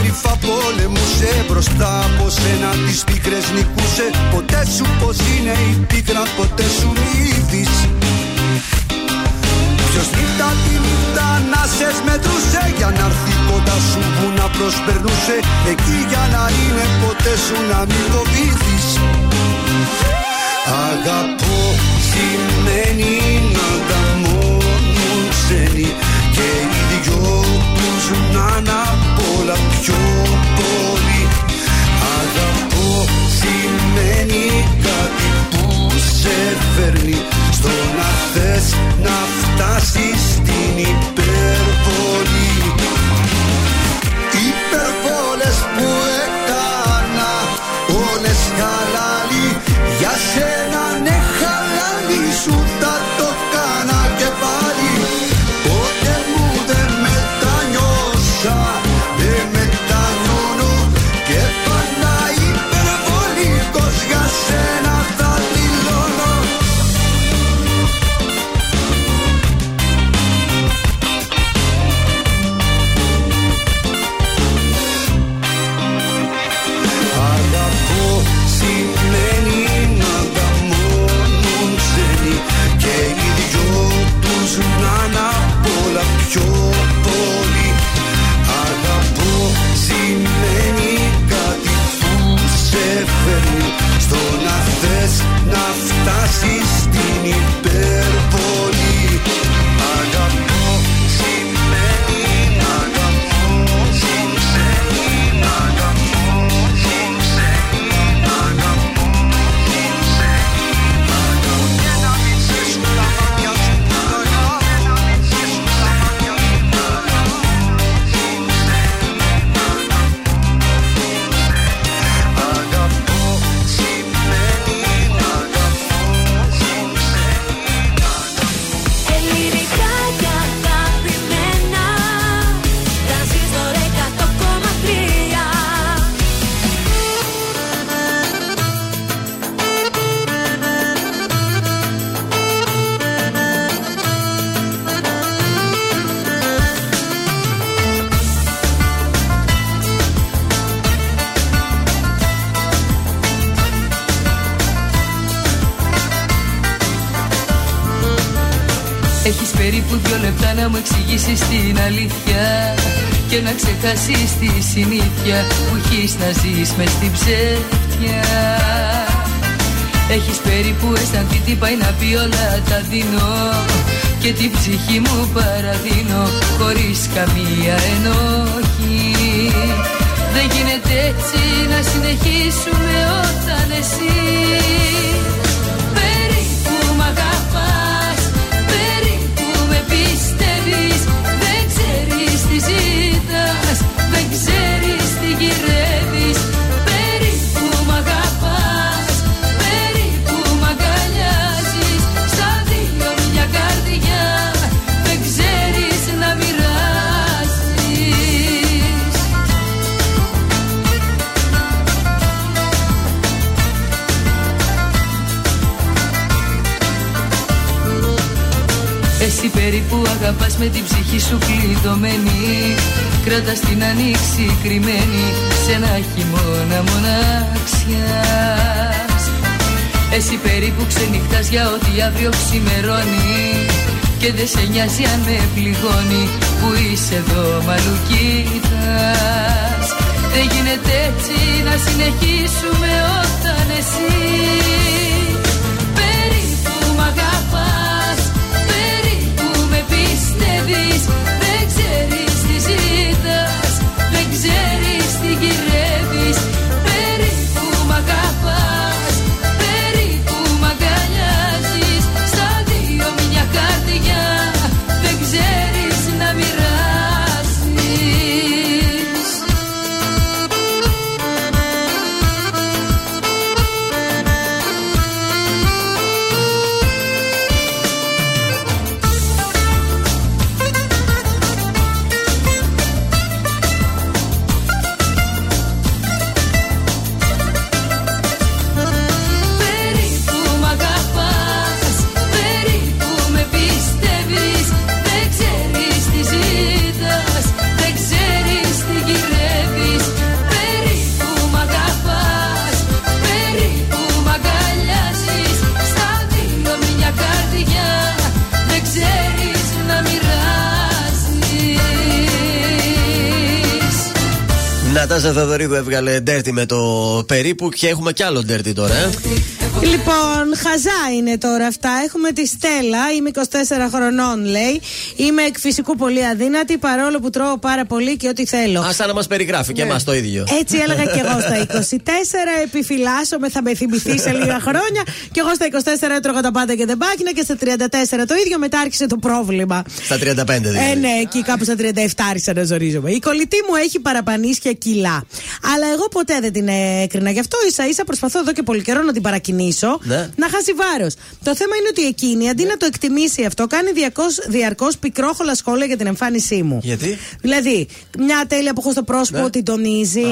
μέρα κρυφά πολεμούσε Μπροστά από σένα τις πίκρες νικούσε. Ποτέ σου πως είναι η πίκρα ποτέ σου μύθις Ποιος νύχτα τη νύχτα να σε μετρούσε Για να έρθει κοντά σου που να προσπερνούσε. Εκεί για να είναι ποτέ σου να μην φοβήθεις Αγαπώ σημαίνει να τα μόνον ξένοι. Και οι δυο τους να είναι απ' όλα πιο πολύ. Αγαπώ σημαίνει κάτι που σε φέρνει Στο να θες να φτάσεις στην υπερβολή. Υπερβόλες που Έχεις περίπου δύο λεπτά να μου εξηγήσεις την αλήθεια Και να ξεχάσεις τη συνήθεια που έχεις να ζεις μες στην ψεύτια. Έχεις περίπου αισθανθεί τι πάει να πει όλα τα δίνω Και την ψυχή μου παραδίνω χωρίς καμία ενόχη. Δεν γίνεται έτσι να συνεχίσουμε όταν εσύ περίπου αγαπάς με την ψυχή σου κλειδωμένη. Κρατάς την ανοίξη κρυμμένη σε ένα χειμώνα μοναξιάς. Εσύ περίπου ξενυχτάς για ό,τι αύριο ξημερώνει. Και δεν σε νοιάζει αν με πληγώνει που είσαι εδώ μαλουκίτας Δεν γίνεται έτσι να συνεχίσουμε όταν εσύ πιστεύεις Δεν ξέρεις τι ζητάς Δεν ξέρεις τι γυρεύεις Νατάσα Θεοδωρίδου έβγαλε ντέρτι με το περίπου και έχουμε κι άλλο ντέρτι τώρα. Ε. Λοιπόν, χαζά είναι τώρα αυτά. Έχουμε τη Στέλλα, είμαι 24 χρονών, λέει. Είμαι εκ φυσικού πολύ αδύνατη, παρόλο που τρώω πάρα πολύ και ό,τι θέλω. Α, σαν να μας περιγράφει και εμάς το ίδιο. Έτσι έλεγα και εγώ στα [laughs] 24. Επιφυλάσσομαι, θα με θυμηθεί σε λίγα χρόνια. Και εγώ στα 24 έτρωγα τα πάντα και δεν πάκινα. Και στα 34 το ίδιο. Μετά άρχισε το πρόβλημα. Στα 35 δηλαδή. Ε, ναι, εκεί κάπου στα 37 άρχισα να ζορίζομαι. Η κολλητή μου έχει παραπανίσια κιλά. Αλλά εγώ ποτέ δεν την έκρινα. Γι' αυτό ίσα ίσα προσπαθώ εδώ και πολύ καιρό να την παρακινήσω. Ναι. Να χάσει βάρος. Το θέμα είναι ότι εκείνη αντί να το εκτιμήσει αυτό, κάνει διαρκώς πικρόχολα σχόλια για την εμφάνισή μου. Γιατί; Δηλαδή, μια τέλεια που έχω στο πρόσωπο Ναι. την τονίζει.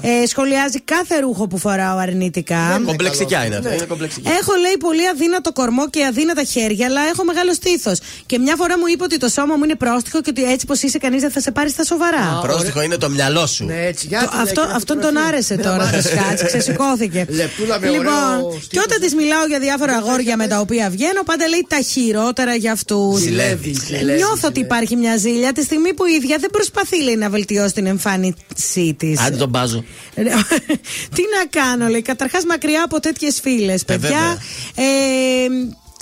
Ε, σχολιάζει κάθε ρούχο που φοράω αρνητικά. Κομπλεξικιά είναι αυτά. Είναι κομπλεξικιά. Έχω λέει πολύ αδύνατο κορμό και αδύνατα χέρια, αλλά έχω μεγάλο στήθος. Και μια φορά μου είπε ότι το σώμα μου είναι πρόστιχο και ότι έτσι πως είσαι κανείς δεν θα σε πάρει στα σοβαρά. Πρόστιχο είναι το μυαλό σου. Ναι, έτσι, για Το- την αυτό, έκανα αυτόν την τον προφίλ. άρεσε Ναι, τώρα μ' το άρεσε. σκάτς, ξεσηκώθηκε. Λεπτούλα με ωραίο Λοιπόν, και όταν της μιλάω για διάφορα αγόρια με τα οποία βγαίνω, πάντα λέει τα χειρότερα για αυτούς. Ζηλεύεις, ζηλεύεις, Νιώθω ότι υπάρχει μια ζήλια τη στιγμή που η ίδια δεν προσπαθεί λέει, να βελτιώσει την εμφάνισή της. Άντε τον μπάζω. [laughs] Τι να κάνω, λέει. Καταρχάς μακριά από τέτοιες φίλες, παιδιά. βέβαια. Ε,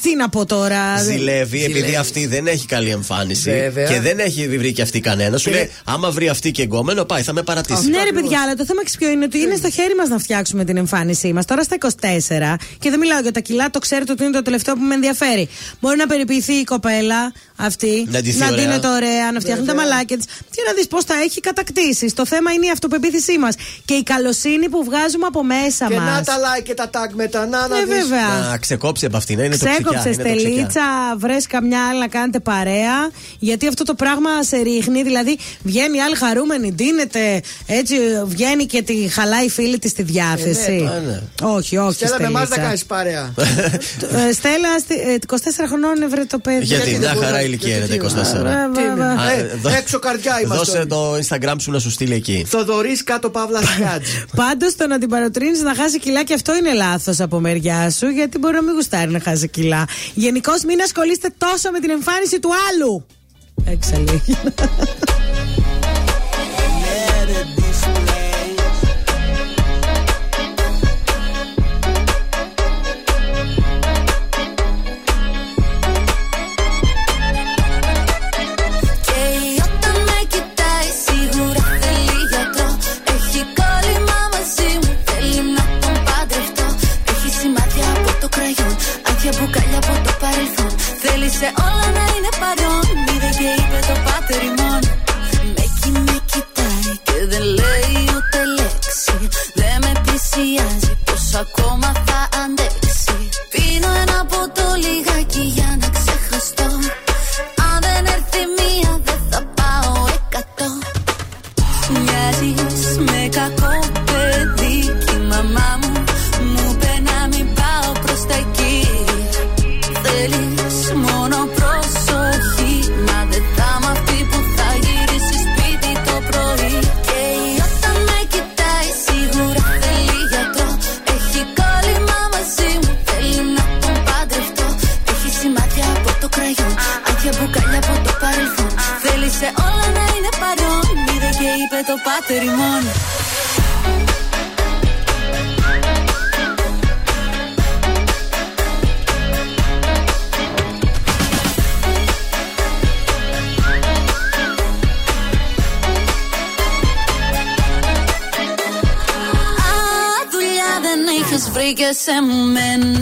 τι να πω τώρα; Ζηλεύει επειδή αυτή δεν έχει καλή εμφάνιση Βέβαια. και δεν έχει βρει και αυτή κανένα. Σου λέει, άμα βρει αυτή και εγκόμενο, πάει, θα με παρατήσει. Ναι, ρε παιδιά, αλλά το θέμα ξέρεις ποιο είναι ότι είναι στο χέρι μας να φτιάξουμε την εμφάνισή μας. Τώρα στα 24, και δεν μιλάω για τα κιλά, το ξέρετε ότι είναι το τελευταίο που με ενδιαφέρει. Μπορεί να περιποιηθεί η κοπέλα αυτή, Να ντυθεί να ωραία. δίνεται ωραία, να φτιάχνει τα μαλάκια της και να δεις πώς τα έχει κατακτήσει. Το θέμα είναι η αυτοπεποίθησή μας και η καλοσύνη που βγάζουμε από μέσα Και μας. να τα like και τα tag μετά. Να, να Ναι, δεις. βέβαια. Να ξεκόψει από αυτήν, να είναι το Ξέκοψε τελίτσα, βρες καμιά άλλη να κάνετε παρέα. Γιατί αυτό το πράγμα σε ρίχνει. Δηλαδή, βγαίνει η άλλη χαρούμενη, ντύνεται. Έτσι, βγαίνει και τη χαλάει η φίλη της στη διάθεση. Ε, ναι, το- ναι. Όχι, όχι. Στέλλα με εμάς να Στελίτσα. κάνεις παρέα. Ε, Στέλλα, στη- ε, 24 χρονών είναι βρε το παιδί. Γιατί δεν μια μπορούμε, χαρά γιατί ηλικία είναι τι τα 24. Ε, Τι βέβαια. είναι. Α, Ε, ε, δώ- Έξω καρδιά είμαστε. Δώσε όλοι. το Instagram σου να σου στείλει εκεί. Θοδωρής κάτω παύλα σκάτζ. [laughs] Πάντως το να την παροτρύνεις να χάσει κιλά και αυτό είναι λάθος από μεριά σου, γιατί μπορεί να μην γουστάρει να χάσει κιλά. Γενικώς μην ασχολείστε τόσο με την εμφάνιση του άλλου. Έξαλλη. Σε όλα να είναι παρόν, είδε και είπε το πάτερ ημών Με κι με κοιτάει και δεν λέει ούτε λέξη. Δεν με πλησιάζει, πως ακόμα θα αντέξει. Πίνω ένα ποτό λιγάκι σε μένα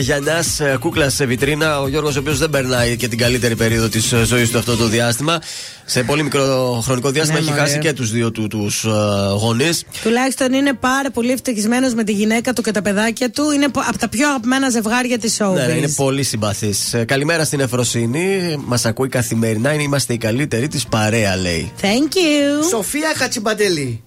Γιαννιά, κούκλας σε βιτρίνα. Ο Γιώργος, ο οποίος δεν περνάει και την καλύτερη περίοδο της ζωής του αυτό το διάστημα. Σε πολύ μικρό χρονικό διάστημα Ναι, έχει μωρέ. χάσει και τους δύο του τους, ε, γονείς. Τουλάχιστον είναι πάρα πολύ ευτυχισμένος με τη γυναίκα του και τα παιδάκια του. Είναι από τα πιο αγαπημένα ζευγάρια της showbiz. Ναι, ναι, είναι πολύ συμπαθής. Καλημέρα στην Εφροσύνη. Μας ακούει καθημερινά. Είναι, είμαστε οι καλύτεροι της παρέα, λέει. Thank you. Σοφία Χατσιμπαντελή.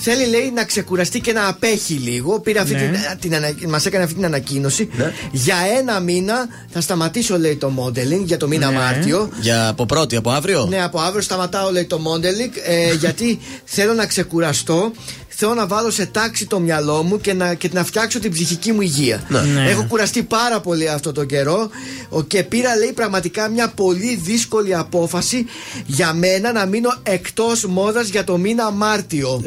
Θέλει, λέει, να ξεκουραστεί και να απέχει λίγο. Πήρε αυτή Ναι. την, την, ανα- μας έκανε αυτή την ανακοίνωση. Για ένα μήνα θα σταματήσω, λέει, το modeling για το μήνα Ναι. Μάρτιο. Για από πρώτη, από αύριο; Ναι, από αύριο σταματάω, λέει, το modeling ε, γιατί θέλω να ξεκουραστώ. Θέλω να βάλω σε τάξη το μυαλό μου και να, και να φτιάξω την ψυχική μου υγεία. Ναι. Ναι. Έχω κουραστεί πάρα πολύ αυτό τον καιρό ο- και πήρα, λέει, πραγματικά μια πολύ δύσκολη απόφαση για μένα να μείνω εκτός μόδας για το μήνα Μάρτιο.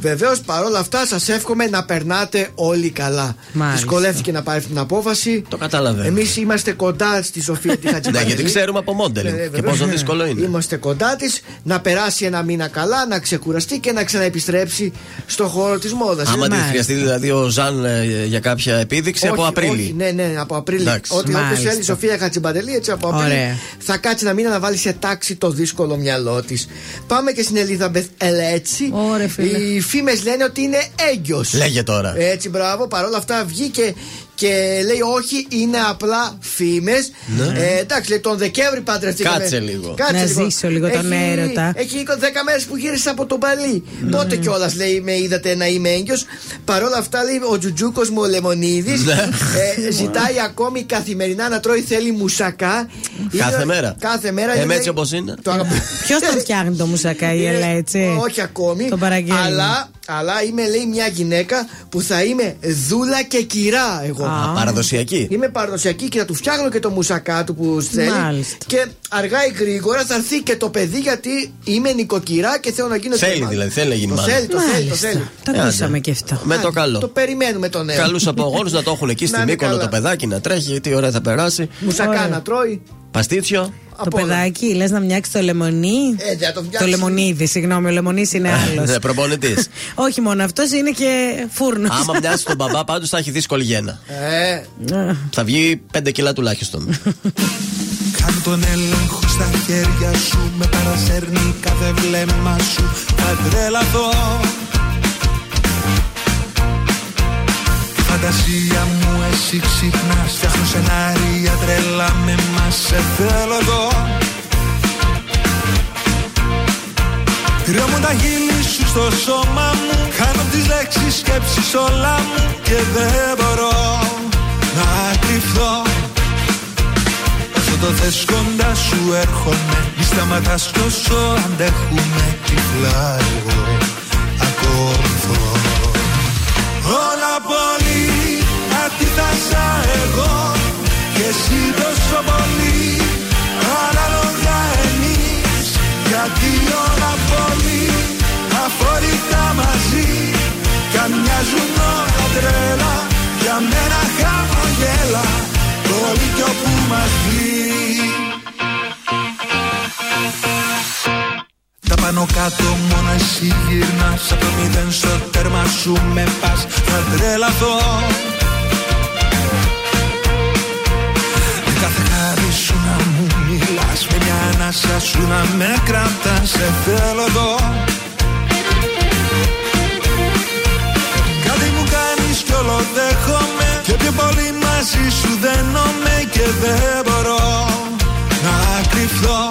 Βεβαίως, παρόλα αυτά, σας εύχομαι να περνάτε όλοι καλά. Μάλιστα. Δυσκολεύτηκε να πάρει την απόφαση. Το καταλαβαίνω. Εμείς είμαστε κοντά στη Σοφία τη Ναι, Χατζηπαντελή. γιατί ξέρουμε από modeling Ναι, και βεβαίως. πόσο δύσκολο είναι. Είμαστε κοντά της να περάσει ένα μήνα καλά, να ξεκουραστεί και να ξαναεπιστρέψει στο χώρο της μόδας. Άμα τη χρειαστεί δηλαδή ο Ζαν ε, για κάποια επίδειξη από Απρίλη. ναι, ναι, από Απρίλη. Εντάξει. Ό,τι όποιος Μάλιστα. θέλει η Σοφία Χατζημπαντελή, έτσι από Απρίλη. Ωραία. Θα κάτσει ένα μήνα να βάλει σε τάξη το δύσκολο μυαλό της. Πάμε και στην Ελίζαμπεθ Ελέτσι. Ωραία, φίλε. Οι φήμες λένε ότι είναι έγκυος. Λέγε τώρα. Έτσι, μπράβο. Παρ' όλα αυτά βγήκε Και λέει όχι, είναι απλά φήμες. Ναι. Ε, εντάξει, λέει, τον Δεκέμβρη παντρευτήκαμε. Κάτσε λίγο. Να ζήσω λίγο τον Έχει- έρωτα. Έχει 10 μέρες που γύρισα από τον Παλί. Τότε κιόλας λέει με είδατε να είμαι έγκυος. Παρ' όλα αυτά λέει ο Τζουτζούκος μου ο Λεμονίδη Ναι. ε, ζητάει ακόμη καθημερινά να τρώει, θέλει μουσακά. Κάθε Είναι- μέρα. Κάθε μέρα. Ε, είναι, με έτσι λέει, όπως είναι. Το αγαπη- Ποιος τον φτιάχνει το μουσακά, η Ελά, έτσι; Ε, Όχι ακόμη. Το παραγγέλνει. Αλλά, αλλά είμαι λέει μια γυναίκα που θα είμαι δούλα και κυρά εγώ. Α, παραδοσιακή. Είμαι παραδοσιακή και θα του φτιάχνω και το μουσακά του που θέλει. Μάλιστα. Και αργά ή γρήγορα θα έρθει και το παιδί γιατί είμαι νοικοκυρά και θέλω να γίνω Θέλει και μάνα. δηλαδή, θέλει να γίνει Το μάνα. θέλει, το θέλει, το Μάλιστα. θέλει. Το Ε, ακούσαμε άντε. και αυτό. Με το καλό. Το περιμένουμε τον νέο. Καλούς απογόνους να το έχουν εκεί Να στην είναι Μύκονο καλά. το παιδάκι να τρέχει, τι ωραία θα περάσει. Μουσακά Ωραία. να τρώει. Παστίτσιο. Το απ' όλα. παιδάκι, λες να μοιάξει το λεμονί; Ε, δεν θα το Το φτιάξει. λεμονίδι, συγγνώμη, ο λεμονί είναι άλλος. Ναι, προπονητής. [laughs] Όχι μόνο αυτός, είναι και φούρνος. Άμα μοιάζει τον μπαμπά, [laughs] πάντως θα έχει δύσκολη γέννα. Ε, Θα βγει 5 κιλά τουλάχιστον. [laughs] Κάν τον έλεγχο στα χέρια σου Με παρασέρνει κάθε βλέμμα σου Θα τρελαθώ Τη φαντασία μου εσύ ξυπνάς Φτιάχνω σενάρια τρελά με μας Σε θέλω εδώ. Κρυώνουν τα χείλη σου στο σώμα μου Κάνω τις λέξεις σκέψεις όλα μου Και δεν μπορώ να κρυφθώ Όσο το θες κοντά σου έρχομαι Μη σταματάς κι όσο αντέχουμε Τυφλά εγώ ακολουθώ Όλα πολύ αντίθασα εγώ Και εσύ τόσο πολύ. Ανάλογα εμείς Γιατί όλα πολύ. Αφορικά μαζί Κι αν μοιάζουν όλα τρέλα Για μένα χαμογέλα Όλοι κι όπου μας βγει Τα πάνω κάτω μόνο εσύ γυρνάς Από το μηδέν στο τέρμα σου με πας. Θα τρελαθώ μια ανάσα σου να με κρατάς Σε θέλω εδώ. Κάτι μου κάνεις κι όλο δέχομαι Και πιο πολύ μαζί σου δένομαι Και δεν μπορώ να κρυφθώ.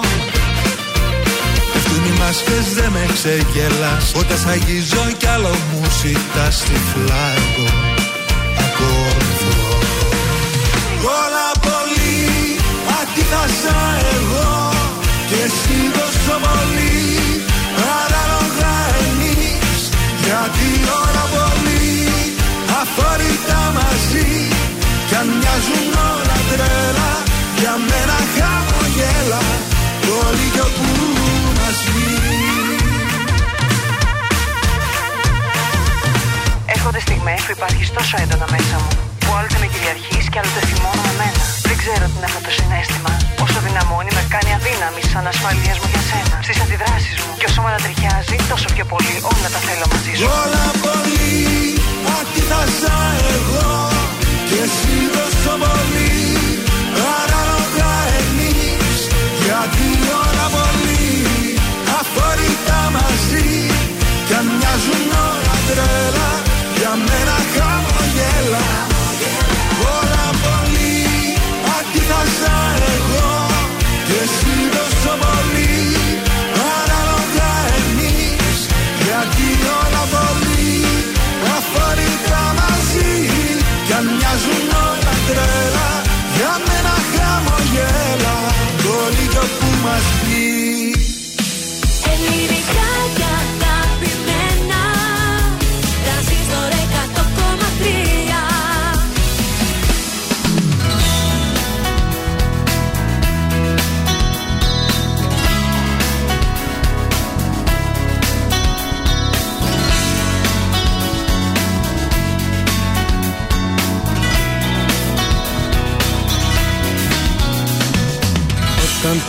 Πέφτουν οι μάσκες δεν με ξεγελάς. Όταν σ' αγγίζω κι άλλο μου ζητάς Τυφλά εγώ ακολουθώ. Όλα πολύ αντίθασα εγώ. Και εσύ τόσο πολύ Ανάλογα εμείς Γιατί όλα πολύ αφορικά μαζί Κι αν μοιάζουν όλα τρέλα Για μένα χαμογέλα Όλοι κι όπου μας βγει Έρχονται στιγμές που υπάρχεις τόσο έντονα μέσα μου Που άλλοτε με κυριαρχείς και άλλοτε θυμώνω με μένα Δεν ξέρω τι είναι αυτό το συνέστημα. Όσο δυναμώνει με κάνει αδύναμη σαν ασφαλείας μου για σένα. Στις αντιδράσεις μου. Και όσο με ανατριχιάζει Τόσο πιο πολύ όλα τα θέλω μαζί σου. Όλα πολύ αντίθασα εγώ. Και εσύ τόσο πολύ Ανάλογα εμείς. Γιατί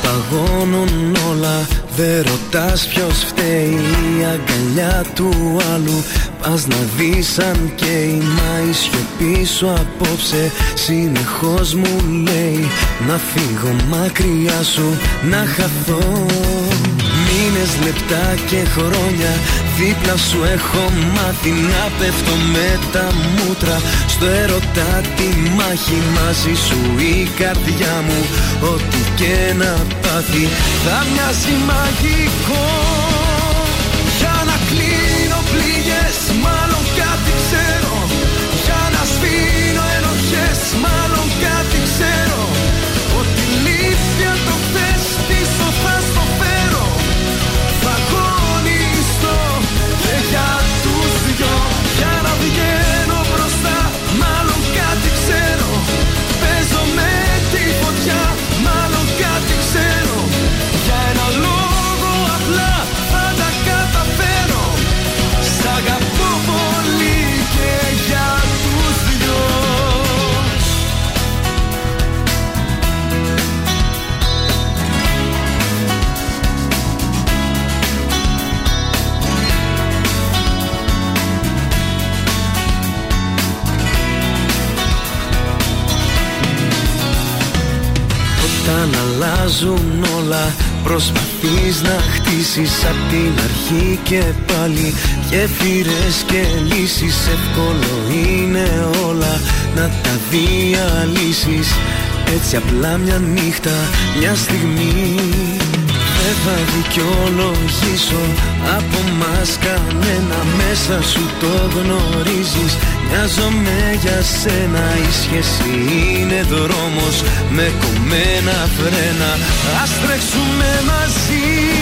παγώνουν όλα. Δεν ρωτάς ποιος φταίει Η αγκαλιά του άλλου. Πας να δεις αν καίει Μα η σιωπή σου απόψε Συνεχώς μου λέει Να φύγω μακριά σου Να χαθώ. Μην μήνες, λεπτά και χρόνια. Δίπλα σου έχω μάθει να πέφτω με τα μούτρα. Στο έρωτα τη μάχη μαζί σου η καρδιά μου. Ό,τι και να πάθει θα μοιάζει μαγικό αλλάζουν όλα. Προσπαθείς να χτίσεις απ' την αρχή και πάλι. Γέφυρες και λύσεις Εύκολο είναι όλα Να τα διαλύσεις. Έτσι απλά μια νύχτα, μια στιγμή δεν θα δικαιολογήσω. Από μας κανένα Μέσα σου το γνωρίζεις. Μοιάζομαι για σένα Η σχέση είναι δρόμος. Με κομμένα φρένα Ας τρέξουμε μαζί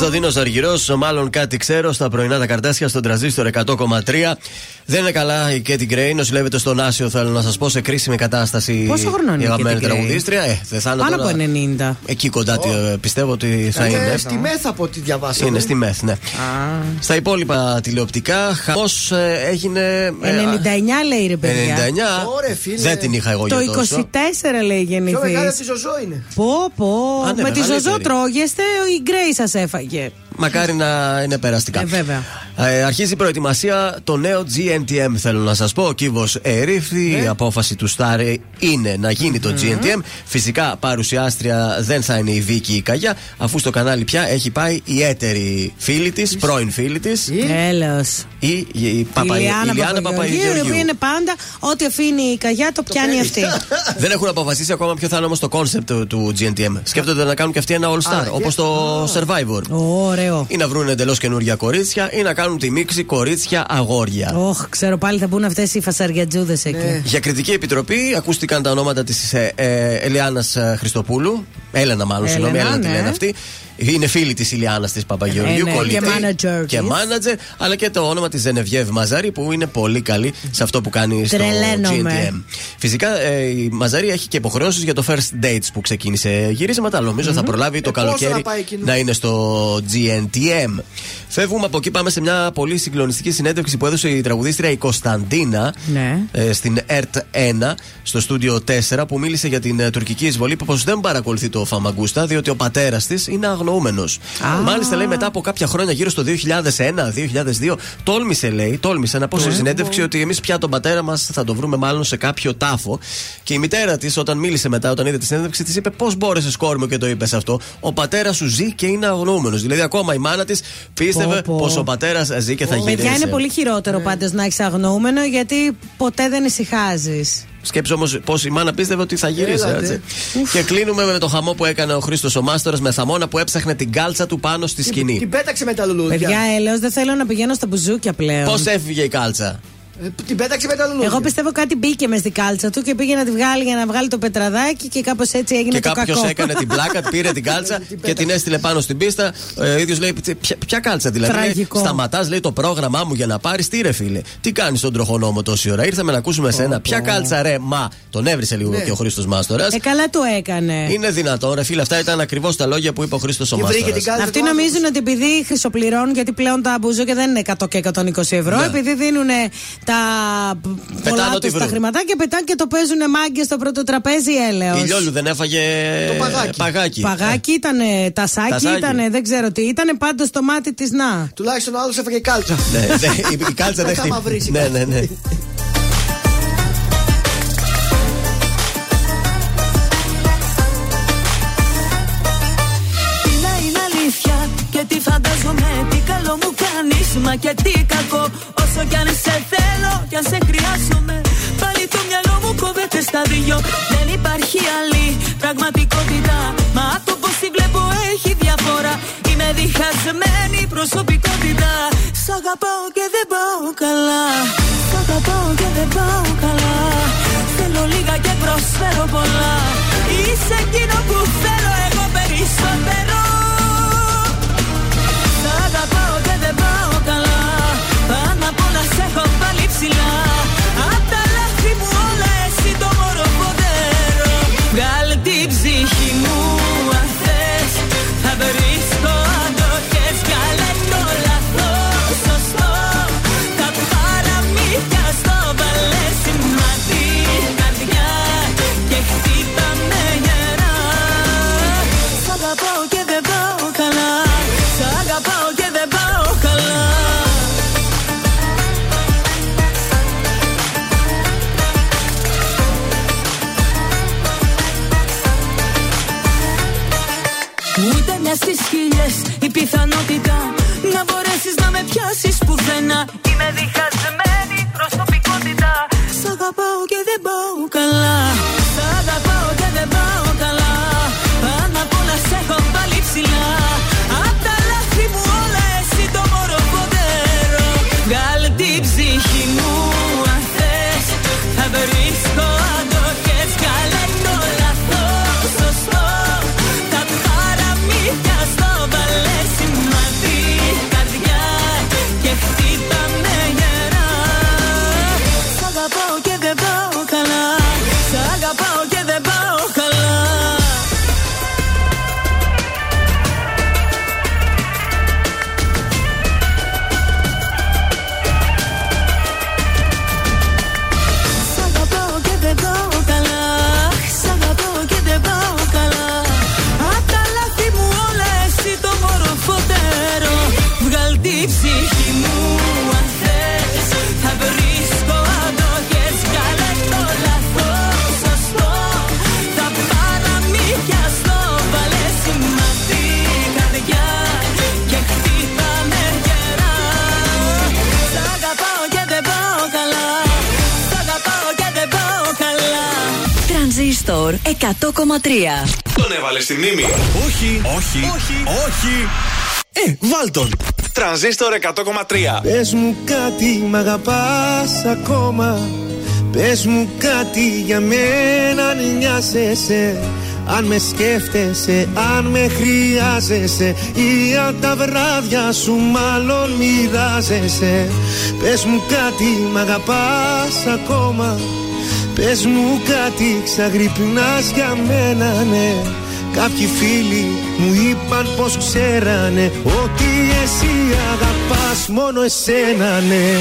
Κωνσταντίνος Αργυρός, μάλλον κάτι ξέρω στα πρωινά τα καρτάσια στον τραζίστορ 100,3. Δεν είναι καλά η Κέτι Γκρέι, νοσηλεύεται στον Άσιο, θέλω να σας πω, σε κρίσιμη κατάσταση. Πόσο χρονών είναι η η αγαπημένη Katy Gray? τραγουδίστρια; Ε, δεν θα είναι Πάνω τώρα- από 90. Εκεί κοντά τη- ε, πιστεύω ότι θα Είναι είναι. στη μεθ από ό,τι διαβάσαμε. Είναι στη ΜΕΘ, ναι. Στα υπόλοιπα τηλεοπτικά, χαμός έγινε. ε, 99 λέει ρε 99. παιδιά. Ωρε, φίλε. Δεν την είχα εγώ Το για τόσο. 24 λέει Πιο μεγάλη από γεννηθείς. τη Ζωζό είναι. Πω πω, Α, ναι, με τη μεγαλύτερη. ζωζό τρώγεστε, η Γκρέι σας έφαγε. Μακάρι να είναι περαστικά. Ε, βέβαια. Ε, αρχίζει η προετοιμασία το νέο GNTM, θέλω να σας πω. Ο κύβος ερήφθη. Ναι. Η απόφαση του Σταρ είναι να γίνει το GNTM. Φυσικά παρουσιάστρια δεν θα είναι η Βίκη η Καγιά, αφού στο κανάλι πια έχει πάει η έτερη φίλη της, πρώην φίλη της. Έλεος. Η, η, η, Παπα- η Λιάννα Ηλιάνα Παπαγεωργίου, η οποία Παπαγεωργίου. είναι πάντα ό,τι αφήνει η καγιά το πιάνει αυτή. [laughs] Δεν έχουν αποφασίσει ακόμα ποιο θα είναι όμως το concept του GNTM. Σκέφτονται να κάνουν και αυτοί ένα All Star, όπως το Survivor. Ωραίο. Ή να βρουν εντελώς καινούργια κορίτσια ή να κάνουν τη μίξη κορίτσια-αγόρια. Όχ, ξέρω πάλι θα μπουν αυτές οι φασαριατζούδες εκεί. Για κριτική επιτροπή ακούστηκαν τα ονόματα της ε, ε, Ελιάνας Χριστοπούλου. Έλενα, μάλλον, Έλενα, συγγνώμη, Έλενα τη ναι. λένε αυτή. Είναι φίλη της Ηλιάνα της Παπαγεωργίου, Ε, ναι, κολλητή. και manager Και της. manager, αλλά και το όνομα της Ζενεβιέβ Μαζάρη που είναι πολύ καλή σε αυτό που κάνει στο Τρελαίνομαι. GNTM. Φυσικά ε, η Μαζάρη έχει και υποχρεώσεις για το first dates που ξεκίνησε γυρίσματα, αλλά νομίζω θα προλάβει το Ε, πόσο καλοκαίρι να πάει εκείνο; να είναι στο GNTM. NTM. Φεύγουμε από εκεί, πάμε σε μια πολύ συγκλονιστική συνέντευξη που έδωσε η τραγουδίστρια η Κωνσταντίνα Ναι. ε, στην ΕΡΤ 1 στο στούντιο 4 που μίλησε για την ε, τουρκική εισβολή που πως δεν παρακολουθεί το Φαμαγκούστα διότι ο πατέρας της είναι αγνοούμενο. Μάλιστα λέει μετά από κάποια χρόνια γύρω στο 2001-2002 τόλμησε λέει, τόλμησε να πω σε Ε, συνέντευξη ότι εμείς πια τον πατέρα μας θα τον βρούμε μάλλον σε κάποιο τάφο. Και η μητέρα της όταν μίλησε μετά, όταν είδε τη συνέντευξη, της είπε πώς μπόρεσες κόρη μου και το είπες αυτό. Ο πατέρας σου ζει και είναι αγνοούμενος. Δηλαδή ακόμα η μάνα της πίστευε Πω, πω. πως ο πατέρας ζει και θα γυρίσει. Παιδιά είναι πολύ χειρότερο πάντως να έχει αγνοούμενο γιατί ποτέ δεν ησυχάζεις. Σκέψε όμως πώς η μάνα πίστευε ότι θα γυρίσει. Έλατε. Έτσι. Και κλείνουμε με το χαμό που έκανε ο Χρήστος ο Μάστορας με θαμώνα που έψαχνε την κάλτσα του πάνω στη σκηνή. Την πέταξε με τα λουλούδια. Παιδιά, έλεος δεν θέλω να πηγαίνω στα μπουζούκια πλέον. Πώς έφυγε η κάλτσα; Ε, Την πέταξε με τα λουλούδια. Εγώ πιστεύω κάτι μπήκε μες στην κάλτσα του και πήγε να τη βγάλει για να βγάλει το πετραδάκι και κάπως έτσι έγινε Και το κάποιος κακό. έκανε την πλάκα, [laughs] πήρε την κάλτσα και την έστειλε πάνω στην πίστα. Ε, Ο ίδιος λέει: «Ποια- Ποια κάλτσα δηλαδή. Τραγικό. Σταματάς, λέει το πρόγραμμά μου για να πάρεις. Τι ρε φίλε, τι κάνεις στον τροχονόμο τόση ώρα. Ήρθαμε να ακούσουμε σένα. Ποια κάλτσα ρε, μα. Τον έβρισε λίγο Ναι. και ο Χρήστος Μάστορας. Ε, καλά το έκανε. Είναι δυνατόν, ρε φίλε, αυτά ήταν ακριβώς τα λόγια που είπε ο Χρήστος ο Μάστορας. Αυτοί νομίζουν ότι επειδή χρυσοπληρώνουν, γιατί πλέον τα μπουζούκια δεν είναι 100 και 120 ευρώ, Ναι. επειδή δίνουν τα πολλά ό,τι τους τα βρουν. χρηματάκια, πετάνε και το παίζουν μάγκες στο πρώτο τραπέζι έλεος. Η Λιόλου δεν έφαγε. παγάκι. Παγάκι ήταν, τασάκι Τασάκι. ήταν, δεν ξέρω τι. Ήταν πάντως στο μάτι της να. Τουλάχιστον ο άλλος έφαγε κάλτσα. Ναι, ναι, η, η κάλτσα δεν Θα τα μαυρίσει χτύπησε. Ναι, ναι, ναι. Μα και τι κακό Όσο κι αν σε θέλω κι αν σε χρειάζομαι. Πάλι το μυαλό μου κόβεται στα δυο. Δεν υπάρχει άλλη πραγματικότητα. Μα το πως τη βλέπω έχει διαφορά. Είμαι διχασμένη προσωπικότητα. Σ' αγαπάω και δεν πάω καλά. Σ' αγαπάω και δεν πάω καλά. Θέλω λίγα και προσφέρω πολλά. Είσαι εκείνο που θέλω εγώ περισσότερο η πιθανότητα να μπορέσεις να με πιάσεις πουθενά. Είμαι διχασμένη προσωπικότητα. Σ' αγαπάω και δεν πάω καλά. 100,3. Τον έβαλες στη μνήμη. Όχι, όχι, όχι, όχι. Ε, βάλ τον. Τρανζίστορ 100,3. Πες μου κάτι, μ' αγαπάς ακόμα Πες μου κάτι για μένα αν νοιάζεσαι Αν με σκέφτεσαι, αν με χρειάζεσαι Ή αν τα βράδια σου μάλλον μοιράζεσαι Πες μου κάτι, μ' αγαπάς ακόμα Πες μου κάτι, ξαγρυπνάς για μένα, ναι. Κάποιοι φίλοι μου είπαν πως ξέρανε Ότι εσύ αγαπάς μόνο εσένα ναι.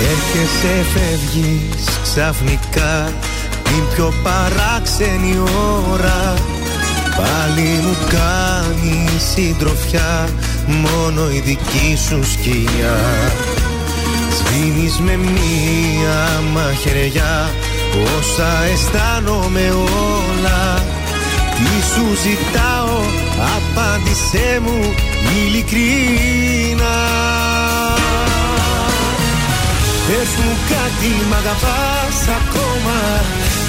Έρχεσαι φεύγεις ξαφνικά την πιο παράξενη ώρα Πάλι μου κάνει συντροφιά. Μόνο η δική σου σκιά. Σβήνεις με μία μαχαιριά. Όσα αισθάνομαι όλα Τι σου ζητάω απάντησέ μου ειλικρίνα Πες μου κάτι μ' αγαπάς ακόμα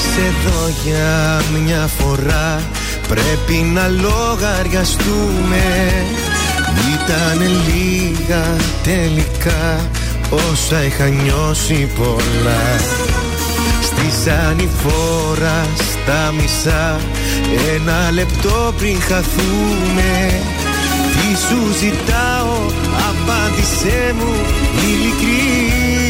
Κάθισε εδώ για μια φορά Πρέπει να λογαριαστούμε. Ήτανε λίγα τελικά Όσα είχα νιώσει πολλά. Στη ανηφόρα στα μισά Ένα λεπτό πριν χαθούμε. Τι σου ζητάω Απάντησέ μου ειλικρίνα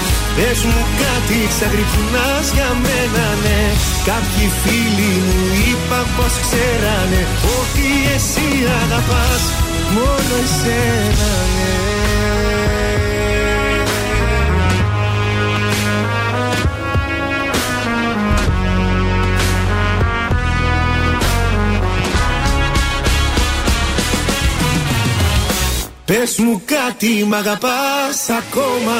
Πες μου κάτι ξαγρυπνάς για μένα ναι. Κάποιοι φίλοι μου είπαν πως ξέρανε Ότι εσύ αγαπάς μόνο εσένα ναι. Πες μου κάτι μ' αγαπάς ακόμα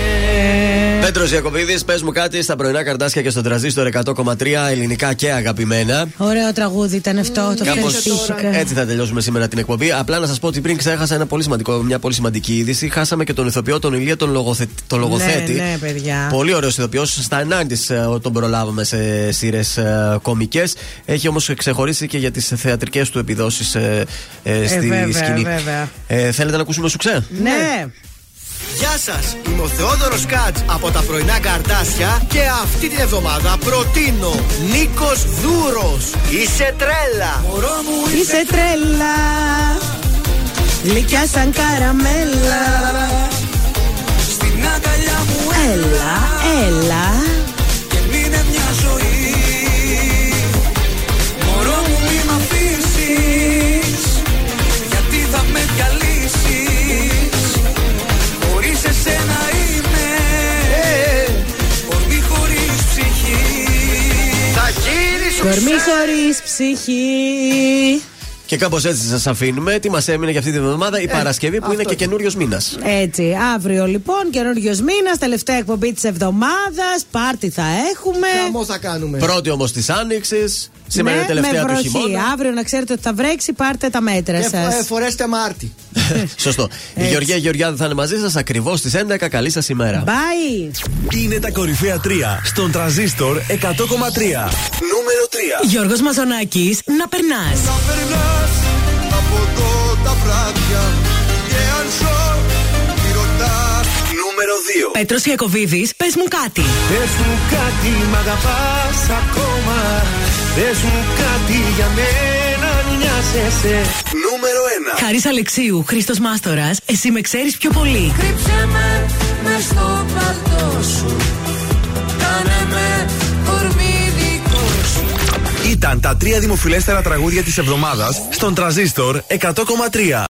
Πέτρος Ιακοβίδη, πες μου κάτι στα πρωινά καρτάσια και στον τραζίστορ 100,3 ελληνικά και αγαπημένα. Ωραίο τραγούδι ήταν αυτό, το Κάπως ευχαριστήθηκα. έτσι θα τελειώσουμε σήμερα την εκπομπή. Απλά να σας πω ότι πριν ξέχασα ένα πολύ σημαντικό, μια πολύ σημαντική είδηση. Χάσαμε και τον ηθοποιό τον Ηλία τον, λογοθε, τον λογοθέτη. Ναι, ναι, παιδιά. Πολύ ωραίος ηθοποιός. Στα 90 τον προλάβαμε σε σειρές κομικές. Έχει όμως ξεχωρίσει και για τις θεατρικές του επιδόσεις ε, ε, στη βέβαια, σκηνή. βέβαια. Ε, θέλετε να ακούσουμε σουξέ. Ναι. Γεια σας, είμαι ο Θεόδωρος Κάτ από τα πρωινά καρτάσια και αυτή την εβδομάδα προτείνω Νίκος Δούρος. Είσαι τρέλα. Μωρό μου Είσαι τρέλα. Γλυκιά σαν καραμέλα. Στην αγκαλιά μου Έλα, έλα. και Κορμί χωρίς ψυχή. Και κάπως έτσι σας αφήνουμε. Τι μας έμεινε για αυτή την εβδομάδα, η Παρασκευή που είναι και καινούριος μήνας. Έτσι, αύριο λοιπόν, καινούριος μήνας, τελευταία εκπομπή της εβδομάδας. Πάρτι θα έχουμε. Χαμό θα κάνουμε. Πρώτη όμως της Άνοιξης. Σήμερα ναι, είναι τελευταία με του βροχή. χειμώνα. Αύριο να ξέρετε ότι θα βρέξει, πάρτε τα μέτρα Και σας. ε, φορέστε Μάρτι. [laughs] Σωστό. Η Γεωργία Γεωργιάδη θα είναι μαζί σας ακριβώς στις 11. Καλή σας ημέρα. Bye! Είναι τα κορυφαία 3 στον τραζίστορ 100,3. Νούμερο 3. Γιώργος Μαζονάκης, να περνάς. Να περνάς από εδώ τα βράδια Και αν ζω τι ρωτάς Νούμερο 2 Πέτρος Ιακοβίδη, πες μου κάτι. Πες μου κάτι, μ' αγαπάς ακόμα. Πε μου κάτι για μένα, αν νοιάζεσαι. Νούμερο 1 Χάρης Αλεξίου, Χρήστος Μάστορας, εσύ με ξέρεις πιο πολύ. Κρύψε με μες στο παλτό σου Κάνε με κορμί δικό σου Ήταν τα τρία δημοφιλέστερα τραγούδια της εβδομάδας στον Τραζίστορ 100,3